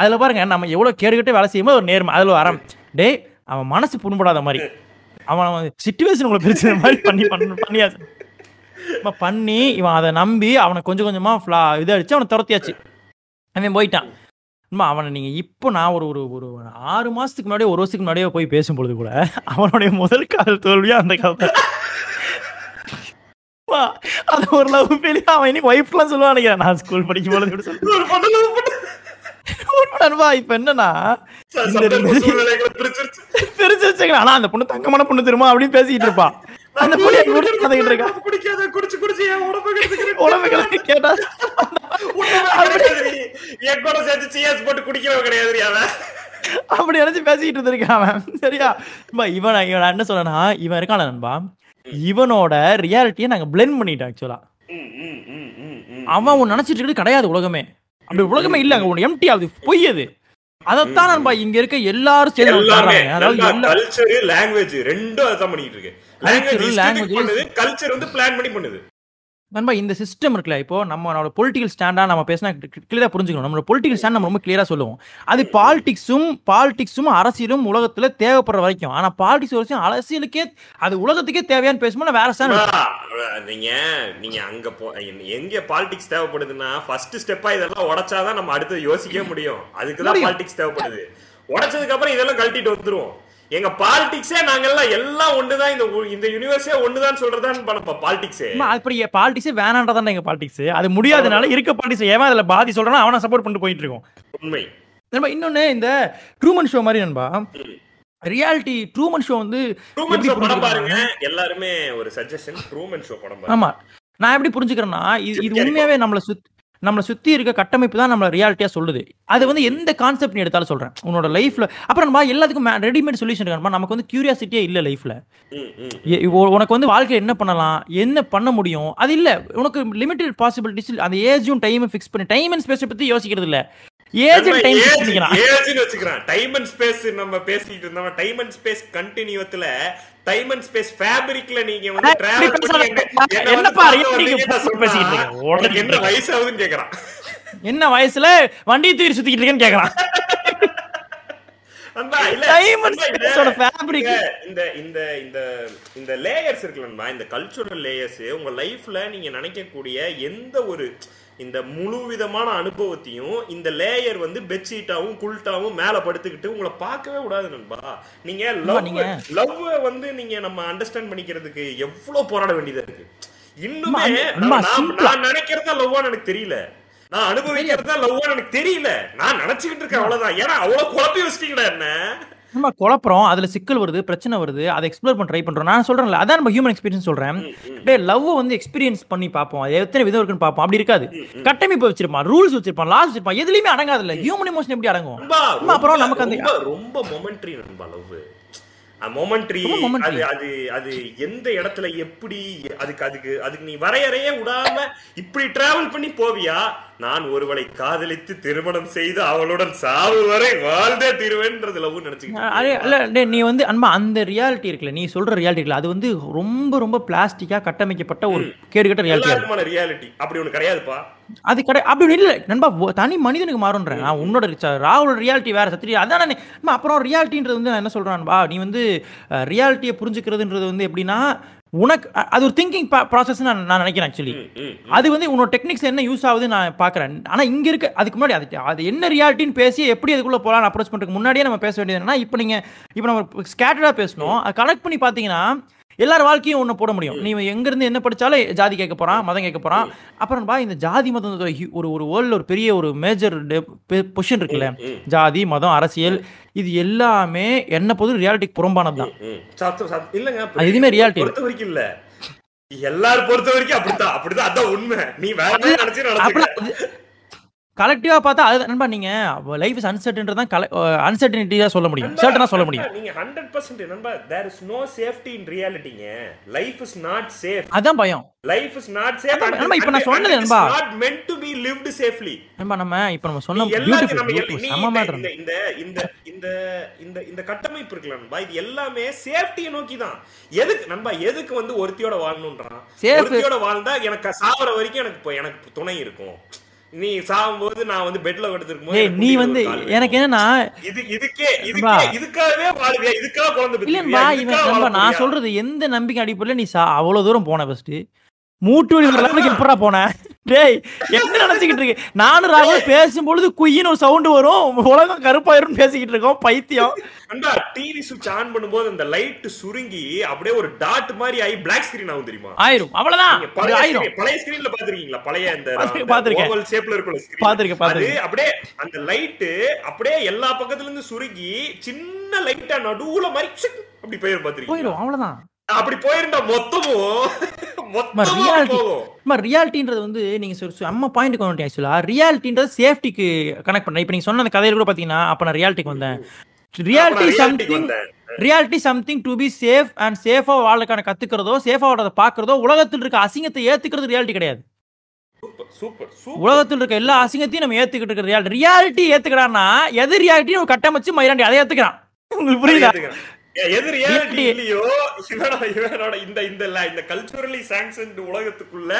அதுல பாருங்க நம்ம எவ்வளவு கேடுகிட்டே வேலை செய்யும்போது ஒரு நேர்மை. அதுல வரம் டேய் அவன் மனசு புண்படாத மாதிரி. அவன் சிச்சுவேஷன் உங்களை பிரிச்ச மாதிரி பண்ணி பண்ணி பண்ணியாச்சு நம்ம பண்ணி இவன் அதை நம்பி அவனை கொஞ்சம் கொஞ்சமா ஃப்ளா இதை அடிச்சு அவனை துரத்தியாச்சு. அவன் போயிட்டான். அவனை நீங்க இப்போ நான் ஒரு ஒரு ஒரு ஆறு மாசத்துக்கு முன்னாடியே ஒரு வருஷத்துக்கு முன்னாடியே போய் பேசும்பொழுது கூட அவனுடைய முதல் காதல் தோல்வியா அந்த கதை அது ஒரு லவ் ஃபெயிலியா அவன் இன்னைக்கு ஒய்ஃப்லாம் சொல்லுவான் நினைக்கிறேன் நான் ஸ்கூல் படிக்கும் பொழுது இப்படி சொல்லி ஒரு பொண்ணு love பண்ணு. நண்பா இப்ப என்னன்னா ச- இந்த சந்தர்ப்ப ரெண்டு- சூழ்நிலைகளை பிரிச்சிருச்சு. தெரிஞ்சு வச்சுக்கலாம் ஆனா அந்த பொண்ணு தங்கமான பொண்ணு திரும்ப அப்படின்னு பேசிட்டு இருப்பா. அந்த பொண்ணு என் கூட நடந்துகிட்டு இருக்கா குடிக்காத, குடிச்சு குடிச்சு என் உடம்பை கெடுத்துக்கிறேன். உடம்புகளை கேட்டா. என் கூட சேர்த்து CS போட்டு குடிக்கிறவன் கிடையாதுடி அவன். அப்படி நினைச்சு பேசிட்டு இருந்திருக்கான் அவன் சரியா இவன் இவன் என்ன சொல்றேன்னா இவன் இருக்கான நண்பா இவனோட ரியாலிட்டியை நாங்க பிளெண்ட் பண்ணிட்டோம் ஆக்சுவலா. அவன் நினைச்சிட்டு இருக்கிறது கிடையாது உலகமே அப்படி உலகமே இல்ல அங்க ஒன்று எம்டி ஆகுது பொய் அது அதைத்தான் நண்பா இங்க இருக்க எல்லாரும் சேர்ந்து எல்லாமே கல்ச்சர் லாங்குவேஜ் ரெண்டும் அதான் பண்ணிட்டு இருக்கு லாங்குவேஜ் கல்ச்சர் வந்து பிளான் பண்ணி பண்ணுது. நண்பா இந்த சிஸ்டம் இருக்குல்ல இப்போ நம்மளோட பொலிட்டிக்கல் ஸ்டாண்டா நம்ம பேசினா கிளியரா புரிஞ்சுக்கணும். நம்மளோட பொலிட்டிக்கல் ஸ்டாண்ட் நம்ம ரொம்ப கிளியரா சொல்லுவோம். அது பாலிடிக்ஸும் பாலிடிக்ஸும் அரசியலும் உலகத்துல தேவைப்படுற வரைக்கும். ஆனா பாலிடிக்ஸ் வரைக்கும் அரசியலுக்கே அது உலகத்துக்கே தேவையான்னு பேசும்போது வேற ஸ்டாண்ட் நீங்க நீங்க அங்க போ எங்க பாலிடிக்ஸ் தேவைப்படுதுன்னா ஃபர்ஸ்ட் ஸ்டெப்பா இதெல்லாம் உடைச்சாதான் நம்ம அடுத்து யோசிக்கவே முடியும். அதுக்கு தான். பாலிடிக்ஸ் தேவைப்படுது. உடைச்சதுக்கு அப்புறம் இதெல்லாம் கழட்டிட்டு வந்துருவோம். எங்க பாலிடிக்ஸே நாங்கெல்லாம் எல்லாம் ஒண்ணுதான் இந்த இந்த யூனிவர்ஸே ஒண்ணுதான் சொல்றதான் பண்ணப்பா பாலிடிக்ஸே அப்படி பாலிடிக்ஸ் வேணான்றதான் எங்க பாலிடிக்ஸ் அது முடியாதனால இருக்க பாலிடிக்ஸ் ஏன் அதுல பாதி சொல்றானோ அவனை சப்போர்ட் பண்ணிட்டு போயிட்டு இருக்கோம் உண்மை. நண்பா இன்னொன்னு இந்த ட்ரூமன் ஷோ மாதிரி நண்பா ரியாலிட்டி ட்ரூமன் ஷோ வந்து ட்ரூமன் ஷோ படம்? பாருங்க. எல்லாருமே ஒரு சஜஷன் ட்ரூமன் ஷோ படம் ஆமா. நான் எப்படி புரிஞ்சுக்கிறேன்னா இது உண்மையாவே நம்மளை சுத்தி நம்மளை சுத்தி இருக்க கட்டமைப்பு தான் நம்மள ரியாலிட்டியா சொல்லுது. அது வந்து எந்த கான்செப்ட் நீ எடுத்தாலும் சொல்றேன். உன்னோட லைஃப்ல அப்புறம் நம்ம எல்லாத்துக்கும் ரெடிமேட் சொல்யூஷன் இருக்கா. நமக்கு வந்து கியூரியாசிட்டியே இல்ல ம். உனக்கு வந்து வாழ்க்கையில் என்ன பண்ணலாம்? என்ன பண்ண முடியும்? அது இல்ல. உனக்கு லிமிடெட் பாசிபிலிட்டிஸ் அந்த ஏஜும் டைமும் ஃபிக்ஸ் பண்ணி டைம் அண்ட் ஸ்பேஸை பத்தி யோசிக்கிறது இல்ல. ஏஜ் அண்ட் டைம் ஏஜ்னு வச்சுக்கிறான். டைம் அண்ட் ஸ்பேஸ் நம்ம பேசிட்டு இருந்தோம். டைம் அண்ட் ஸ்பேஸ் கண்டினியூத்துல டைம் அண்ட் ஸ்பேஸ் ஃபேப்ரிக்ல நீங்க வந்து டிராவல் பண்ணி. என்ன என்னப்பா? உனக்கு என்ன வயசாகுதுன்னு கேக்குறான். என்ன வயசுல வண்டி தூக்கி சுத்திக்கிட்டு இருக்கேன்னு கேக்குறான். இந்த- இந்த இந்த இந்த இந்த லேயர்ஸ் இருக்குல்லன்பா இந்த கல்ச்சுரல் லேயர்ஸ் உங்க லைஃப்ல நீங்க நினைக்கக்கூடிய எந்த ஒரு இந்த முழு விதமான அனுபவத்தையும் இந்த லேயர் வந்து பெட்ஷீட்டாவும் குல்ட்டாவும் மேல படுத்துக்கிட்டு உங்களை பார்க்கவே விடாது நண்பா. நீங்க லவ் லவ் வந்து நீங்க நம்ம அண்டர்ஸ்டாண்ட் பண்ணிக்கிறதுக்கு எவ்வளவு போராட வேண்டியதா இருக்கு. இன்னுமே நான் நினைக்கிறதா லவ்வான்னு எனக்கு தெரியல. நான் அனுபவிக்கிறதா லவ்வான்னு எனக்கு தெரியல. நான் நினைச்சுக்கிட்டு இருக்கேன் அவ்வளவுதான். ஏன்னா அவ்வளவு குழப்பி வச்சிட்டீங்கடா என்ன? நம்ம குழப்பறோம் அதுல சிக்கல் வருது பிரச்சனை வருது அதை எக்ஸ்ப்ளோர் பண்ண ட்ரை பண்றோம். நான் சொல்றேன்ல அதான் நம்ம ஹியூமன் எக்ஸ்பீரியன்ஸ் சொல்றேன். டே லவ் வந்து எக்ஸ்பீரியன்ஸ் பண்ணி பார்ப்போம். அது எத்தனை விதம் இருக்குன்னு பார்ப்போம். அப்படி இருக்காது. கட்டமைப்பு வச்சிருப்பான் ரூல்ஸ் வச்சிருப்பான் லாஸ் வச்சிருப்பான். எதுலயுமே அடங்காது இல்ல ஹியூமன் எமோஷன் எப்படி அடங்கும்? அப்புறம் நமக்கு அந்த- ரொம்ப மொமெண்ட்ரி லவ் மொமெண்ட்ரி. அது அது அது எந்த இடத்துல எப்படி அதுக்கு அதுக்கு அதுக்கு நீ வரையறையே விடாம இப்படி டிராவல் பண்ணி போவியா? நான் ஒருவளை காதலித்து திருமணம் செய்து அவளுடன் சாவு வரை வாழ்ந்தே தீருவேன்றது லவ் நினைச்சுக்கிட்டு அரே இல்ல டேய், நீ வந்து அன்பா அந்த ரியாலிட்டி இருக்குல்ல நீ சொல்ற ரியாலிட்டி இருக்குல்ல அது வந்து ரொம்ப ரொம்ப பிளாஸ்டிக்கா கட்டமைக்கப்பட்ட ஒரு கேடுகட்ட ரியாலிட்டி ரியாலிட்டி அப்படி ஒண்ணு கிடையாதுப்பா. அது கடை அப்படி இல்ல. நண்பா தனி மனிதனுக்கு மாறுன்றேன் நான் உன்னோட ராகுலோட ரியாலிட்டி வேற சத்திரி அதான் நான் அப்புறம் ரியாலிட்டின்றது வந்து நான் என்ன சொல்றேன்பா நீ வந்து ரியாலிட்டியை புரிஞ்சுக்கிறதுன்றது வந்து எப்படின்னா உனக்கு அது ஒரு திங்கிங் ப்ராசஸ் நான் நான் நினைக்கிறேன் ஆக்சுவலி. அது வந்து உன்னோட டெக்னிக்ஸ் என்ன யூஸ் ஆகுது நான் பார்க்குறேன் ஆனா இங்க இருக்க அதுக்கு முன்னாடி அது அது என்ன ரியாலிட்டின்னு பேசி எப்படி அதுக்குள்ள போகலாம் அப்ரோச் பண்ணுறதுக்கு முன்னாடியே நம்ம பேச வேண்டியது என்னன்னா இப்போ நீங்க இப்போ நம்ம ஸ்கேட்டர்டாக பேசணும். அதை கனெக்ட் பண்ணி பார்த்தீங்கன்னா எல்லார் வாழ்க்கையும் ஒன்று போட முடியும். நீ எங்க இருந்து என்ன படிச்சாலும் ஜாதி கேட்க போறான் மதம் கேட்க போறான். அப்புறம் பா இந்த ஜாதி மதம் ஒரு ஒரு வேர்ல்டில் ஒரு பெரிய ஒரு மேஜர் பொசிஷன் இருக்குல்ல. ஜாதி மதம் அரசியல் இது எல்லாமே என்ன பொது ரியாலிட்டிக்கு புறம்பானது தான். இல்லங்க அது எதுவுமே இல்ல. பொறுத்த வரைக்கும் இல்ல. எல்லாரும் பொறுத்த வரைக்கும் அப்படித்தான் அப்படிதான் அதான் உண்மை. நீ வேற நினைச்சு கலெக்டிவா பார்த்தா அது நண்பா நீங்க லைஃப் இஸ் அன்சர்டன் தான் அன்சர்டனிட்டியா சொல்ல முடியும். சர்டனா சொல்ல முடியும். நீங்க ஹண்ட்ரட் பர்சன்ட் நண்பா there is no safety in ரியாலிட்டிங்க life is not safe அதான் பயம். லைஃப் இஸ் நாட் சேஃப் நண்பா, இப்ப நான் சொன்னது நண்பா. Not meant to be lived safely நண்பா நம்ம இப்ப நம்ம சொன்ன நம்ம பியூட்டிஃபுல் எல்- நீ செம்ம இந்த- மேட்டர் இந்த இந்த இந்த இந்த கட்டமைப்பு இருக்குல்ல நண்பா இது எல்லாமே சேஃப்டியை நோக்கி தான். எதுக்கு நண்பா எதுக்கு வந்து ஒருத்தியோட வாழணும்ன்றான். ஒருத்தியோட வாழ்ந்தா எனக்கு சாவற வரைக்கும் எனக்கு எனக்கு துணை இருக்கும். நீ சாகும்போது நான் வந்து பெட்ல படுத்திருக்கும் நீ வந்து எனக்கு என்னன்னா இது இதுக்கே இதுக்காகவே வாழுவியா? இதுக்காக குழந்தை இல்லன்பா? இவன் நான்? சொல்றது எந்த நம்பிக்கை அடிப்படையில் நீ சா அவ்வளவு தூரம் போன ஃபர்ஸ்ட் மூட்டு வலி எப்படா போன. டேய் என்ன நினைச்சுக்கிட்டு இருக்கு? நானும் ராகுல் பேசும்பொழுது குயின்னு ஒரு சவுண்ட் வரும். உலகம் கருப்பாயிரும் பேசிக்கிட்டு இருக்கோம் பைத்தியம். நண்பா டிவி சுவிட்ச் ஆன் பண்ணும்போது அந்த லைட் சுருங்கி அப்படியே ஒரு டாட் மாதிரி ஆகி பிளாக் ஸ்கிரீன் ஆகும் தெரியுமா? ஆயிரும். அவ்வளவுதான். ஆயிரும். பழைய ஸ்கிரீன்ல பாத்திருக்கீங்களா பழைய இந்த பாத்திருக்கேன். ஓவல் ஷேப்ல இருக்குள்ள screen. பாத்திருக்கேன், அப்படியே அந்த லைட் அப்படியே எல்லா பக்கத்துல இருந்து சுருங்கி சின்ன லைட்டா நடுவுல மாதிரி அப்படி போயிரும் பாத்திருக்கீங்க போயிடும் அவ்வளவுதான். அப்படி போயிருந்தா மொத்தமும் ரியாலிட்டின்றது வந்து நீங்க சொ- சொ- அம்மா பாயிண்ட் கொண்டு ஆக்சுவலா ரியாலிட்டின்றது சேஃப்டிக்கு கனெக்ட் பண்ண. இப்போ நீங்க சொன்ன அந்த கதையில கூட பாத்தீங்கன்னா அப்ப நான் ரியாலிட்டிக்கு வந்தேன். Reality something. Reality something to be safe and சேஃபா வாழக்கான கத்துக்கிறதோ சேஃபா வாழறத பாக்குறதோ உலகத்தில் இருக்க அசிங்கத்தை ஏத்துக்கிறது ரியாலிட்டி கிடையாது. உலகத்தில் இருக்க எல்லா அசிங்கத்தையும் நம்ம ஏத்துக்கிட்டு இருக்க ரியாலிட்டி ரியாலிட்டி ஏத்துக்கிறான்னா எது ரியாலிட்டி கட்டமைச்சு மயிராண்டி அதை ஏத்துக்கிறான். உங்களுக்கு புரியுதா? எது ரியாலிட்டி. இல்லையோ? இவனோட இவனோட இந்த இந்த ல- இந்த கல்ச்சுரலி சாங்ஷன் உலகத்துக்குள்ள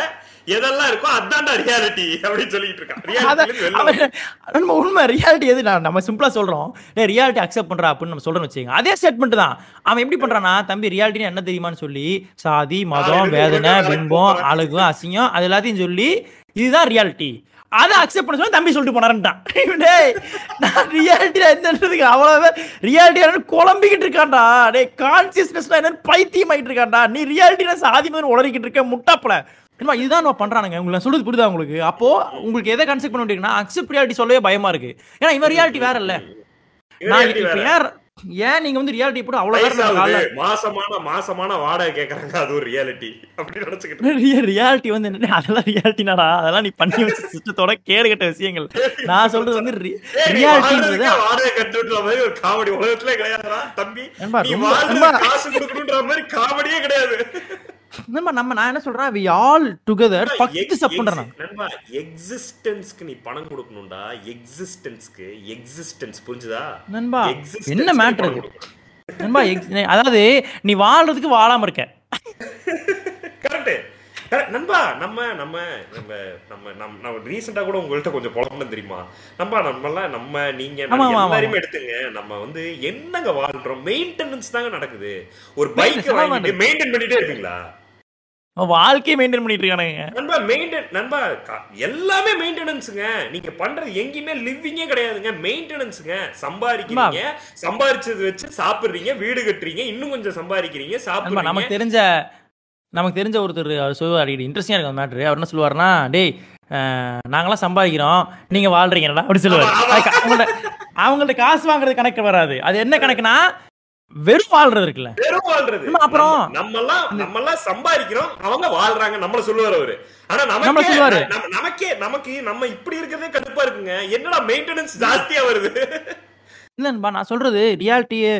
எதெல்லாம் இருக்கோ அதான்டா ரியாலிட்டி அப்படின்னு சொல்லிட்டு இருக்கான். நம்ம உண்மை ரியாலிட்டி எது? நம்ம சிம்பிளா சொல்றோம். ரியாலிட்டி அக்செப்ட் பண்றா அப்படின்னு நம்ம சொல்றோம்னு வச்சுக்கோங்க. அதே ஸ்டேட்மெண்ட் தான். அவன் எப்படி பண்றானா தம்பி ரியாலிட்டி என்ன தெரியுமான்னு சொல்லி சாதி மதம் வேதனை பிம்பம் அழகு அசிங்கம் அது எல்லாத்தையும் சொல்லி இதுதான் ரியாலிட்டி அதை அக்செப்ட் பண்ண சொல்லி தம்பி சொல்லிட்டு போனாருன்ட்டான். டேய் நான் ரியாலிட்டி என்னன்றதுக்கு அவ்வளவு ரியாலிட்டி என்னன்னு குழம்பிக்கிட்டு இருக்கான்டா. டேய் கான்சியஸ்னஸ் என்னன்னு பைத்தியம் ஆயிட்டு இருக்கான்டா. நீ ரியாலிட்டினா சாதி மாதிரி உளறிக்கிட்டு இருக்க முட்டாப்பல. என்னமா இதுதான் நம்ம பண்றானுங்க. உங்களுக்கு நான் சொல்றது புரியுதா உங்களுக்கு? அப்போ உங்களுக்கு எதை கன்செப்ட் பண்ண முடியுங்கன்னா அக்செப்ட் ரியாலிட்டி சொல்லவே பயமா இருக்கு. ஏன்னா இவன் ரியாலிட்டி வேற இல்ல நான் இப்ப. ஏன் ஏன் நீங்க வந்து ரியாலிட்டி போட்டு அவ்வளவு மாசமான மாசமான வாடகை கேக்குறாங்க. அது ஒரு ரியாலிட்டி அப்படி நினைச்சுக்கிட்டு ரியாலிட்டி வந்து என்ன அதெல்லாம் ரியாலிட்டினாடா அதெல்லாம் நீ பண்ணி வச்ச சிஸ்டத்தோட கேடு கட்ட விஷயங்கள். நான் சொல்றது வந்து ரியாலிட்டின்றது வாடகை கட்டுன்ற மாதிரி ஒரு காமெடி உலகத்திலே கிடையாதுடா தம்பி. நீ. காசு கொடுக்கணுன்ற மாதிரி காமெடியே கிடையாது. நம்ம நம்ம நான் என்ன சொல்றேன்? We all together fucked up பண்றேன் நண்பா எக்ஸிஸ்டன்ஸ்க்கு நீ பணம் கொடுக்கணும்டா. எக்ஸிஸ்டன்ஸ்க்கு எக்ஸிஸ்டன்ஸ் புரிஞ்சுதா? நண்பா என்ன கொடுக்கணும். நண்பா அதாவது நீ வாழ்றதுக்கு வாழாம இருக்க. கரெக்ட் நண்பா நம்ம நம்ம நம்ம நம்ம நம்ம நம்ம ரீசெண்டா கூட உங்கள்ட்ட கொஞ்சம் புலம்புனது தெரியுமா? நம்ம நம்மலாம் நம்ம நீங்க. எல்லாரையுமே எடுத்துங்க. நம்ம வந்து என்னங்க வாழ்றோம்? மெயின்டெனன்ஸ் தாங்க நடக்குது. ஒரு பைக் வாங்கிட்டு மெயின்டைன் பண்ணிட்டே இருப்பீங்களா? வாழ்க்கையை மெயின்டைன் பண்ணிட்டு இருக்கானுங்க நண்பா மெயின்டைன் நண்பா எல்லாமே மெயின்டெனன்ஸுங்க நீங்க பண்றது எங்கேயுமே லிவிங்கே கிடையாதுங்க. மெயின்டெனன்ஸுங்க சம்பாதிக்கிறீங்க சம்பாரிச்சது வச்சு சாப்பிடுறீங்க வீடு கட்டுறீங்க இன்னும் கொஞ்சம் சம்பாதிக்கிறீங்க நண்பா சாப்பிடுறீங்க. நமக்கு தெரிஞ்ச நமக்கு தெரிஞ்ச ஒருத்தர் அவர் சொல்லுவார் இன்ட்ரெஸ்டிங்காக இருக்கும் அந்த மேட்ரு அவர் என்ன சொல்லுவாருன்னா டேய் நாங்களாம் சம்பாதிக்கிறோம். நீங்க வாழ்றீங்கடா அப்படி சொல்லுவார். அவங்கள்ட்ட அவங்கள்ட்ட காசு வாங்குறது கணக்கு வராது. அது என்ன கணக்குனா வெறும் வாழ்றது இருக்குல்ல. வெறும் வாழ்றது. நம்ம அப்புறம் நம்ம- நம்மெல்லாம் நம்மெல்லாம் சம்பாதிக்கிறோம். அவங்க வாழ்றாங்க. நம்மள சொல்லுவாரு அவரு. ஆனா நமக்கே சொல்லுவாரு. நம்ம- நமக்கே நமக்கு நம்ம இப்படி இருக்கிறதே கடுப்பா இருக்குங்க. என்னடா மெயின்டெனன்ஸ் ஜாஸ்தியா வருது? இல்லைன்பா நான் சொல்றது ரியாலிட்டியே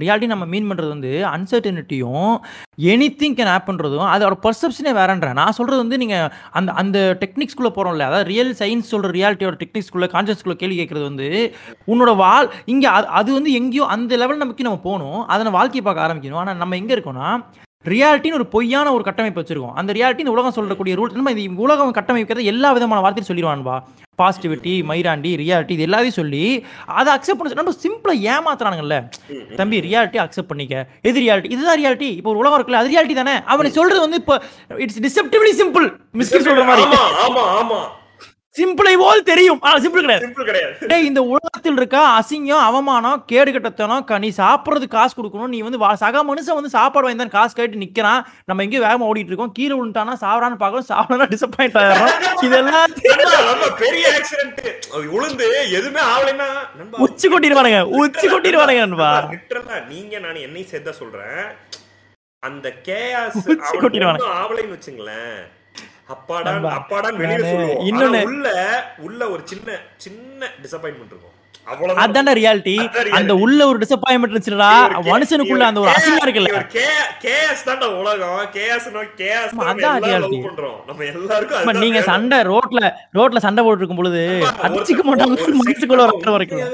ரியாலிட்டி நம்ம மீன் பண்றது வந்து அன்சர்டனிட்டியும் எனி திங் கேன் ஆப்ன்றதும் அதோட பர்செப்ஷனே வேறன்றேன். நான் சொல்றது வந்து நீங்க அந்த அந்த டெக்னிக்ஸ்குள்ள போறோம்ல அதாவது ரியல் சயின்ஸ் சொல்ற ரியாலிட்டியோட டெக்னிக்ஸ்குள்ள கான்சியஸ்குள்ள கேள்வி கேட்கறது வந்து உன்னோட வாழ் இங்க அது- அது வந்து எங்கேயோ அந்த லெவல் நமக்கு நம்ம போகணும். அதை நம்ம வாழ்க்கையை பார்க்க ஆரம்பிக்கணும். ஆனால் நம்ம எங்க இருக்கோம்னா ரியாலிட்டின்னு ஒரு பொய்யான ஒரு கட்டமைப்பு வச்சிருக்கோம். அந்த ரியாலிட்டி இந்த உலகம் சொல்லக்கூடிய ரூல் நம்ம இந்த உலகம் கட்டமைக்கிறது எல்லா விதமான வார்த்தையும் சொல்லிடுவான்பா. பாசிட்டிவிட்டி மைராண்டி ரியாலிட்டி இது எல்லாத்தையும் சொல்லி அதை அக்செப்ட் பண்ண நம்ம சிம்பிளா ஏமாத்துறானுங்கல்ல. தம்பி ரியாலிட்டி அக்செப்ட் பண்ணிக்க. எது ரியாலிட்டி இதுதான் ரியாலிட்டி இப்போ ஒரு உலகம் இருக்குல்ல அது ரியாலிட்டி தானே? அவனை சொல்றது வந்து இப்போ இட்ஸ் டிசெப்டிவ்லி சிம்பிள் மிஸ்டர் சொல்ற மாதிரி. ஆமா ஆமா. சிம்பிளை போல் தெரியும். சிம்பிள் கிடையாது. டேய் இந்த உலகத்தில் இருக்க அசிங்கம் அவமானம் கேடு கட்டத்தனம் நீ சாப்பிட்றதுக்கு காசு கொடுக்கணும் நீ வந்து சக மனுஷன் வந்து சாப்பாடு வாங்கி காசு கேட்டு நிக்கிறான். நம்ம எங்கேயும் வேகமா ஓடிட்டு இருக்கோம். கீழே விழுந்துட்டானா சாவறான்னு பார்க்கணும். சாப்பிடலாம் டிசப்பாயிண்ட் ஆயிடும் இதெல்லாம் பெரிய ஆக்சிடென்ட் உளுந்து எதுவுமே ஆவலைன்னா நண்பா. உச்சி கொட்டிடுவானுங்க. உச்சி கொட்டிடுவானுங்க நண்பா. நீங்க நான் என்னையும் சேர்த்தா சொல்றேன். அந்த கொட்டிடுவானுங்க. ஆவலைன்னு வச்சுங்களேன். அப்பாடா அப்பாடான்னு வெளியில சொல்லுவோம். உள்ள உள்ள ஒரு சின்ன சின்ன டிசப்பாயின்மெண்ட் இருக்கும். ரியாலிட்டி அதான் reality. அந்த உள்ள ஒரு டிசப்பாயின்மெண்ட் இருந்துச்சுடா. மனுஷனுக்குள்ள அந்த ஒரு அசிங்கம் இருக்குல்ல. கேஎஸ் தான்டா உலகம். கேஎஸ் கேஎஸ் அதான் பண்றோம். நம்ம எல்லாருக்கும் நீங்க. சண்டை ரோட்ல ரோட்ல சண்டை போட்டு இருக்கும் பொழுது அடிச்சுக்க மாட்டாங்க மனசுக்குள்ள வரைக்கும்.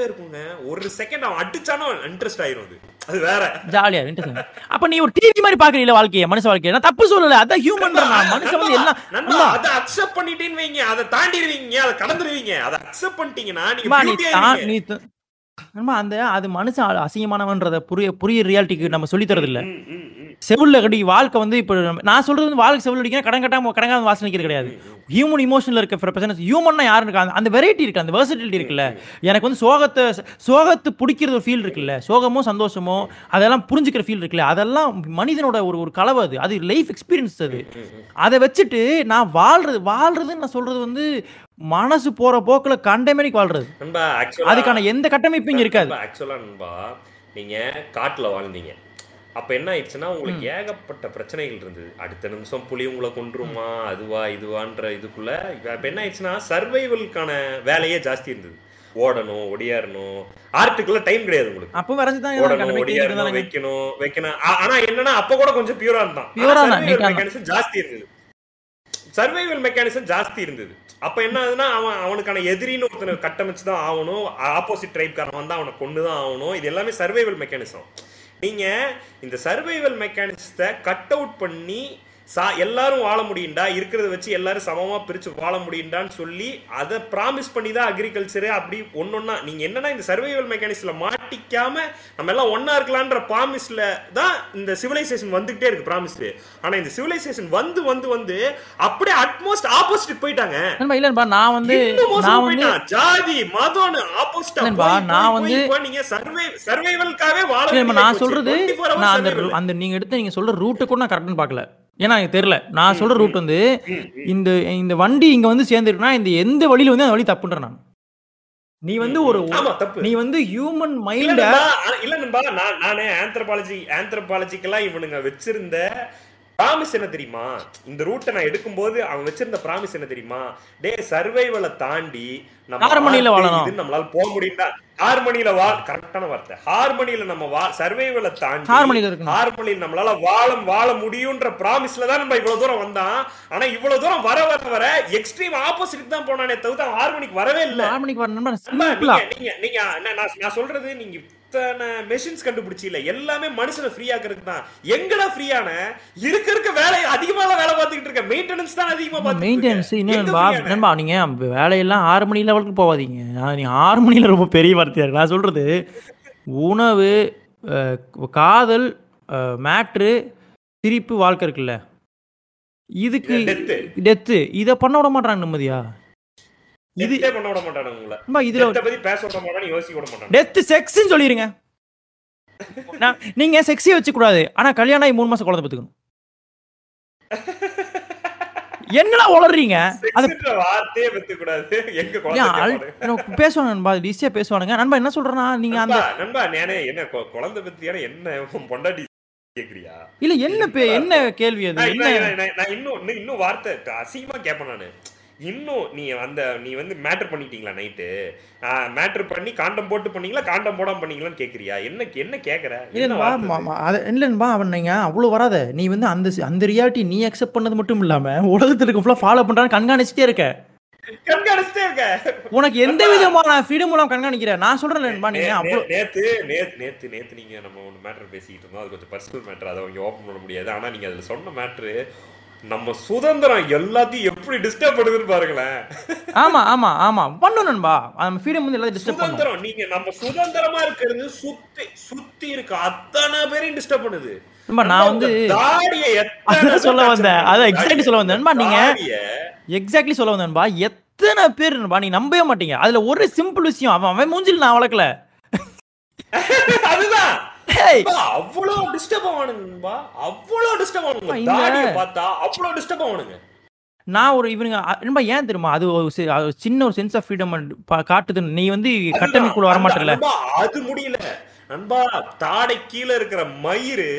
ஒரு செகண்ட் அவன் அடிச்சானோ இன்ட்ரெஸ்ட் ஆயிரும் அது அது வேற. ஜாலியா இன்ட்ரெஸ்ட் அப்ப நீ ஒரு டிவி மாதிரி பாக்குறீல வாழ்க்கைய மனுஷ வாழ்க்கைய? நான் தப்பு சொல்லல அதான் ஹியூமன் நான். மனுஷன் வந்து எல்லாம் அதை அக்செப்ட் பண்ணிட்டேன்னு வைங்க அதை தாண்டிடுவீங்க அதை கடந்துருவீங்க. அதை அக்செப்ட் பண்ணிட்டீங்கன்னா நீங்க அம்மா, நீ beauty தான் ஆயிருவீங்க. நீ த- அம்மா, அந்த அது மனுஷன் அசிங்கமானவன்றத புரிய புரிய ரியாலிட்டிக்கு நம்ம சொல்லி தரது இல்ல செவில்ல கடி வாழ்க்கை வந்து இப்போ நான் சொல்றது வந்து வாழ்க்கை செவில் அடிக்கிற கடன் கட்டாம கடங்காம வாசனை நிக்கிறது கிடையாது. ஹியூமன் இமோஷன்ல இருக்க பிரச்சனை ஹியூமன்னா யாரும் இருக்கா அந்த- வெரைட்டி இருக்கு அந்த வெர்சிட்டிலிட்டி இருக்குல்ல. எனக்கு வந்து சோகத்தை சோகத்தை பிடிக்கிறது ஒரு ஃபீல் இருக்குல்ல. சோகமோ சந்தோஷமோ அதெல்லாம் புரிஞ்சுக்கிற ஃபீல் இருக்குல்ல. அதெல்லாம் மனிதனோட ஒரு ஒரு கலவை அது. அது லைஃப் எக்ஸ்பீரியன்ஸ் அது. அதை வச்சுட்டு நான் வாழ்றது வாழ்றதுன்னு நான் சொல்றது வந்து மனசு போற போக்குல கண்டமேனிக்கு வாழ்றது. அதுக்கான எந்த கட்டமைப்பும் இருக்காது. ஆக்சுவலா நண்பா நீங்க காட்டுல வாழ்ந்தீங்க. அப்ப என்ன ஆயிடுச்சுன்னா உங்களுக்கு ஏகப்பட்ட பிரச்சனைகள் இருந்தது. அடுத்த நிமிஷம் புலி உங்களை கொன்றுமா அதுவா இதுவான்ற இதுக்குள்ள இப்ப என்ன ஆயிடுச்சுன்னா சர்வைவலுக்கான வேலையே ஜாஸ்தி இருந்தது. ஓடணும் ஒடியாரணும் ஆர்ட்டுக்குள்ள டைம் கிடையாது உங்களுக்கு. அப்போ வரைஞ்சுதான் ஓடணும் கண்டமே ஒடியாரணும் வைக்கணும் வைக்கணும். ஆனா என்னன்னா அப்ப கூட கொஞ்சம் பியூரா இருந்தான். தான், தான். ஜாஸ்தி இருந்தது. சர்வைவல் மெக்கானிசம் ஜாஸ்தி இருந்தது. அப்ப என்ன ஆகுதுன்னா அவன் அவனுக்கான எதிரின்னு ஒருத்தனை கட்டமைச்சு தான் ஆகணும் ஆப்போசிட் ட்ரைப்காரன் வந்து அவனை கொண்டு தான் ஆகணும். இது எல்லாமே சர்வைவல் மெக்கானிசம் நீங்கள் இந்த சர்வைவல் மெக்கானிசத்தை கட் அவுட் பண்ணி சா எல்லாரும் வாழ முடியும்டா. இருக்கிறத வச்சு எல்லாரும் சமமா பிரிச்சு வாழ முடியும்டான்னு சொல்லி அதை ப்ராமிஸ் பண்ணி தான் அக்ரிகல்ச்சரு அப்படி ஒன்னொன்னா நீங்க என்னன்னா இந்த சர்வைவல் மெக்கானிக்ஸ்ல மாட்டிக்காம நம்ம எல்லாம் ஒன்னா இருக்கலான்ற ப்ராமிஸ்ல தான் இந்த சிவிலைசேஷன் வந்துகிட்டே இருக்கு ப்ராமிஸ் ஆனா இந்த சிவிலைசேஷன் வந்து வந்து வந்து அப்படியே அட்மோஸ்ட் ஆப்போசிட் போயிட்டாங்க. இல்லன்பா நான் வந்து நான் வந்து. ஜாதி மதம்னு opposite ஆ இல்லன்பா, போய், நான் வந்து- நீங்க survey- survivalக்காகவே வாழ நான். சொல்றது 24 hours நான் அந்த அந்த நீங்க எடுத்து நீங்க சொல்ற ரூட்டை கூட நான் கரெக்ட்னு பார்க்கல. ஏன்னா எனக்கு தெரியல. நான் சொல்ற ரூட் வந்து இந்த இந்த வண்டி இங்க வந்து சேர்ந்துருக்குன்னா இந்த எந்த வழியில வந்து அந்த வழி தப்புன்றேன் நான். நீ வந்து ஒரு நீ வந்து ஹியூமன் மைண்ட இல்ல நண்பா நான் நானே ஆந்த்ரோபாலஜி ஆந்த்ரோபாலஜிக்கெல்லாம் இவனுங்க வச்சிருந்த ப்ராமிஸ் என்ன தெரியுமா? இந்த ரூட்டை நான் எடுக்கும்போது அவன் வச்சிருந்த ப்ராமிஸ் என்ன தெரியுமா? டே சர்வைவலை தாண்டி நம்ம ஹார்மனியில வாழணும். நம்மளால போக முடியும்டா. ஹார்மனியில வா கரெக்டான வார்த்தை. ஹார்மனியில நம்ம வா சர்வைவலை தாண்டி ஹார்மனியில இருக்கணும். ஹார்மனியில் நம்மளால வாழ வாழ முடியும்ன்ற ப்ராமிஸ்ல தான் நம்ம இவ்வளவு தூரம் வந்தான். ஆனா இவ்வளவு தூரம் வர வர வர எக்ஸ்ட்ரீம் ஆப்போசிட் தான் போனானே தவிர்த்து ஹார்மனிக்கு வரவே இல்ல. ஹார்மனிக்கு வர நண்பா நண்பா, சிம்பிளா நீங்க- நீங்க நான் நான் சொல்றது நீங்க இத்தனை மெஷின்ஸ் கண்டுபிடிச்சி இல்ல எல்லாமே மனுஷனை ஃப்ரீ ஆக்குறதுக்கு தான். எங்கடா ஃப்ரீயான இருக்க இருக்க வேலை அதிகமா வேலை பார்த்துக்கிட்டு இருக்க. மெயின்டெனன்ஸ் தான் அதிகமா பார்த்துக்கிட்டு மெயின்டெனன்ஸ். இன்னும் நண்பா free ஆன? நண்பா நீங்க வேலையெல்லாம் ஆறு மணி லெவலுக்கு போகாதீங்க. நீ ஆறு மணில ரொம்ப பெரிய வார்த்தையா இருக்கு. நான் சொல்றது உணவு காதல் மேட்ரு சிரிப்பு வாழ்க்கை இருக்குல்ல. இதுக்கு. டெத்து இதை பண்ண விட மாட்டாங்க நிம்மதியா? இது பண்ண விட மாட்டானுங்க உங்களை இதுல பத்தி பேச விட மாட்டானு யோசிக்க விட மாட்டானு டெத்து செக்ஸ்ன்னு சொல்லிருங்க நீங்க செக்ஸே வச்சு கூடாது ஆனா கல்யாணம் ஆகி மூணு மாசம் குழந்தை பெத்துக்கணும் என்னடா உளறீங்க? அது வார்த்தையே பெத்து கூடாது எங்க குழந்தை பேசுவாங்க நண்பா. ஈஸியா பேசுவானுங்க. நண்பா என்ன சொல்றேன்னா நீங்க அந்த நண்பா, நானே என்ன குழந்தை பத்தியான என்ன பொண்டாட்டி கேக்குறியா? இல்ல என்ன என்ன கேள்வி அது? நான் என்ன? இன்னும் இன்னும் வார்த்தை அசிங்கமா கேட்பேன் நானு. இன்னும் நீ அந்த நீ வந்து மேட்டர் பண்ணிட்டீங்களா நைட்டு மேட்டர் பண்ணி காண்டம் போட்டு பண்ணீங்களா காண்டம் போடாம பண்ணீங்களான்னு கேக்குறியா? என்ன என்ன என்ன இல்லன்பா அவன் நீங்க அவ்வளவு வராத. நீ வந்து அந்த அந்த ரியாலிட்டி நீ அக்செப்ட் பண்ணது மட்டும் இல்லாம உலகத்துல இருக்க ஃபுல்லா ஃபாலோ பண்றான்னு கண்காணிச்சுட்டே இருக்க. கண்காணிச்சுட்டே இருக்க. உனக்கு எந்த விதமான ஃப்ரீடம் மூலம் கண்காணிக்கிற? நான் சொல்றேன் நேத்து நேத்து நேத்து நேத்து நீங்க நம்ம ஒன்று மேட்டர் பேசிக்கிட்டு இருந்தோம். அது கொஞ்சம் பர்சனல் மேட்டர் அதை அவங்க ஓப்பன் பண்ண முடியாது. ஆனா நீங்க அதுல சொன்ன மேட்ரு நம்ம சுதந்திரம் எல்லாத்தையும் எப்படி டிஸ்டர்ப் பண்ணுதுன்னு பாருங்களேன். ஆமா ஆமா ஆமா. பண்ணும் நண்பா. நம்ம ஃப்ரீடம் வந்து எல்லாத்தையும் டிஸ்டர்ப் சுதந்திரம் நீங்க நம்ம சுதந்திரமா இருக்கிறது சுத்தி சுத்தி இருக்க அத்தனை பேரையும் டிஸ்டர்ப் பண்ணுது. நண்பா நான் வந்து அதான் சொல்ல வந்தேன். அதான் exactly சொல்ல வந்தேன். நண்பா, நீங்க- எக்ஸாக்ட்லி சொல்ல வந்தேன்பா எத்தனை பேர் நண்பா நீ நம்பவே மாட்டீங்க. அதுல ஒரு சிம்பிள் விஷயம் அவன் அவன் மூஞ்சில் நான் வளர்க்கல. அதுதான். அவ்வளவு டிஸ்டர்ப் ஆவானுங்கப்பா அவ்வளவு டிஸ்டர்ப் ஆவானுங்க தாடிய பார்த்தா அவ்வளவு டிஸ்டர்ப் ஆவானுங்க நான் ஒரு இவனுங்க நண்பா ஏன் தெரியுமா? அது ஒரு சின்ன ஒரு சென்ஸ் ஆஃப் ஃப்ரீடம் காட்டுது. நீ வந்து கட்டமைக்குள்ள வர மாட்டல நண்பா, அது முடியல. நண்பா தாடை கீழ இருக்கிற மயிறு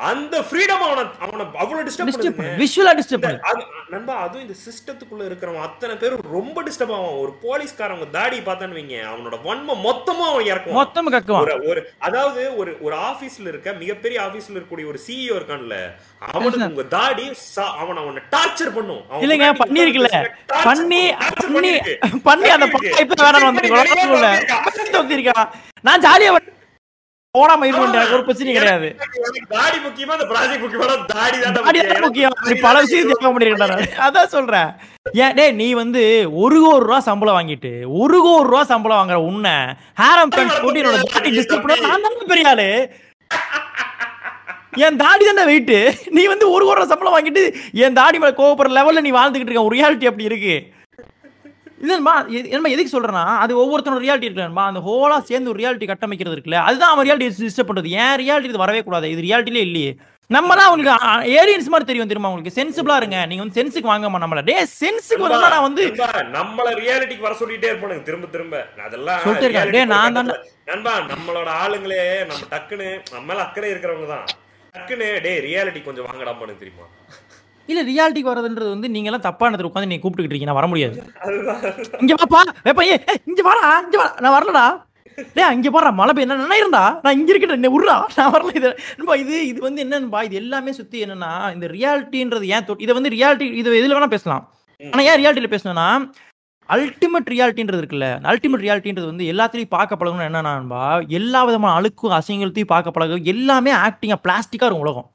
அந்த ஃப்ரீடம் அவன அவன அவ்வளவு டிஸ்டர்ப் பண்ணுது. பண்ணு விஷுவலா டிஸ்டர்ப் இந்த- பண்ணு. அது- நண்பா அதுவும் இந்த சிஸ்டத்துக்குள்ள இருக்கிறவன் அத்தனை பேரும் ரொம்ப டிஸ்டர்ப் ஆவான். ஒரு போலீஸ்காரங்க தாடி பார்த்தான்னு வைங்க அவனோட வன்மம் மொத்தமா அவன் இறக்குவான். மொத்தம் கக்குவான். ஒரு அதாவது ஒரு ஒரு ஆபீஸ்ல இருக்க மிகப்பெரிய ஆபீஸ்ல இருக்கக்கூடிய ஒரு சிஇஓ இருக்கான்ல அவனுக்கு உங்க தாடி சா- அவன் அவனை டார்ச்சர் பண்ணும். இல்லைங்க torture பண்ணி பண்ணி. பண்ணி அந்த. இப்ப வேற வந்து நான் ஜாலியா போடாம இருக்க எனக்கு ஒரு பிரச்சனையும் கிடையாது. தாடி முக்கியமா அந்த ப்ராஜெக்ட் முக்கியமா தாடி தான் தாடி தான் முக்கியம். நீ பல விஷயம் கேட்க முடியாது அதான் சொல்றேன். ஏன் டேய் நீ வந்து ஒரு கோடி ரூபா சம்பளம் வாங்கிட்டு ஒரு கோடி ரூபா சம்பளம் வாங்குற உன்னை ஹேரம் பேண்ட் போட்டு என்னோட தாடி டிஸ்டர்ப் பண்ண நான் தான் பெரிய ஆளு. என் தாடி தானே வெயிட் நீ வந்து ஒரு கோடி ரூபா சம்பளம் வாங்கிட்டு என் தாடி மேல கோவப்படுற லெவல்ல நீ வாழ்ந்துகிட்டு இருக்க. ஒரு ரியாலிட்டி அப்படி இருக்கு. இல்லைம்மா என்ன எதுக்கு சொல்றேன்னா அது ஒவ்வொருத்தனோட ரியாலிட்டி இருக்குல்லம்மா அந்த ஹோலா சேர்ந்து ஒரு ரியாலிட்டி கட்டமைக்கிறது இருக்குல்ல அதுதான் அவன் ரியாலிட்டி டிஸ்டர்ப் பண்றது. ஏன் ரியாலிட்டி இது வரவே கூடாது? இது ரியாலிட்டிலே இல்லையே. நம்ம தான் உங்களுக்கு ஏரியன்ஸ் மாதிரி தெரியும் தெரியுமா உங்களுக்கு? சென்சிபிளா இருங்க. நீங்க வந்து சென்ஸுக்கு வாங்கம்மா நம்மள. டே சென்ஸுக்கு வந்து நான் வந்து நம்மள ரியாலிட்டிக்கு வர சொல்லிட்டே இருப்பானுங்க. திரும்ப திரும்ப. அதெல்லாம் சொல்லிட்டே reality டேய், நான் கட்டத்துல- நண்பா நம்மளோட ஆளுங்களே நம்ம டக்குன்னு நம்ம மேல அக்கறை இருக்கிறவங்க தான். டக்குன்னு டே ரியாலிட்டி கொஞ்சம் வாங்கடாமான்னு தெரியுமா? இல்ல ரியாலிட்டிக்கு வரதுன்றது வந்து நீங்க எல்லாம் தப்பான இடத்துல உட்காந்து நீங்க கூப்பிட்டுக்கிட்டு இருக்கீங்க. நான் வர முடியாது. இங்க வாப்பா எப்ப ஏ இங்க வாடா இங்க வா நான் வரலடா. டேய் இங்க பாரு மழை பெய்ய என்ன இருந்தா? நான் இங்க இருக்கேன் என்ன உர்றா நான் வரல இது இது இது வந்து என்னன்பா இது எல்லாமே சுத்தி என்னன்னா இந்த ரியாலிட்டின்றது ஏன் இதை வந்து ரியாலிட்டி இது எதுல வேணா பேசலாம். ஆனா ஏன் ரியாலிட்டியில பேசணும்னா அல்டிமேட் ரியாலிட்டின்றது இருக்குல்ல அல்டிமேட் ரியாலிட்டின்றது வந்து எல்லாத்துலயும் பார்க்க பழகணும் என்னன்னா எல்லா விதமான அழுக்கும் அசிங்கத்தையும் பார்க்க பழகும் எல்லாமே ஆக்டிங்கா பிளாஸ்டிக்கா இருக்கும் உலகம்.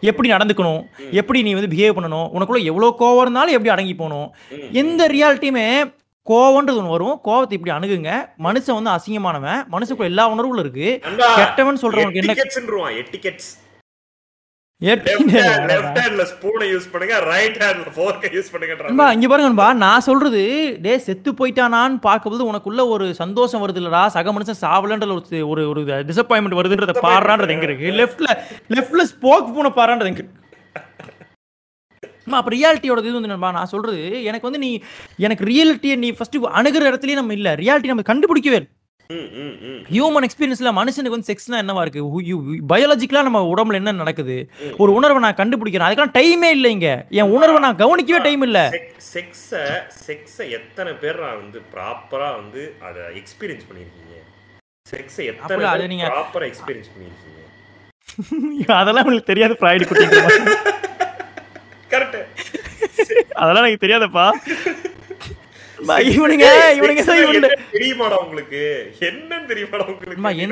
எப்படி நடந்துக்கணும் எப்படி நீ வந்து பிஹேவ் பண்ணணும் உனக்குள்ள எவ்வளவு கோவம் இருந்தாலும் எப்படி அடங்கி போகணும். எந்த ரியாலிட்டியுமே கோவம்ன்றது ஒன்று வரும். கோவத்தை இப்படி அணுகுங்க. மனுஷன் வந்து அசிங்கமானவன். மனுஷனுக்குள்ள எல்லா உணர்வுகளும் இருக்கு. கெட்டவன் சொல்றவனுக்கு என்ன அ use பண்ணுங்க, use பண்ணுங்கன்றான். நண்பா இங்க பாருங்க நான் சொல்றது டே செத்து போயிட்டானான்னு பார்க்கும்போது உனக்குள்ள ஒரு சந்தோஷம் வருது இல்லடா சக மனுஷன் சாவலன்ற ஒரு ஒரு டிசப்பாயின்மெண்ட் வருதுன்றத பாடுறான்றது எங்க இருக்கு லெஃப்ட்ல லெஃப்ட்ல ஸ்போக் பூனை பாடுறான்றது எங்க இருக்கு அப்ப ரியாலிட்டியோட இது வந்து நான் சொல்றது எனக்கு வந்து நீ எனக்கு ரியாலிட்டியை நீ ஃபர்ஸ்ட் அணுகிற இடத்துலயே நம்ம இல்ல. ரியாலிட்டி நம்ம கண்டுபிடிக்கவே இல்லை. ஹியூமன் எக்ஸ்பீரியன்ஸ்ல மனுஷனுக்கு வந்து செக்ஸ்னா என்னவா இருக்கு? பயாலஜிக்கலா நம்ம உடம்புல என்ன நடக்குது? ஒரு உணர்வை நான் கண்டுபிடிக்கிறேன். அதுக்கெல்லாம் டைமே இல்லை இங்க. என் உணர்வை நான் கவனிக்கவே டைம் இல்ல. sex-அ sex-அ எத்தனை பேர் நான் வந்து ப்ராப்பரா வந்து அத எக்ஸ்பீரியன்ஸ் பண்ணிருக்கீங்க? செக்ஸை எத்தனை பேர் நீங்க- ப்ராப்பரா எக்ஸ்பீரியன்ஸ் பண்ணிருக்கீங்க? அதெல்லாம் உங்களுக்கு தெரியாது ஃப்ராய்டு குட்டிங்க கரெக்ட் அதெல்லாம் எனக்கு தெரியாதப்பா. இவனுங்க இவனுங்க தெரியுமாடா உங்களுக்கு? என்னன்னு தெரியுமாடா உங்களுக்கு? அம்மா நீங்க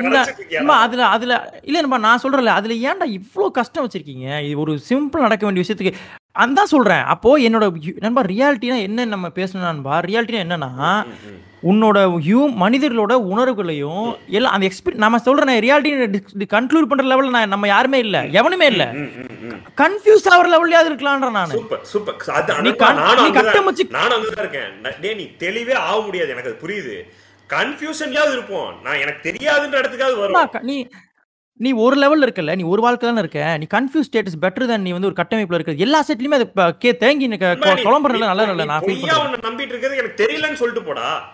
என்ன? அதுல அதுல இல்ல நான் சொல்றேன்ல அதுல ஏன்டா இவ்ளோ கஷ்டம் வச்சிருக்கீங்க? இது ஒரு சிம்பிள் நடக்க வேண்டிய விஷயத்துக்கு. அதான் சொல்றேன். அப்போ என்னோட நண்பா ரியாலிட்டினா என்ன நம்ம பேசணும் நண்பா ரியாலிட்டினா என்னன்னா. உன்னோட ஹியூ மனிதர்களோட உணர்வுகளையும் எல்லாம் அந்த எக்ஸ்பீரி நம்ம சொல்றேன் ரியாலிட்டி கன்க்ளூட் பண்ற லெவல்ல நான் நம்ம யாருமே இல்ல. எவனுமே இல்ல. கன்ஃபியூஸ் ஆகிற லெவல்லையாவது இருக்கலான்ற நானு. Super super. அது நீ கட்டமைச்சு- நானும் அங்கதான் இருக்கேன். டேய் நீ தெளிவே ஆக முடியாது எனக்கு அது புரியுது. கன்ஃபியூஷன்லயாவது இருப்போம். நான் எனக்கு தெரியாதுன்ற இடத்துக்காவது வரும் நீ நீ ஒரு லெவல்ல இருக்கல நீ ஒரு வாழ்க்கை தானே இருக்க நீ கன்ஃபியூஸ் ஸ்டேட்டஸ் பெட்டர் தான் நீ வந்து ஒரு கட்டமைப்புல இருக்க எல்லா செட்லயுமே அது கே தேங்கி குழம்புறதுல நல்ல நல்ல நான் நம்பிட்டு இருக்கிறது எனக்கு தெரியலன்னு சொல்லிட்டு போடா.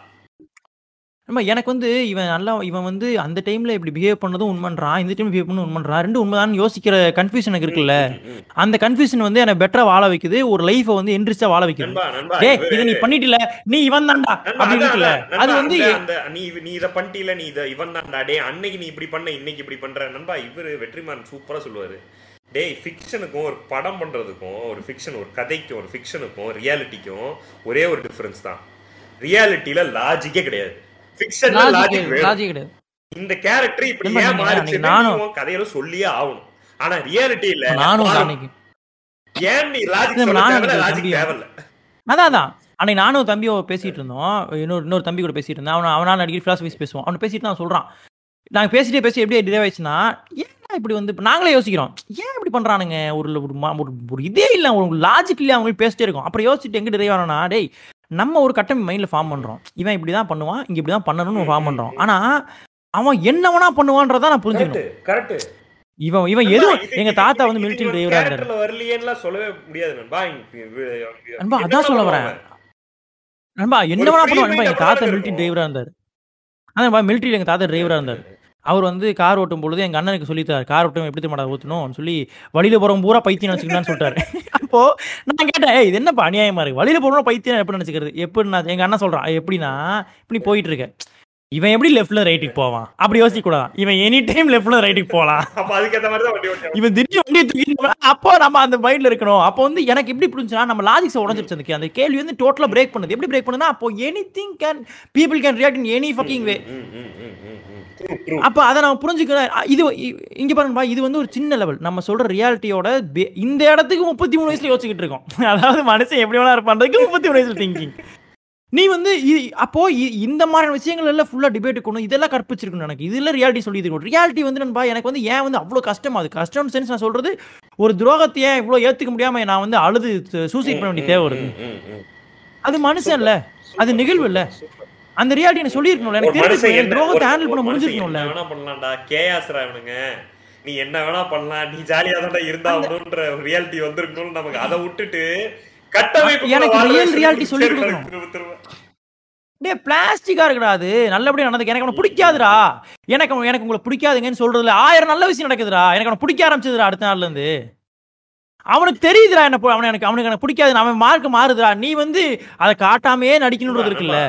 அம்மா, எனக்கு வந்து இவன் நல்லா இவன் வந்து அந்த டைம்ல இப்படி பிஹேவ் பண்ணதும் உண்மன்றான் இந்த டைம் பிஹேவ் பண்ணதும் உண்மன்றான் ரெண்டு உண்மைதான் யோசிக்கிற கன்ஃபியூஷன் எனக்கு இருக்குல்ல. அந்த கன்ஃபியூஷன் வந்து என்ன பெட்டரா வாழ வைக்குது ஒரு லைஃபை வந்து இன்ட்ரெஸ்டா வாழ வைக்குது. இவரு- இது நீ பண்ணிட்டல நீ இவன் தான்டா அப்படி இருக்குல்ல. அது வந்து நீ நீ இத பண்ணிட்டீல நீ இத இவன் தான்டா டேய் அன்னைக்கு நீ இப்படி பண்ண இன்னைக்கு இப்படி பண்ற. நண்பா இவரு வெற்றிமாறன் சூப்பரா சொல்லுவாரு. டேய் ஃபிக்ஷனுக்கும் ஒரு படம் பண்றதுக்கும் ஒரு ஃபிக்ஷன் ஒரு கதைக்கும் ஒரு ஃபிக்ஷனுக்கும் ரியாலிட்டிக்கும் ஒரே ஒரு டிஃபரன்ஸ் தான். ரியாலிட்டியில லாஜிக்கே கிடையாது. ஃபிக்ஷன்ல லாஜிக் வேணும் இந்த கேரக்டர் இப்படி ஏன் நீங்க மாறிச்சு அன்னைக்கு நானும் கதையில சொல்லியே ஆகணும் ஆனா ரியாலிட்டி இல்ல நானும் ஏன் நீ லாஜிக் நானும் லாஜிக் தம்பியா. தேவையில்ல அதான் அதான் அன்னைக்கு நானும் தம்பியும் பேசிட்டு இருந்தோம் இன்னொரு இன்னொரு தம்பி கூட பேசிட்டு இருந்தேன் அவன் அவனால அடிக்கடி பிலாசபிஸ் பேசுவான் அவனை பேசிட்டு தான் சொல்றான் நாங்க பேசிட்டே பேசி எப்படி டிலே ஆயிடுச்சுன்னா ஏன் இப்படி வந்து நாங்களே யோசிக்கிறோம் ஏன் இப்படி பண்றானுங்க ஒரு ஒரு இதே இல்ல ஒரு லாஜிக் இல்ல அவங்க பேசிட்டே இருக்கோம் அப்புறம் யோசிச்சுட்டு எங்க டிரைவ் ஆனோம்னா டேய் நம்ம ஒரு கட்டம் மைண்ட்ல ஃபார்ம் பண்றோம். இவன் இப்படிதான் பண்ணுவான் இங்க இப்படிதான் பண்ணணும்னு ஃபார்ம் பண்றோம். ஆனா அவன் என்னவனா பண்ணுவான்றத நான் புரிஞ்சுக்கணும். இவன் இவன் எதுவும் எங்க தாத்தா வந்து மிலிட்டரி டிரைவரா இருந்தாரு. வரலையேன்னு சொல்லவே முடியாது நண்பா. நண்பா, அதான் சொல்ல? வரேன். நண்பா என்ன வேணா free பண்ணுவான் நண்பா. எங்க தாத்தா மிலிட்டரி. டிரைவரா இருந்தாரு. அதான் மிலிட்டரியில எங்க தாத்தா டிரைவரா இருந்தாரு. அவர் வந்து கார் ஓட்டும் பொழுது எங்க அண்ணனுக்கு சொல்லித்தார் கார் ஓட்டும் எப்படி தெரியுமாடா ஊற்றணும் சொல்லி வழியில போறவங்க பூரா பைத்தியம் நினச்சிக்கலாம்னு சொல்லிட்டாரு. அப்போ நான் கேட்டேன் "ஏய், இது என்னப்பா அநியாயமா இருக்கு? வழியில போறவங்க பைத்தியம் எப்படி நினச்சிக்கிறது? எப்படி நான் எங்க அண்ணன் சொல்றான் எப்படின்னா இப்படி போயிட்டு இருக்க இவன் எப்படி லெஃப்ட்ல ரைட்டுக்கு போவான்? அப்படி யோசிக்க கூடாது இவன் எனி டைம் லெஃப்ட்ல ரைட்டுக்கு போலாம். இவன் திடீர்னு வண்டியை தூக்கி அப்போ நம்ம அந்த மைண்ட்ல இருக்கணும். அப்போ வந்து எனக்கு எப்படி புரிஞ்சுனா நம்ம லாஜிக்ஸ் உடஞ்சிருச்சு அந்த அந்த கேள்வி வந்து டோட்டலா பிரேக் பண்ணுது. எப்படி பிரேக் பண்ணுதுன்னா அப்போ anything can people can react in any fucking way அப்ப அதை நம்ம புரிஞ்சுக்கிறேன் இது இங்க பாருங்கப்பா இது வந்து ஒரு சின்ன லெவல் நம்ம சொல்ற ரியாலிட்டியோட இந்த இடத்துக்கு முப்பத்தி மூணு வயசுல யோசிச்சுக்கிட்டு இருக்கோம். அதாவது மனுஷன் எப்படி வேணா இருப்பான்றதுக்கு முப்பத்தி மூணு வயசுல திங்கிங் நீ வந்து அப்போ இந்த மாதிரியான விஷயங்கள் எல்லாம் ஃபுல்லா டிபேட் கொண்டு இதெல்லாம் கற்பிச்சிருக்கணும் எனக்கு. இதுல ரியாலிட்டி சொல்லி இருக்கணும் ரியாலிட்டி வந்து நண்பா எனக்கு வந்து ஏன் வந்து அவ்வளவு கஷ்டம் அது? கஷ்டம் சென்ஸ் நான் சொல்றது ஒரு துரோகத்தை ஏன் இவ்வளவு ஏத்துக்க முடியாம நான் வந்து அழுது சூசைட் பண்ண வேண்டிய தேவை வருது. அது மனுஷன் இல்ல அது நிகழ்வு இல்ல அந்த ரியாலிட்டி எனக்கு சொல்லியிருக்கணும்ல. எனக்கு தெரியும் துரோகத்தை ஹேண்டில் பண்ண முடிஞ்சிருக்கணும்ல. என்ன பண்ணலாம்டா. கேஆஸ்ரா இவனுங்க. நீ என்ன வேணா பண்ணலாம். நீ ஜாலியா தான்டா இருந்தாகணும்ன்ற ரியாலிட்டி வந்திருக்கணும் நமக்கு அதை விட்டுட்டு கட்டமைப்பு எனக்கு வாழ்ற real சொல்லி கொடுக்கணும். டே பிளாஸ்டிக்கா இருக்குடா அது. நல்லபடியா நடந்துக்கு எனக்கு அவனை பிடிக்காதுடா. எனக்கு எனக்கு உங்களை பிடிக்காதுங்கன்னு சொல்றதுல ஆயிரம் நல்ல விஷயம் நடக்குதுடா. எனக்கு அவனை பிடிக்க ஆரம்பிச்சதுடா அடுத்த நாள்ல இருந்து. அவனுக்கு தெரியுதுடா என்ன அவனை எனக்கு அவனுக்கு எனக்கு பிடிக்காது அவன் மார்க் மாறுதுடா. நீ வந்து அதை காட்டாமையே நடிக்கணுன்றது இருக்குல்ல.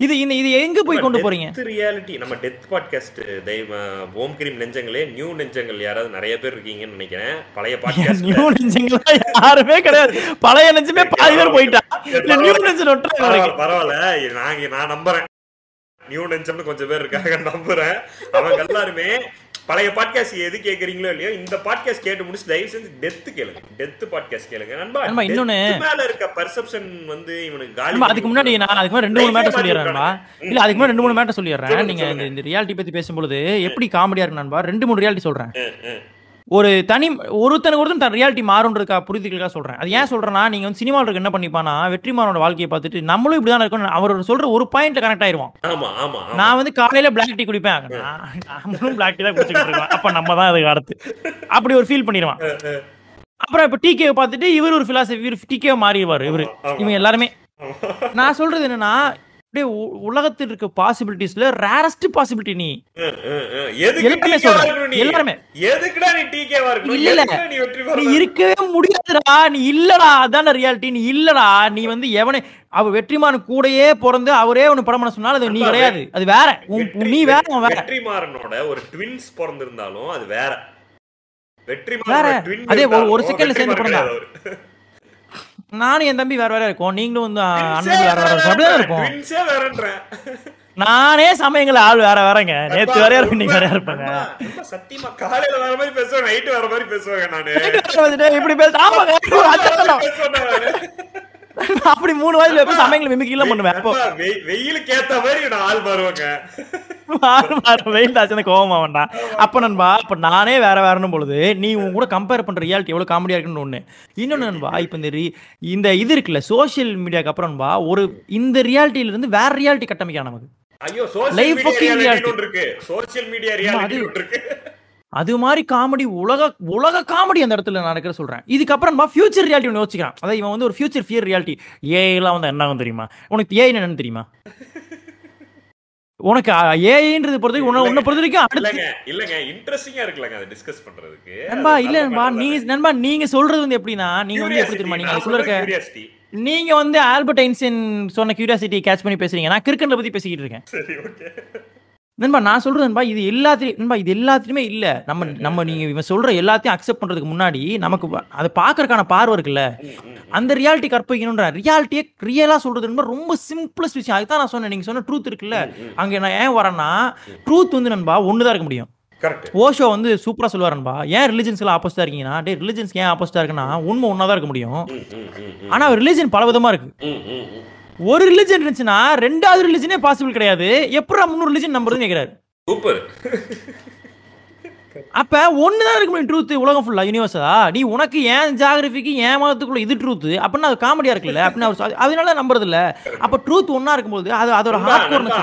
இது இந்த இது எங்க போய் கொண்டு போறீங்க? ரியாலிட்டி நம்ம டெத் பாட்காஸ்ட் தெய்வ ஓம் கிரீம் நெஞ்சங்களே நியூ நெஞ்சங்கள் யாராவது நிறைய பேர் இருக்கீங்கன்னு நினைக்கிறேன். பழைய பாட்காஸ்ட் நியூ நெஞ்சங்களா? யாருமே கிடையாது. பழைய நெஞ்சமே பாதி பேர் போயிட்டா. நியூ ஒட்டுற பரவாயில்ல. பரவாயில்ல நாங்க நான் நம்புறேன். நியூ நெஞ்சம்னு கொஞ்சம் பேர் இருக்காங்க நம்புறேன். அவங்க எல்லாருமே பழைய பாட்காஸ்ட் எது கேக்குறீங்களோ இல்லையோ இந்த பாட்காஸ்ட் கேட்டு முடிச்சு தயவு செஞ்சு டெத் கேளுங்க. டெத் பாட்காஸ்ட் கேளுங்க. நண்பா இன்னொன்னு- மேல இருக்க பெர்செப்ஷன் வந்து இவனுக்கு காலி அதுக்கு முன்னாடி நான் அதுக்கு ரெண்டு மூணு மேட்டர் விட்டானுங்க. இல்ல அதுக்கு முன்னாடி ரெண்டு மூணு மேட்டர் சொல்லிடுறேன். நீங்க இந்த- ரியாலிட்டி பத்தி பேசும்பொழுது எப்படி காமெடியா இருக்கு நண்பா? ரெண்டு மூணு ரியாலிட்டி சொல்றேன். ஒரு தனி ஒருத்தனுக்கு ஒருத்தன் தன் ரியாலிட்டி மாறுன்றதுக்கா புரிதலுக்காக சொல்றேன். அது ஏன் சொல்றேன்னா நீங்க வந்து சினிமாவில் இருக்க என்ன பண்ணிப்பானா வெற்றிமாறனோட வாழ்க்கையை பார்த்துட்டு நம்மளும் இப்படிதான் இருக்கணும். அவர் சொல்ற ஒரு பாயிண்ட்ல கனெக்ட் ஆமா. நான் வந்து காலையில பிளாக் டீ குடிப்பேன். நம்மளும் பிளாக் டீ தான் இருக்கோம். அப்ப நம்ம தான் அதுக்கு அடுத்து. அப்படி ஒரு ஃபீல் பண்ணிடுவான். அப்புறம் இப்ப டிகே பார்த்துட்டு இவர் ஒரு பிலாசபி இவர் டிகே மாறிடுவார் இவரு. இவங்க எல்லாருமே. நான் சொல்றது என்னன்னா அப்படியே உலகத்தில் இருக்க பாசிபிலிட்டிஸ்ல ரேரஸ்ட் பாசிபிலிட்டி நீ. எல்லாருமே சொல்றேன். எல்லாருமே. எதுக்குடா நீ? இருக்கவே முடியாதுடா. நீ இல்லடா. அதான ரியாலிட்டி நீ இல்லடா. நீ வந்து எவனே அவ வெற்றிமான் கூடயே பிறந்து அவரே ஒன்னு படம் பண்ண சொன்னாலும் அது நீ கிடையாது. அது வேற. நீ வேற வேற. வெற்றிமாறனோட ஒரு ட்வின்ஸ் பிறந்திருந்தாலும் அது வேற. வேற. வெற்றிமாறனோட twin அதே ஒரு- ஒரு இருந்தாலும் second ல சேர்ந்து வெற்றிமாறன் பிறந்தா. கிடையாது அவரு. நானும் என் தம்பி வேற வேற இருக்கோம். நீங்களும் வந்து அண்ணன் வேற வேற இருக்கும். Twins-ஏ வேறன்றேன். நானே சமயங்கள ஆள் வேற வேறங்க. நேத்து நீங்க வேறையா நண்பா, இருப்பாங்க சத்தியமா காலையில வேற மாதிரி பேசுவேன் நைட்டு வேற மாதிரி பேசுவேன் நானு. இப்படி பேச ஆமாங்க. அப்படி மூணு வயசுல எப்ப சமயங்களை மிமிக்கி எல்லாம் பண்ணுவேன்? அப்போ வெயிலுக்கு ஏத்த மாதிரி நான் ஆள் மாறுவேங்க மாறு மாறு. வெயில் தாச்சு கோவமா வேண்டாம் அப்ப நண்பா அப்ப நானே வேற வேறனும் பொழுது நீ உன் கூட கம்பேர் பண்ற ரியாலிட்டி எவ்வளவு காமெடியா இருக்குன்னு ஒண்ணு. இன்னொன்னு நண்பா இப்ப இந்த இந்த இது இருக்குல்ல சோஷியல் மீடியாக்கு அப்புறம் நண்பா ஒரு இந்த ரியாலிட்டில இருந்து வேற ரியாலிட்டி கட்டமைக்கா நமக்கு. ஐயோ சோசியல் மீடியா ரியாலிட்டி இருக்கு. சோசியல் மீடியா ரியாலிட்டி இருக்கு. அது மாதிரி காமெடி உலக உலக காமெடி அந்த இடத்துல நடக்கிற சொல்றேன். இதுக்கப்புறம் ஃபியூச்சர் ரியாலிட்டி ஒன்று யோசிக்கிறான் அதாவது இவன் வந்து ஒரு ஃபியூச்சர் ஃபியர் ரியாலிட்டி ஏஐலாம் வந்து என்ன ஆகும் தெரியுமா? உனக்கு ஏஐ என்னன்னு தெரியுமா? உனக்கு ஏஐன்றது பொறுத்த வரைக்கும் உன்னை- பொறுத்த வரைக்கும் இல்லங்க. இல்லங்க. இன்ட்ரெஸ்டிங்கா இருக்குல்லங்க அதை டிஸ்கஸ் பண்றதுக்கு. நண்பா இல்ல நண்பா. தானே. நண்பா நீங்க சொல்றது வந்து எப்படின்னா நீங்க வந்து எப்படி தெரியுமா? நீங்க இருக்க curiosity. நீங்க வந்து ஆல்பர்ட் ஐன்ஸ்டைன் சொன்ன கியூரியாசிட்டி கேட்ச் பண்ணி பேசுறீங்க. நான் கிரிக்கெட்ல பத்தி பேசிக்கிட்டு இருக்கேன். சரி ஓகே நண்பா நான் சொல்றது நண்பா இது எல்லாத்துலயும் நண்பா இது எல்லாத்துலயுமே இல்ல. நம்ம நம்ம நீங்க இவன் சொல்ற எல்லாத்தையும் அக்செப்ட் பண்றதுக்கு முன்னாடி நமக்கு அதை பாக்குறதுக்கான பார்வை இருக்குல்ல. அந்த ரியாலிட்டி கற்பிக்கணும்ன்ற ரியாலிட்டியை ரியலா சொல்றது நண்பா ரொம்ப சிம்பிளஸ்ட் விஷயம். அதுதான் நான் சொன்னேன். நீங்க சொன்ன ட்ரூத் இருக்குல்ல. அங்க நான் ஏன் வரேன்னா ட்ரூத் வந்து நண்பா ஒண்ணுதான் இருக்க முடியும். ஓஷோ வந்து சூப்பரா சொல்லுவார் நண்பா. ஏன் ரிலிஜன்ஸ் எல்லாம் ஆப்போசிட்டா இருக்கீங்கன்னா டே ரிலிஜன்ஸ் ஏன் ஆப்போசிட்டா இருக்குன்னா உண்மை ஒன்னா தான் இருக்க முடியும். ஆனா ரிலிஜன் பல விதமா இருக்கு ஒரு ரிலிஜன் இருந்துச்சுன்னா ரெண்டாவது ரிலிஜனே பாசிபிள் கிடையாது. எப்படா முன்னூறு ரிலிஜன் நம்புறதுன்னு சூப்பர் அப்ப ஒண்ணுதான் இருக்க முடியும் ட்ரூத் உலகம் ஃபுல்லா யூனிவர்ஸா நீ உனக்கு ஏன் ஜாகிரபிக்கு ஏன் மதத்துக்குள்ள இது ட்ரூத் அப்படின்னா அது காமெடியா இருக்குல்ல அப்படின்னு அவர் அதனால நம்புறது இல்ல. அப்ப ட்ரூத் ஒன்னா இருக்கும்போது அது அதோட ஹார்ட் கோர்னஸ்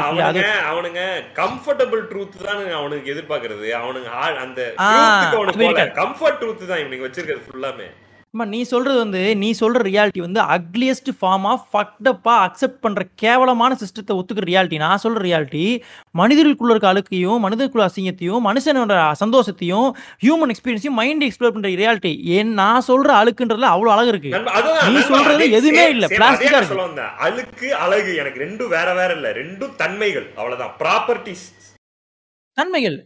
அவனுங்க கம்ஃபர்டபிள் ட்ரூத் தான் அவனுக்கு எதிர்பார்க்கறது. அவனுங்க அந்த. கம்ஃபர்ட் ட்ரூத் தான் இவனுக்கு வச்சிருக்கிறது ஃபுல்லாமே நீ சொல்றது வந்து நீ சொல்ற ரியாலிட்டி வந்து அக்லியஸ்ட் ஃபார்ம் ஆஃப் ஃபக்டப்பா அக்செப்ட் பண்ற கேவலமான சிஸ்டத்தை ஒத்துக்கிற ரியாலிட்டி நான் சொல்ற ரியாலிட்டி மனிதர்களுக்குள்ள இருக்க அழுக்கையும் மனிதர்களுக்குள்ள அசிங்கத்தையும் மனுஷனோட சந்தோஷத்தையும் ஹியூமன் எக்ஸ்பீரியன்ஸையும் மைண்ட் எக்ஸ்ப்ளோர் பண்ற ரியாலிட்டி ஏன் நான் சொல்ற அழுக்குன்றதுல அவ்வளவு அழகு இருக்கு? நீ சொல்றது எதுவுமே இல்ல, நான் இருக்கு. அழுக்கு அழகு எனக்கு ரெண்டும் வேற வேற இல்ல. ரெண்டும் தன்மைகள். அவ்வளவுதான். ப்ராப்பர்ட்டிஸ் தன்மைகள்.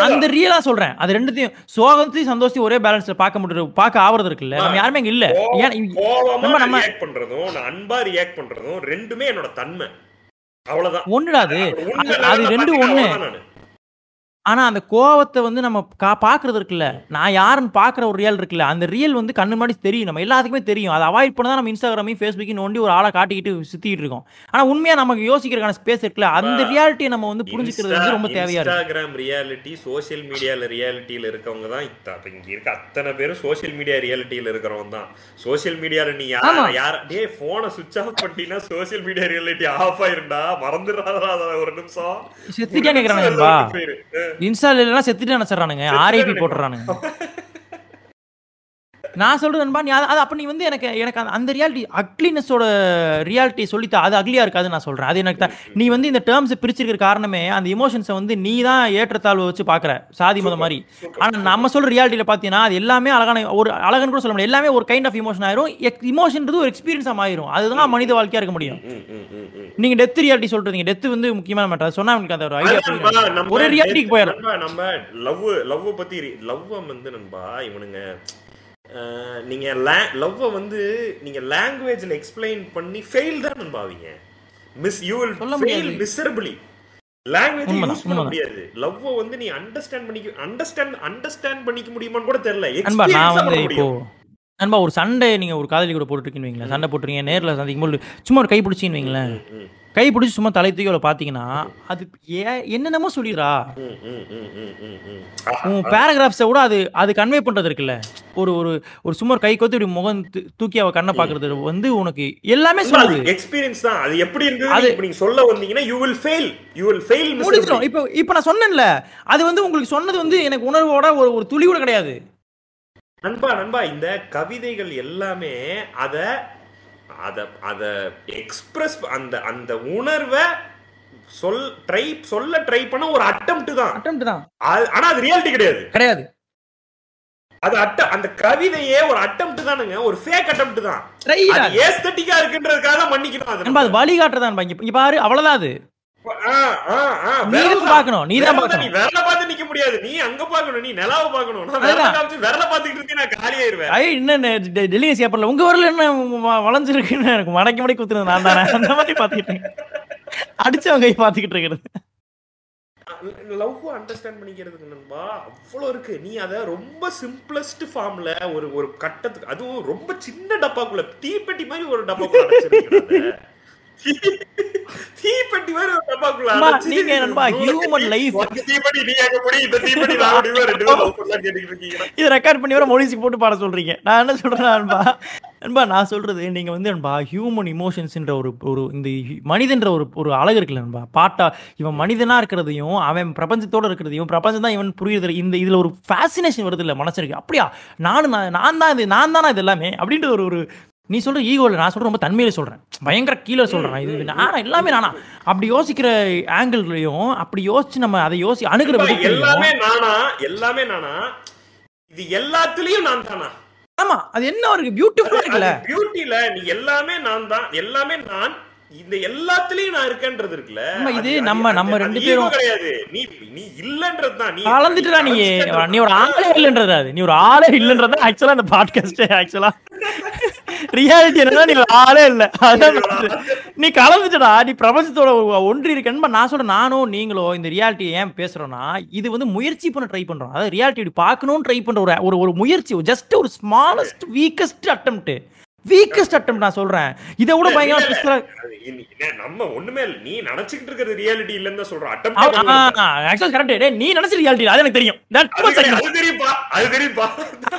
அந்த ரியலா சொல்றேன். அது ரெண்டுத்தையும் சோகத்தையும் சந்தோஷத்தையும் ஒரே பேலன்ஸ்ல பார்க்க முடியுது பார்க்க ஆவறது இருக்குல்ல. நம்ம யாருமே இங்க இல்ல. நம்ம- நம்ம- ரியாக்ட் பண்றதும் நான் அன்பா ரியாக்ட் பண்றதும் ரெண்டுமே என்னோட தன்மை. அவ்வளவுதான். ஒண்ணுடா அது. அது- ரெண்டு ஒண்ணு. அவ்வளவுதான் நானு. ஆனா அந்த கோவத்தை வந்து நம்ம கா பாக்குறது இருக்குல்ல. நான் யாருன்னு பாக்குற ஒரு ரியல் இருக்குல்ல. அந்த ரியல் வந்து கண்ணு முன்னாடி தெரியும். நம்ம எல்லாத்துக்குமே தெரியும். அதை அவாய்ட் பண்ண தான் நம்ம இன்ஸ்டாகிராமையும் ஃபேஸ்புக்கையும் நோண்டி ஒரு ஆளை காட்டிக்கிட்டு சுத்திட்டு இருக்கோம். ஆனா உண்மையா நமக்கு யோசிக்கிறதுக்கான ஸ்பேஸ் இருக்குல்ல. அந்த ரியாலிட்டியை நம்ம வந்து புரிஞ்சுக்கிறது வந்து ரொம்ப தேவையா இருக்கு. இன்ஸ்டாகிராம் ரியாலிட்டி சோஷியல் மீடியால ரியாலிட்டியில இருக்கவங்க தான் இங்க இருக்க அத்தனை பேரும் சோஷியல் மீடியா ரியாலிட்டியில இருக்கிறவங்க தான். சோஷியல் மீடியால நீ யார. யார டேய் போனை சுவிட்ச் ஆஃப் பண்ணிட்டீங்கன்னா சோஷியல் மீடியா ரியாலிட்டி ஆஃப் ஆயிருண்டா மறந்துடாதடா ஒரு நிமிஷம். செத்துட்டே கேக்குறானுங்கப்பா. இன்ஸ்டால இல்லைன்னா செத்துட்டு நினைச்சிடறானுங்க. ஆர்ஐபி போட்டுறானுங்க. நான் சொல்றது நண்பா நீ அது அப்ப நீ வந்து எனக்கு எனக்கு அந்த- ரியாலிட்டி அக்லினஸோட ரியாலிட்டி சொல்லித்தா அது அக்லியா இருக்காது நான் சொல்றேன். அது எனக்கு தான். நீ வந்து இந்த டேர்ம்ஸ் பிரிச்சிருக்கிற காரணமே அந்த இமோஷன்ஸை வந்து நீ தான் ஏற்றத்தாழ்வு வச்சு பாக்குற சாதி மதம் மாதிரி. ஆனா நம்ம சொல்ற ரியாலிட்டியில பாத்தீங்கன்னா அது எல்லாமே அழகான ஒரு அழகன்னு கூட சொல்ல முடியாது. எல்லாமே ஒரு கைண்ட் ஆஃப் இமோஷன் ஆயிரும். இமோஷன்றது ஒரு எக்ஸ்பீரியன்ஸா ஆயிரும் அதுதான் மனித வாழ்க்கையா இருக்க முடியும். நீங்க டெத் ரியாலிட்டி சொல்றீங்க. டெத் வந்து முக்கியமான மேட்டர் சொன்னா உங்களுக்கு அந்த ஒரு ஐடியா ஒரு ரியாலிட்டிக்கு போயிடும் நம்ம லவ் லவ் பத்தி லவ் வந்து நண்பா இவனுங்க நீங்க லவ் வந்து நீங்க லாங்குவேஜ்ல எக்ஸ்பிளைன் பண்ணி ஃபெயில் தான் நண்பாவீங்க miss you will fail. Miserably language use பண்ண. முடியாது. லவ் வந்து நீ அண்டர்ஸ்டாண்ட் பண்ணிக்க அண்டர்ஸ்டாண்ட் அண்டர்ஸ்டாண்ட் பண்ணிக்க முடியுமான்னு கூட தெரியல. வந்து பண்ண முடியும். நண்பா ஒரு சண்டை நீங்க ஒரு காதலி கூட போட்டுருக்கீங்க வைங்களேன். சண்டை போட்டுறீங்க நேர்ல சந்திக்கும் போது சும்மா ஒரு கை பிடிச்சின்னு வைங்களேன். கை பிடிச்சி சும்மா தலை தூக்கி அவளை பாத்தீங்கன்னா அது ஏ என்னென்னமோ சொல்லிடுறா. உன் பேராகிராஃப்ஸை கூட அது அது கன்வே பண்றது இருக்குல்ல. ஒரு ஒரு ஒரு சும்மா ஒரு கை கொத்து இப்படி முகம் தூக்கி அவ கண்ணை பாக்குறது வந்து உனக்கு எல்லாமே சொல்லுது. எக்ஸ்பீரியன்ஸ் தான். அது எப்படி அது- நீங்க சொல்ல வந்தீங்கன்னா you will fail you will fail முடிச்சிடும் இப்போ இப்போ நான் சொன்னேன்ல அது வந்து உங்களுக்கு சொன்னது வந்து எனக்கு உணர்வோட ஒரு ஒரு துளி கூட கிடையாது. நண்பா நண்பா இந்த கவிதைகள் எல்லாமே அத அத அத எக்ஸ்பிரஸ் அந்த அந்த உணர்வை சொல் ட்ரை சொல்ல ட்ரை பண்ண ஒரு அட்டம்ப்ட் தான். அட்டம் தான். ஆனா அது ரியாலிட்டி கிடையாது. கிடையாது. அது அட்ட அந்த கவிதையே ஒரு அட்டம்ப்ட் தானுங்க. ஒரு ஃபேக் அட்டம்ப்ட் தான். ஏஸ்தட்டிக்கா இருக்குன்றதுக்காக மன்னிக்கணும் அது. வழிகாட்டுறதான் இங்க பாரு அவ்வளவுதான் அது. ஆ, நீ தான். தான் விரல் பார்த்து நிக்க முடியாது. நீ அங்க பார்க்கணும். நீ நிலாவை பார்க்கணும். நான் விரல. காமிச்சு விரல நான் காலியாயிருவேன். ஐ என்ன டெல்லி சேப்பர்ல உங்க வரல என்ன வளைஞ்சிருக்குன்னு எனக்கு மடக்கி மடக்கி குத்துறது நான் தானே. அந்த மாதிரி பாத்துக்கிட்டு இருக்கேன். அடிச்சவங்க கை பாத்துக்கிட்டு இருக்கிறது. லவ் அண்டர்ஸ்டாண்ட் பண்ணிக்கிறதுக்கு நண்பா அவ்வளோ இருக்கு. நீ அத ரொம்ப சிம்பிளஸ்ட் ஃபார்ம்ல ஒரு ஒரு கட்டத்துக்கு அதுவும் ரொம்ப சின்ன டப்பாக்குள்ள தீப்பெட்டி மாதிரி ஒரு டப்பாக்குள்ள தீப்பெட்டி நீங்க நண்பா, உனக்கு தீப்பெட்டி நீ எங்க முடி இந்த தீப்பெட்டி நான் முடிவா ரெண்டு பேரும் love பண்ணலாம் கேட்டுக்கிட்டு இருக்கீங்க? இதை ரெக்கார்ட் பண்ணி வர மொழிசி போட்டு பாட சொல்றீங்க. நான் என்ன சொல்றேன் நண்பா நண்பா நான் சொல்றது நீங்க வந்து நண்பா ஹியூமன் இமோஷன்ஸ்ன்ற ஒரு ஒரு இந்த மனிதன்ற ஒரு ஒரு அழகு இருக்குல்ல நண்பா பாட்டா இவன் மனிதனா இருக்கிறதையும் அவன் பிரபஞ்சத்தோட இருக்கிறதையும் பிரபஞ்சம் தான் இவன் புரியுது இந்த இதுல ஒரு ஃபேசினேஷன் வருது இல்ல மனசருக்கு அப்படியா? நானும் நான் நான் தான் இது நான் தானா இது எல்லாமே? அப்படின்ட்டு ஒரு ஒரு நீ சொல்ற ஈகோல நான் சொல்ற ரொம்ப தன்மையில சொல்றேன். பயங்கர கீழே சொல்றேன். இது நானா எல்லாமே நானா. அப்படி யோசிக்கிற ஆங்கிள்லயும் அப்படி யோசிச்சு நம்ம அதை யோசி அணுகிற விதத்துலயும். எல்லாமே நானா எல்லாமே நானா. இது எல்லாத்துலயும் நான் தானா? ஆமா அது என்ன ஒரு பியூட்டிஃபுல்லா இருக்குல்ல. பியூட்டில நீ எல்லாமே நான் தான் எல்லாமே நான். இந்த எல்லாத்துலயும் நான் இருக்கேன்றது இருக்குல்ல. இது நம்ம- நம்ம ரெண்டு பேரும் கிடையாது. நீ நீ இல்லன்றது தான். நீ கலந்துட்டுடா நீ. நீ ஒரு ஆளே இல்லன்றது அது. நீ ஒரு ஆளே இல்லன்றது ஆக்சுவலா இந்த பாட்காஸ்ட் ஆக்சுவலா ரியாலிட்டி என்னன்னா நீ ஒரு ஆளே இல்ல. நீ கலந்துட்டடா. நீ பிரபஞ்சத்தோட ஒன்றி இருக்கேன்னு நான் சொல்றேன் நானும் நீங்களோ இந்த ரியாலிட்டி ஏன் பேசுறோம்னா இது வந்து முயற்சி பண்ண ட்ரை பண்றோம். அதாவது ரியாலிட்டி இப்படி பார்க்கணும்னு ட்ரை பண்ற ஒரு ஒரு ஒரு முயற்சி ஜஸ்ட் ஒரு smallest weakest attempt weakest attempt நான் சொல்றேன். இதை விட பயங்கர இல்ல, twist-ஆ- அது இனி- என்ன, நம்ம ஒண்ணுமே இல்ல. நீ நினைச்சுக்கிட்டு இருக்கிறது ரியாலிட்டி இல்லன்னு தான் சொல்றோம். அட்டம் ஆக்சுவலா கரெக்ட் நீ நினைச்ச ரியாலிட்டி அது எனக்கு தெரியும். அது. அது தெரியும்பா அது தெரியும்பா.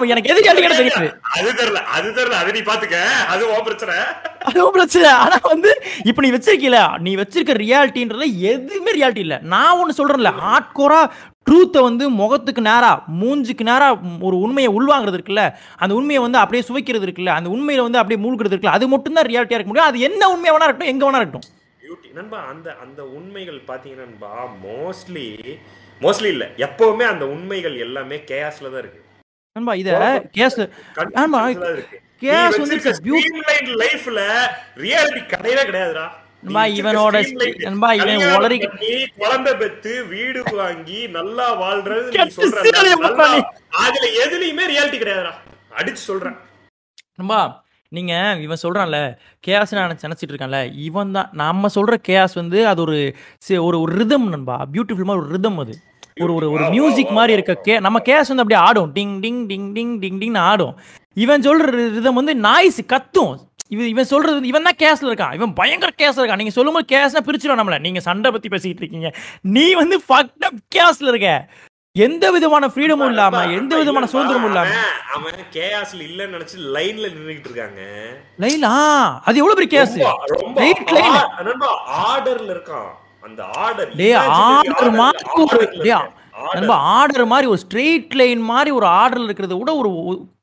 எனக்கு எது ரியாலிட்டி தெரியுது அது தெரியல அது தெரியல அது நீ பாத்துக்க. அது உன் பிரச்சனை. அதுவும் பிரச்சனை. ஆனா வந்து இப்ப நீ வச்சிருக்கீல நீ வச்சிருக்க ரியாலிட்டின்றதுல எதுவுமே ரியாலிட்டி இல்ல. நான் ஒண்ணு சொல்றேன்ல ஹார்ட் கோரா ட்ரூத்தை வந்து முகத்துக்கு நேரா மூஞ்சுக்கு நேரா ஒரு உண்மையை உள்வாங்குறது இருக்குல்ல அந்த உண்மையை வந்து அப்படியே சுவைக்கிறது இருக்குல்ல அந்த உண்மையில வந்து அப்படியே மூழ்கிறது இருக்குல்ல அது மட்டும் தான் ரியாலிட்டியா இருக்க முடியும். அது என்ன உண்மையா வேணா இருக்கட்டும் எங்க வேணா இருக்கட்டும். பியூட்டி நண்பா அந்த அந்த உண்மைகள் பாத்தீங்கன்னா நண்பா மோஸ்ட்லி மோஸ்ட்லி இல்ல எப்பவுமே அந்த உண்மைகள் எல்லாமே கேஸ்ல தான் இருக்கு. நண்பா இத கேஸ் ஆமா, கேஸ் வந்து லைஃப்ல ரியாலிட்டி கிடையவே கிடையாதுடா. இவனோட நண்பா, இவன் உளறி- குழந்தை பெத்து வீடு வாங்கி நல்லா வாழ்றது. அதுல எதுலயுமே ரியாலிட்டி கிடையாதுடா. அடிச்சு சொல்றேன். நண்பா நீங்க இவன் சொல்றான்ல கேஸ் நான் நினைச்சிட்டு இருக்கான்ல இவன் தான் நம்ம சொல்ற கேஸ் வந்து அது ஒரு ஒரு ஒரு ரிதம் நண்பா. பியூட்டிஃபுல் மாதிரி ஒரு ரிதம் அது. ஒரு ஒரு ஒரு மியூசிக் மாதிரி இருக்க கே நம்ம கேஸ் வந்து அப்படியே ஆடும். டிங் டிங் டிங் டிங் டிங் டிங்னு ஆடும். இவன் சொல்ற ரிதம் வந்து நாய்ஸ் கத்தும். இவன் இவன் சொல்றது இவன் தான் கேஸ்ல இருக்கான். இவன் பயங்கர கேஸ்ல இருக்கான். நீங்க சொல்லும்போது கேஸ்னா பிரிச்சிடும் நம்மள. நீங்க சண்டை பத்தி பேசிக்கிட்டு இருக்கீங்க. நீ வந்து ஃபக்ட் அப் கேஸ்ல இருக்க. எந்த விதமான ஃப்ரீடமும் இல்லாம எந்த விதமான சுதந்திரமும் இல்லாம. அவன் கேஆஸ்ல இல்லன்னு நினைச்சு லைன்ல நின்னுகிட்டு இருக்காங்க. லைலா அது எவ்வளவு பெரிய கேஸ் ரைட் லைன் நண்பா ஆர்டர்ல இருக்கான். அந்த ஆர்டர் டேய் ஆர்டர் மாதிரி ஒரு டேய் நண்பா ஆர்டர் மாதிரி ஒரு ஸ்ட்ரெயிட் லைன் மாதிரி ஒரு ஆர்டர்ல இருக்கிறத விட ஒரு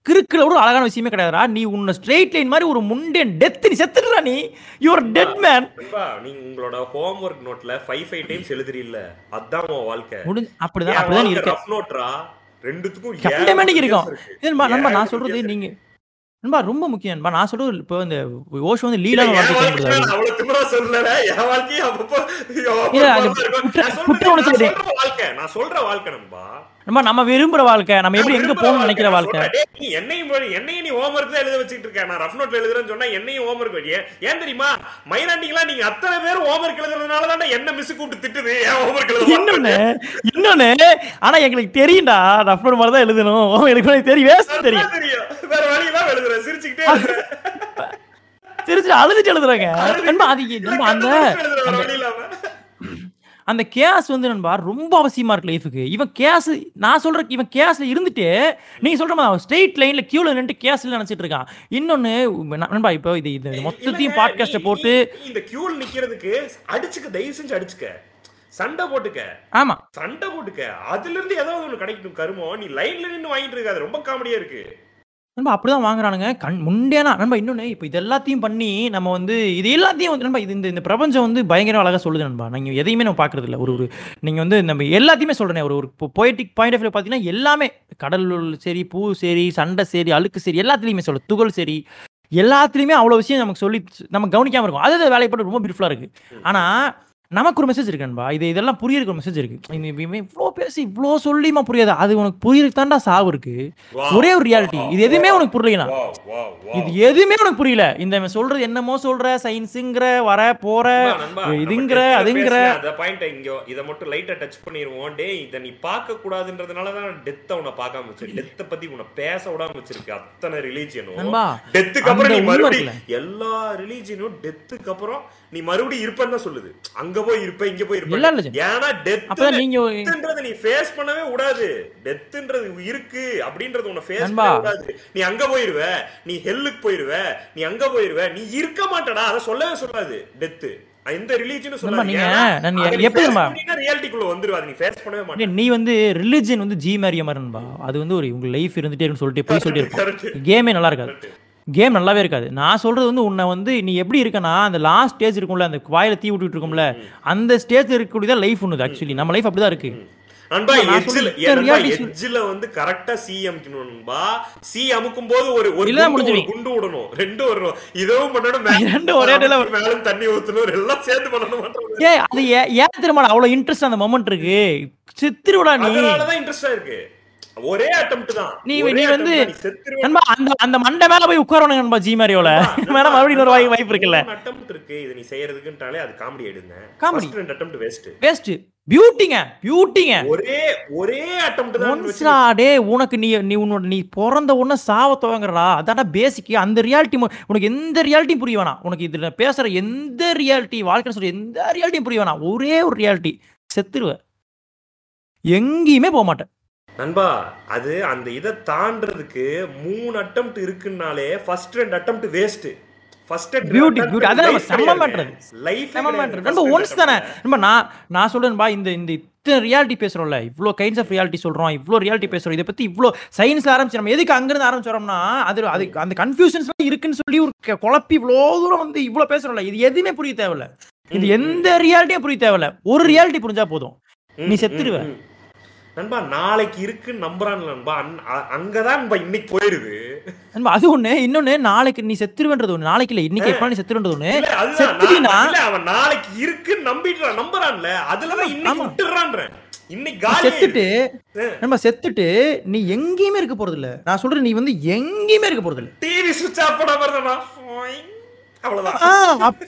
கிறுக்குல ஒரு அழகான விஷயமே கிடையாதுடா. நீ உன்னை ஸ்ட்ரெயிட் லைன் மாதிரி ஒரு முண்டேன் டெத் நீ செத்துடுறா நீ. யுவர் டெட் மேன் நீங்க உங்களோட ஹோம்வொர்க் நோட்ல ஃபைவ் ஃபைவ் டைம்ஸ் எழுதுறீல்ல. அதான் உன் வாழ்க்கை. அப்படிதான் அப்படிதான் இருக்க ரஃப் நோட்ரா ரெண்டுத்துக்கும் இருக்கும் நண்பா நான் சொல்றது நீங்க நண்பா ரொம்ப முக்கியம். நண்பா நான் சொல்றது இப்போ இந்த ஓஷோ வந்து அப்பப்போ இருக்கும். குற்ற- உணர்ச்சி வாழ்க்கை நான் சொல்ற வாழ்க்கை நண்பா. நண்பா நம்ம விரும்புற வாழ்க்கை நம்ம எப்படி எங்க போகணும்னு நினைக்கிற நான் வாழ்க்கை நீ என்னையும் என்னையும் நீ homework தான் எழுத வச்சுக்கிட்டு இருக்க. நான் rough note ல எழுதுறேன்னு சொன்னா என்னையும் homework வை. ஏன் தெரியுமா? மைனாண்டிங்கெல்லாம் நீங்க அத்தனை பேரும் homework எழுதுறதுனால தான்டா என்ன miss கூப்பிட்டு திட்டுது. ஏன் homework எழுத இன்னொன்னு. இன்னொன்னு ஆனா எங்களுக்கு தெரியும்டா ரஃப் மாதிரி தான் எழுதணும் எனக்கு தெரியும் வேஸ்ட் தெரியும். வேற வழி இல்லாம எழுதுறேன். சிரிச்சுக்கிட்டே. தெரிஞ்சு அழுதுட்டு எழுதுறாங்க அந்த அந்த கேஸ் வந்து நண்பா ரொம்ப அவசியமா இருக்கு லைஃபுக்கு. இவன் கேஸ் நான் சொல்ற இவன் கேஸ்ல இருந்துட்டு நீங்க சொல்ற மாதிரி அவன் ஸ்ட்ரெயிட் லைன்ல கியூல நின்று கேஸ்ல நினைச்சிட்டு இருக்கான். இன்னொன்னு நண்பா இப்போ இது இது மொத்தத்தையும் இல்லங்க, பாட்காஸ்ட நீ- போட்டு இந்த queueல நிக்கிறதுக்கு அடிச்சுக்க தயவு செஞ்சு அடிச்சுக்க. சண்டை போட்டுக்க. ஆமா. சண்டை போட்டுக்க. அதுல இருந்து ஏதாவது ஒண்ணு கிடைக்கட்டும் கருமம் நீ லைன்ல நின்னு வாங்கிட்டு இருக்காது ரொம்ப காமெடியா இருக்கு. நண்பா அப்படிதான் வாங்குறானுங்க. கண் முண்டேனா நண்பா இன்னொன்னு இப்போ இது எல்லாத்தையும் பண்ணி நம்ம வந்து இது எல்லாத்தையும் வந்து நண்பா இது இந்த இந்த பிரபஞ்சம் வந்து பயங்கர அழகாக சொல்லுது நண்பா. நீங்கள் எதையுமே நம்ம பார்க்கறது இல்லை ஒரு ஒரு நீங்கள் வந்து நம்ம எல்லாத்தையுமே சொல்கிறேன் ஒரு ஒரு பொய்டிக் பாயிண்ட் ஆஃப் வியூ பார்த்தீங்கன்னா எல்லாமே கடல் சரி பூ சரி சண்டை சரி அழுக்கு சரி எல்லாத்துலேயுமே சொல்ல துகள் சரி எல்லாத்துலேயுமே அவ்வளோ விஷயம் நமக்கு சொல்லி நம்ம கவனிக்காமல் இருக்கும். அது வேலையை போட்டு ரொம்ப பியூட்டிஃபுல்லாக இருக்குது ஆனால் நமக்கு ஒரு மெசேஜ் இருக்கு நண்பா. இது இதெல்லாம் புரியறதுக்கு ஒரு மெசேஜ் இருக்கு. இவ்வளோ பேசி இவ்வளோ சொல்லியுமா புரியாது? அது உனக்கு புரியறதுக்கு தாண்டா சாவு இருக்கு. ஒரே ஒரு ரியாலிட்டி இது எதுவுமே உனக்கு wow. இது எதுவுமே உனக்கு புரியல. இந்த சொல்றது என்னமோ சொல்ற சயின்ஸுங்கிற வர போற இதுங்கிற அதுங்கிற. அந்த அ இங்க இத மட்டும் லைட்டா டச் பண்ணிருவோம். டேய் இத நீ பார்க்க கூடாதுன்றதுனால தான் டெத்த உன்னை பார்க்காம வச்சு டெத்த பத்தி உன்னை பேச விடாம வச்சிருக்கு அத்தனை ரிலீஜியனும் டெத்துக்கு அப்புறம். எல்லா ரிலீஜியனும் டெத்துக்கு அப்புறம் நீ மறுபடியும் இருப்பேன்னு தான் சொல்லுது. அங்க போய் இருப்ப இங்க போய் இருப்ப. religion. ஏன்னா டெத் டெத்துன்றது நீ ஃபேஸ் பண்ணவே விடாது டெத்துன்றது இருக்கு அப்படின்றது உன்னை ஃபேஸ். பண்ணவே விடாது நீ அங்க போயிருவ நீ ஹெல்லுக்கு போயிருவ நீ அங்க போயிருவ நீ இருக்க மாட்டடா. அத சொல்லவே சொல்லாது டெத்து எந்த ரிலீஜனும் சொல்லாது எப்படி ரியாலிட்டிக்குள்ள வந்துருவ. அதை நீ ஃபேஸ் பண்ணவே மாட்ட நீ வந்து ரிலிஜன் வந்து ஜி மாதிரியா மாதிரின்பா அது வந்து ஒரு உங்க லைஃப் இருந்துட்டே சொல்லிட்டு போய் சொல்லிட்டு கேமே நல்லா இருக்காது. கேம் நல்லாவே இருக்காது. நான் சொல்றது வந்து உன்னை வந்து நீ எப்படி இருக்கனா அந்த லாஸ்ட் ஸ்டேஜ் இருக்கும்ல அந்த வாயில தீ விட்டுட்டு இருக்கும்ல அந்த ஸ்டேஜ் இருக்கக்கூடியதான் லைஃப் ஒண்ணுது ஆக்சுவலி நம்ம லைஃப் அப்படிதான் இருக்கு. நண்பா எட்ஜில் எட்ஜில் வந்து கரெக்டா சி அமுக்கணும்பா சி அமுக்கும் போது ஒரு ஒரு குண்டு, விடணும். ரெண்டும் வரணும் இதுவும் பண்ணணும் மே- ரெண்டும் ஒரே தண்ணி ஊத்தணும் எல்லாம் சேர்த்து பண்ணணும் ஏ அது ஏன் தெரியுமா அவ்வளவு இன்ட்ரெஸ்ட் அந்த மொமெண்ட் இருக்கு. சித்திருவிடா நீ. அதனாலதான் இன்ட்ரெஸ்டா இருக்கு. ஒரே அட்டெம்ப்ட் தான். நீ- நீ வந்து-. நண்பா அந்த அந்த மண்டை மேல போய் உட்காரணும் நண்பா ஜி மாதிரியோல மேடம் மறுபடியும் ஒரு வாய் வாய்ப்பு இருக்குல்ல. attempt இருக்கு. இதை நீ செய்யறதுக்குன்றாலே அது காமெடி Comedy. First ரெண்டு attempt waste. வேஸ்ட் பியூட்டிங்க பியூட்டிங்க ஒரே ஒரே attempt தான் ஒன்ஸ்டா டே உனக்கு நீ நீ உன்னோட நீ பிறந்த உடனே சாவ துவங்குறடா. அதாடா பேசிக் அந்த ரியாலிட்டி உனக்கு எந்த ரியாலிட்டியும் புரிய வேணாம். உனக்கு இதுல பேசுற எந்த ரியாலிட்டி வாழ்க்கை சொல்ற எந்த ரியாலிட்டியும் புரிய வேணாம். ஒரே ஒரு ரியாலிட்டி செத்துருவ. எங்கேயுமே போக மாட்டேன். நண்பா அது அந்த இதை தாண்டறதுக்கு மூணு அட்டம்ப்ட் இருக்குன்னாலே ஃபர்ஸ்ட் ரெண்டு அட்டம்ப்ட் வேஸ்ட் நான் நான் சொல்றேன்பா இந்த இந்த இத்தனை ரியாலிட்டி பேசுறோம்ல இவ்வளோ கைண்ட்ஸ் ஆஃப் ரியாலிட்டி சொல்றோம் இவ்வளோ ரியாலிட்டி பேசுறோம். இதை பத்தி இவ்வளோ சயின்ஸ்ல ஆரம்பிச்சு நம்ம எதுக்கு அங்கிருந்து ஆரம்பிச்சோம்னா அது அது அந்த கன்ஃபியூஷன்ஸ் இருக்குன்னு சொல்லி ஒரு குழப்பி இவ்வளோ தூரம் வந்து இவ்வளோ பேசுறோம்ல இது எதுவுமே புரிய தேவையில்ல. இது எந்த ரியாலிட்டியும் புரிய தேவையில்ல. ஒரு ரியாலிட்டி புரிஞ்சா போதும். நீ செத்துருவ. நண்பா நாளைக்கு இருக்குன்னு நம்புறான் நண்பா. அங்கதான் நண்பா இன்னைக்கு போயிருது. நண்பா, அது ஒண்ணு. இன்னொன்னு நாளைக்கு நீ செத்துருவன்றது ஒண்ணு. நாளைக்கு இல்ல இன்னைக்கு எப்ப நீ செத்துருன்றது ஒண்ணு. இல்ல, அவன் நாளைக்கு இருக்குன்னு நம்பிடுறான் நம்புறான்ல அதுலதான் இன்னைக்கு காலி செத்துட்டு. நம்ம செத்துட்டு நீ எங்கேயுமே இருக்க போறது இல்ல நான் சொல்றேன் நீ வந்து எங்கேயுமே இருக்க போறது இல்ல டிவி சுவிட்ச் ஆஃப் பண்ண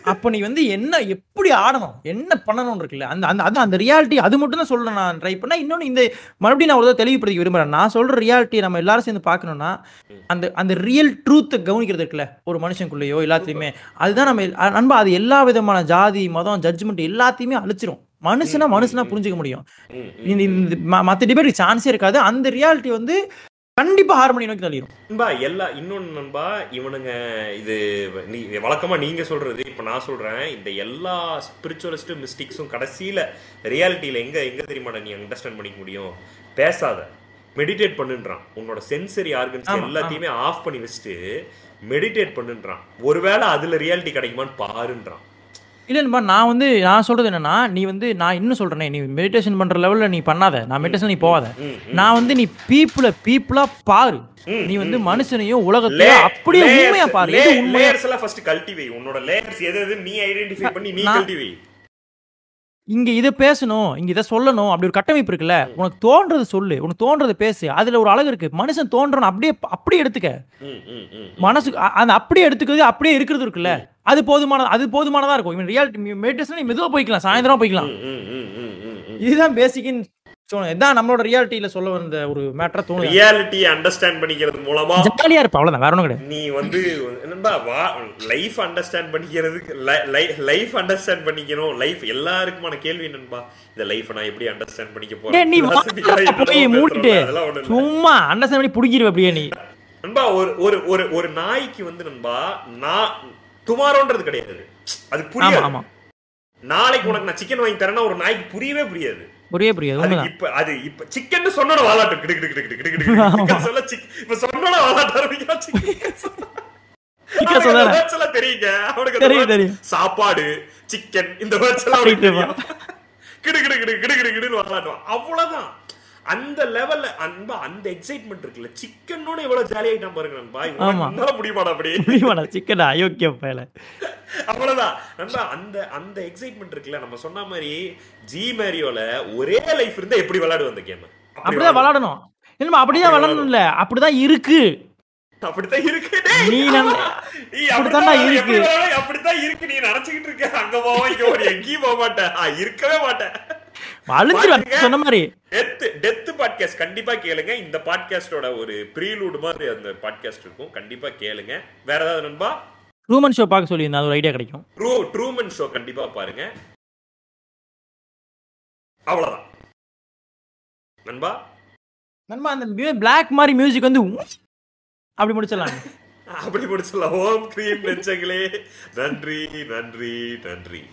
அப்ப நீ வந்து என்ன எப்படி ஆடணும் என்ன பண்ணணும் இருக்குல்ல? அந்த அந்த அது அந்த ரியாலிட்டி அது மட்டும் தான் சொல்றேன் நான் ட்ரை பண்ணா. இன்னொன்னு இந்த மறுபடியும் நான் ஒரு தெளிவுபடுத்திக்க விரும்புறேன். நான் சொல்ற ரியாலிட்டி நம்ம எல்லாரும் சேர்ந்து பார்க்கணும்னா அந்த அந்த ரியல் ட்ரூத்தை கவனிக்கிறது இருக்குல்ல? ஒரு மனுஷனுக்குள்ளேயோ எல்லாத்தையுமே. அதுதான் நம்ம நண்பா அது எல்லா விதமான ஜாதி மதம் ஜட்ஜ்மெண்ட் எல்லாத்தையுமே அழிச்சிரும். மனுஷனா மனுஷனா புரிஞ்சுக்க முடியும். ம், ம். இந்த இந்த ம- மத்த டிபேட் சான்ஸே இருக்காது. அந்த ரியாலிட்டி வந்து கண்டிப்பா ஹார்மோனி நோக்கி தள்ளிடும் நண்பா எல்லா இன்னொன்னு நண்பா இவனுங்க இது நீ வழக்கமா நீங்க சொல்றது இப்ப நான் சொல்றேன் இந்த எல்லா ஸ்பிரிச்சுவலிஸ்ட் மிஸ்டிக்ஸும் கடைசியில ரியாலிட்டியில எங்க எங்க தெரியுமாடா நீ அண்டர்ஸ்டாண்ட் பண்ணிக்க முடியும்? பேசாத. மெடிடேட் பண்ணுன்றான். உன்னோட சென்சரி ஆர்கன்ஸ் எல்லாத்தையுமே ஆஃப் பண்ணி வச்சுட்டு மெடிடேட் பண்ணுன்றான். ஒருவேளை அதுல ரியாலிட்டி கிடைக்குமான்னு பாருன்றான். இல்லைன்பா நான் வந்து நான் சொல்றது என்னன்னா நீ வந்து நான் இன்னும் சொல்றேனே நீ மெடிடேஷன் பண்ற லெவல்ல நீ பண்ணாத. நான் மெடிடேஷன் நீ போகாத. நான் வந்து நீ பீப்புள பீப்புளா பாரு. நீ வந்து மனுஷனையும் உலகத்தையும் அப்படியே உண்மையா பாரு. எது உண்மையா? எல்லாம் ஃபர்ஸ்ட் கல்டிவை உன்னோட லேயர்ஸ் எது எது நீ ஐடென்டிஃபை பண்ணி நீ கல்டிவை இங்க இதை பேசணும் இங்க இதை சொல்லணும் அப்படி ஒரு கட்டமைப்பு இருக்குல்ல. உனக்கு தோன்றது சொல்லு. உனக்கு தோன்றது பேசு. அதுல ஒரு அழகு இருக்கு. மனுஷன் தோன்றணும் அப்படியே அப்படியே எடுத்துக்க. ம் ம் ம் மனசு அ- அந்த அப்படியே எடுத்துக்கிறது அப்படியே இருக்கிறது இருக்குல்ல. அது போதுமான அது போதுமானதா இருக்கும். இவன் ரியாலிட்டி மெடிடேஷன் நீ மெதுவா போய்க்கலாம் சாயந்தரம் போய்க்கலாம். இதுதான் பேசிக்னு சொன்னேன் இதான் நம்மளோட ரியாலிட்டியில சொல்ல வந்த ஒரு மேட்டரா தோணுது. ரியாலிட்டியை அண்டர்ஸ்டாண்ட் பண்ணிக்கிறது மூலமா ஜாலியா இருப்ப அவ்வளவுதான் வேற ஒண்ணும் கிடையாது. நீ வந்து என்னடா வா லைஃப் அண்டர்ஸ்டாண்ட் பண்ணிக்கிறதுக்கு லைஃப் அண்டர்ஸ்டாண்ட் பண்ணிக்கணும். லைஃப் எல்லாருக்குமான கேள்வி என்னன்பா? இந்த லைஃப் நான் எப்படி அண்டர்ஸ்டாண்ட் பண்ணிக்க போறேன்? நீ போய். சும்மா அண்டர்ஸ்டாண்ட் பண்ணி புடிக்கிற அப்படியே நீ. நண்பா ஒரு ஒரு ஒரு ஒரு நாய்க்கு வந்து நண்பா நான் டுமாரோன்றது கிடையாது. அது புரியாது. ஆமா நாளைக்கு உனக்கு நான் சிக்கன் வாங்கி தரேன்னா ஒரு நாய்க்கு புரியவே புரியாது. புரிய புரியாது இப்ப அது இப்ப சிக்கன் சொன்னோட வாலாட்டம் கிடு கிடு கிடு கிடு கிடு சொல்ல இப்ப சொன்னோட வாலாட்டம் ஆரம்பிக்கிறான் சிக்கன் தெரியுங்க. அவனுக்கு. சாப்பாடு சிக்கன் இந்த வேர்ட்ஸ் எல்லாம் கிடு கிடு கிடு கிடு கிடு கிடுன்னு வாலாட்டம் அவ்வளவுதான். அந்த லெவல்ல அன்பா அந்த எக்ஸைட்மெண்ட் இருக்குல்ல சிக்கனோட எவ்வளவு ஜாலி ஆயிட்டான் பாருங்க நண்பா. இவனால முடியுமாடா அப்படி? புரியுமாடா சிக்கன் அயோக்கிய பயல. அவ்வளவுதான். நண்பா அந்த அந்த எக்ஸைட்மெண்ட் இருக்குல்ல நம்ம சொன்ன மாதிரி ஜி மேரியோல ஒரே லைஃப் இருந்தா எப்படி விளையாடுவோம் அந்த கேம் அப்படிதான் விளாடணும் இல்லமா அப்படிதான் விளாடணும் இல்ல அப்படிதான் இருக்கு. அப்படித்தான் இருக்கு. டேய். நீ அப்படித்தான் இருக்கு. அப்படித்தான் இருக்கு. நீ நினைச்சுக்கிட்டு இருக்க. அங்க போவா இங்க எங்கேயும் போக மாட்டேன். இருக்கவே மாட்டேன். அழிஞ்சிருவேன் பாருங்க. சொன்ன மாதிரி. டெத் டெத் பாட்காஸ்ட் கண்டிப்பா கேளுங்க. இந்த பாட்காஸ்டோட ஒரு ப்ரீலூட் மாதிரி அந்த பாட்காஸ்ட் இருக்கும். கண்டிப்பா கேளுங்க. வேற ஏதாவது நண்பா? ரூமன் ஷோ பார்க்க சொல்லியிருந்தேன். அது ஒரு ஐடியா கிடைக்கும். ட்ரூ ட்ரூமன் ஷோ கண்டிப்பா பாருங்க. அவ்வளவுதான். நண்பா? நண்பா அந்த பிளாக் மாதிரி மியூசிக் வந்து அப்படி முடிச்சிடலாம். அப்படி முடிச்சலாம் ஓம் கிரீம் நெஞ்சங்களே. நன்றி நன்றி நன்றி.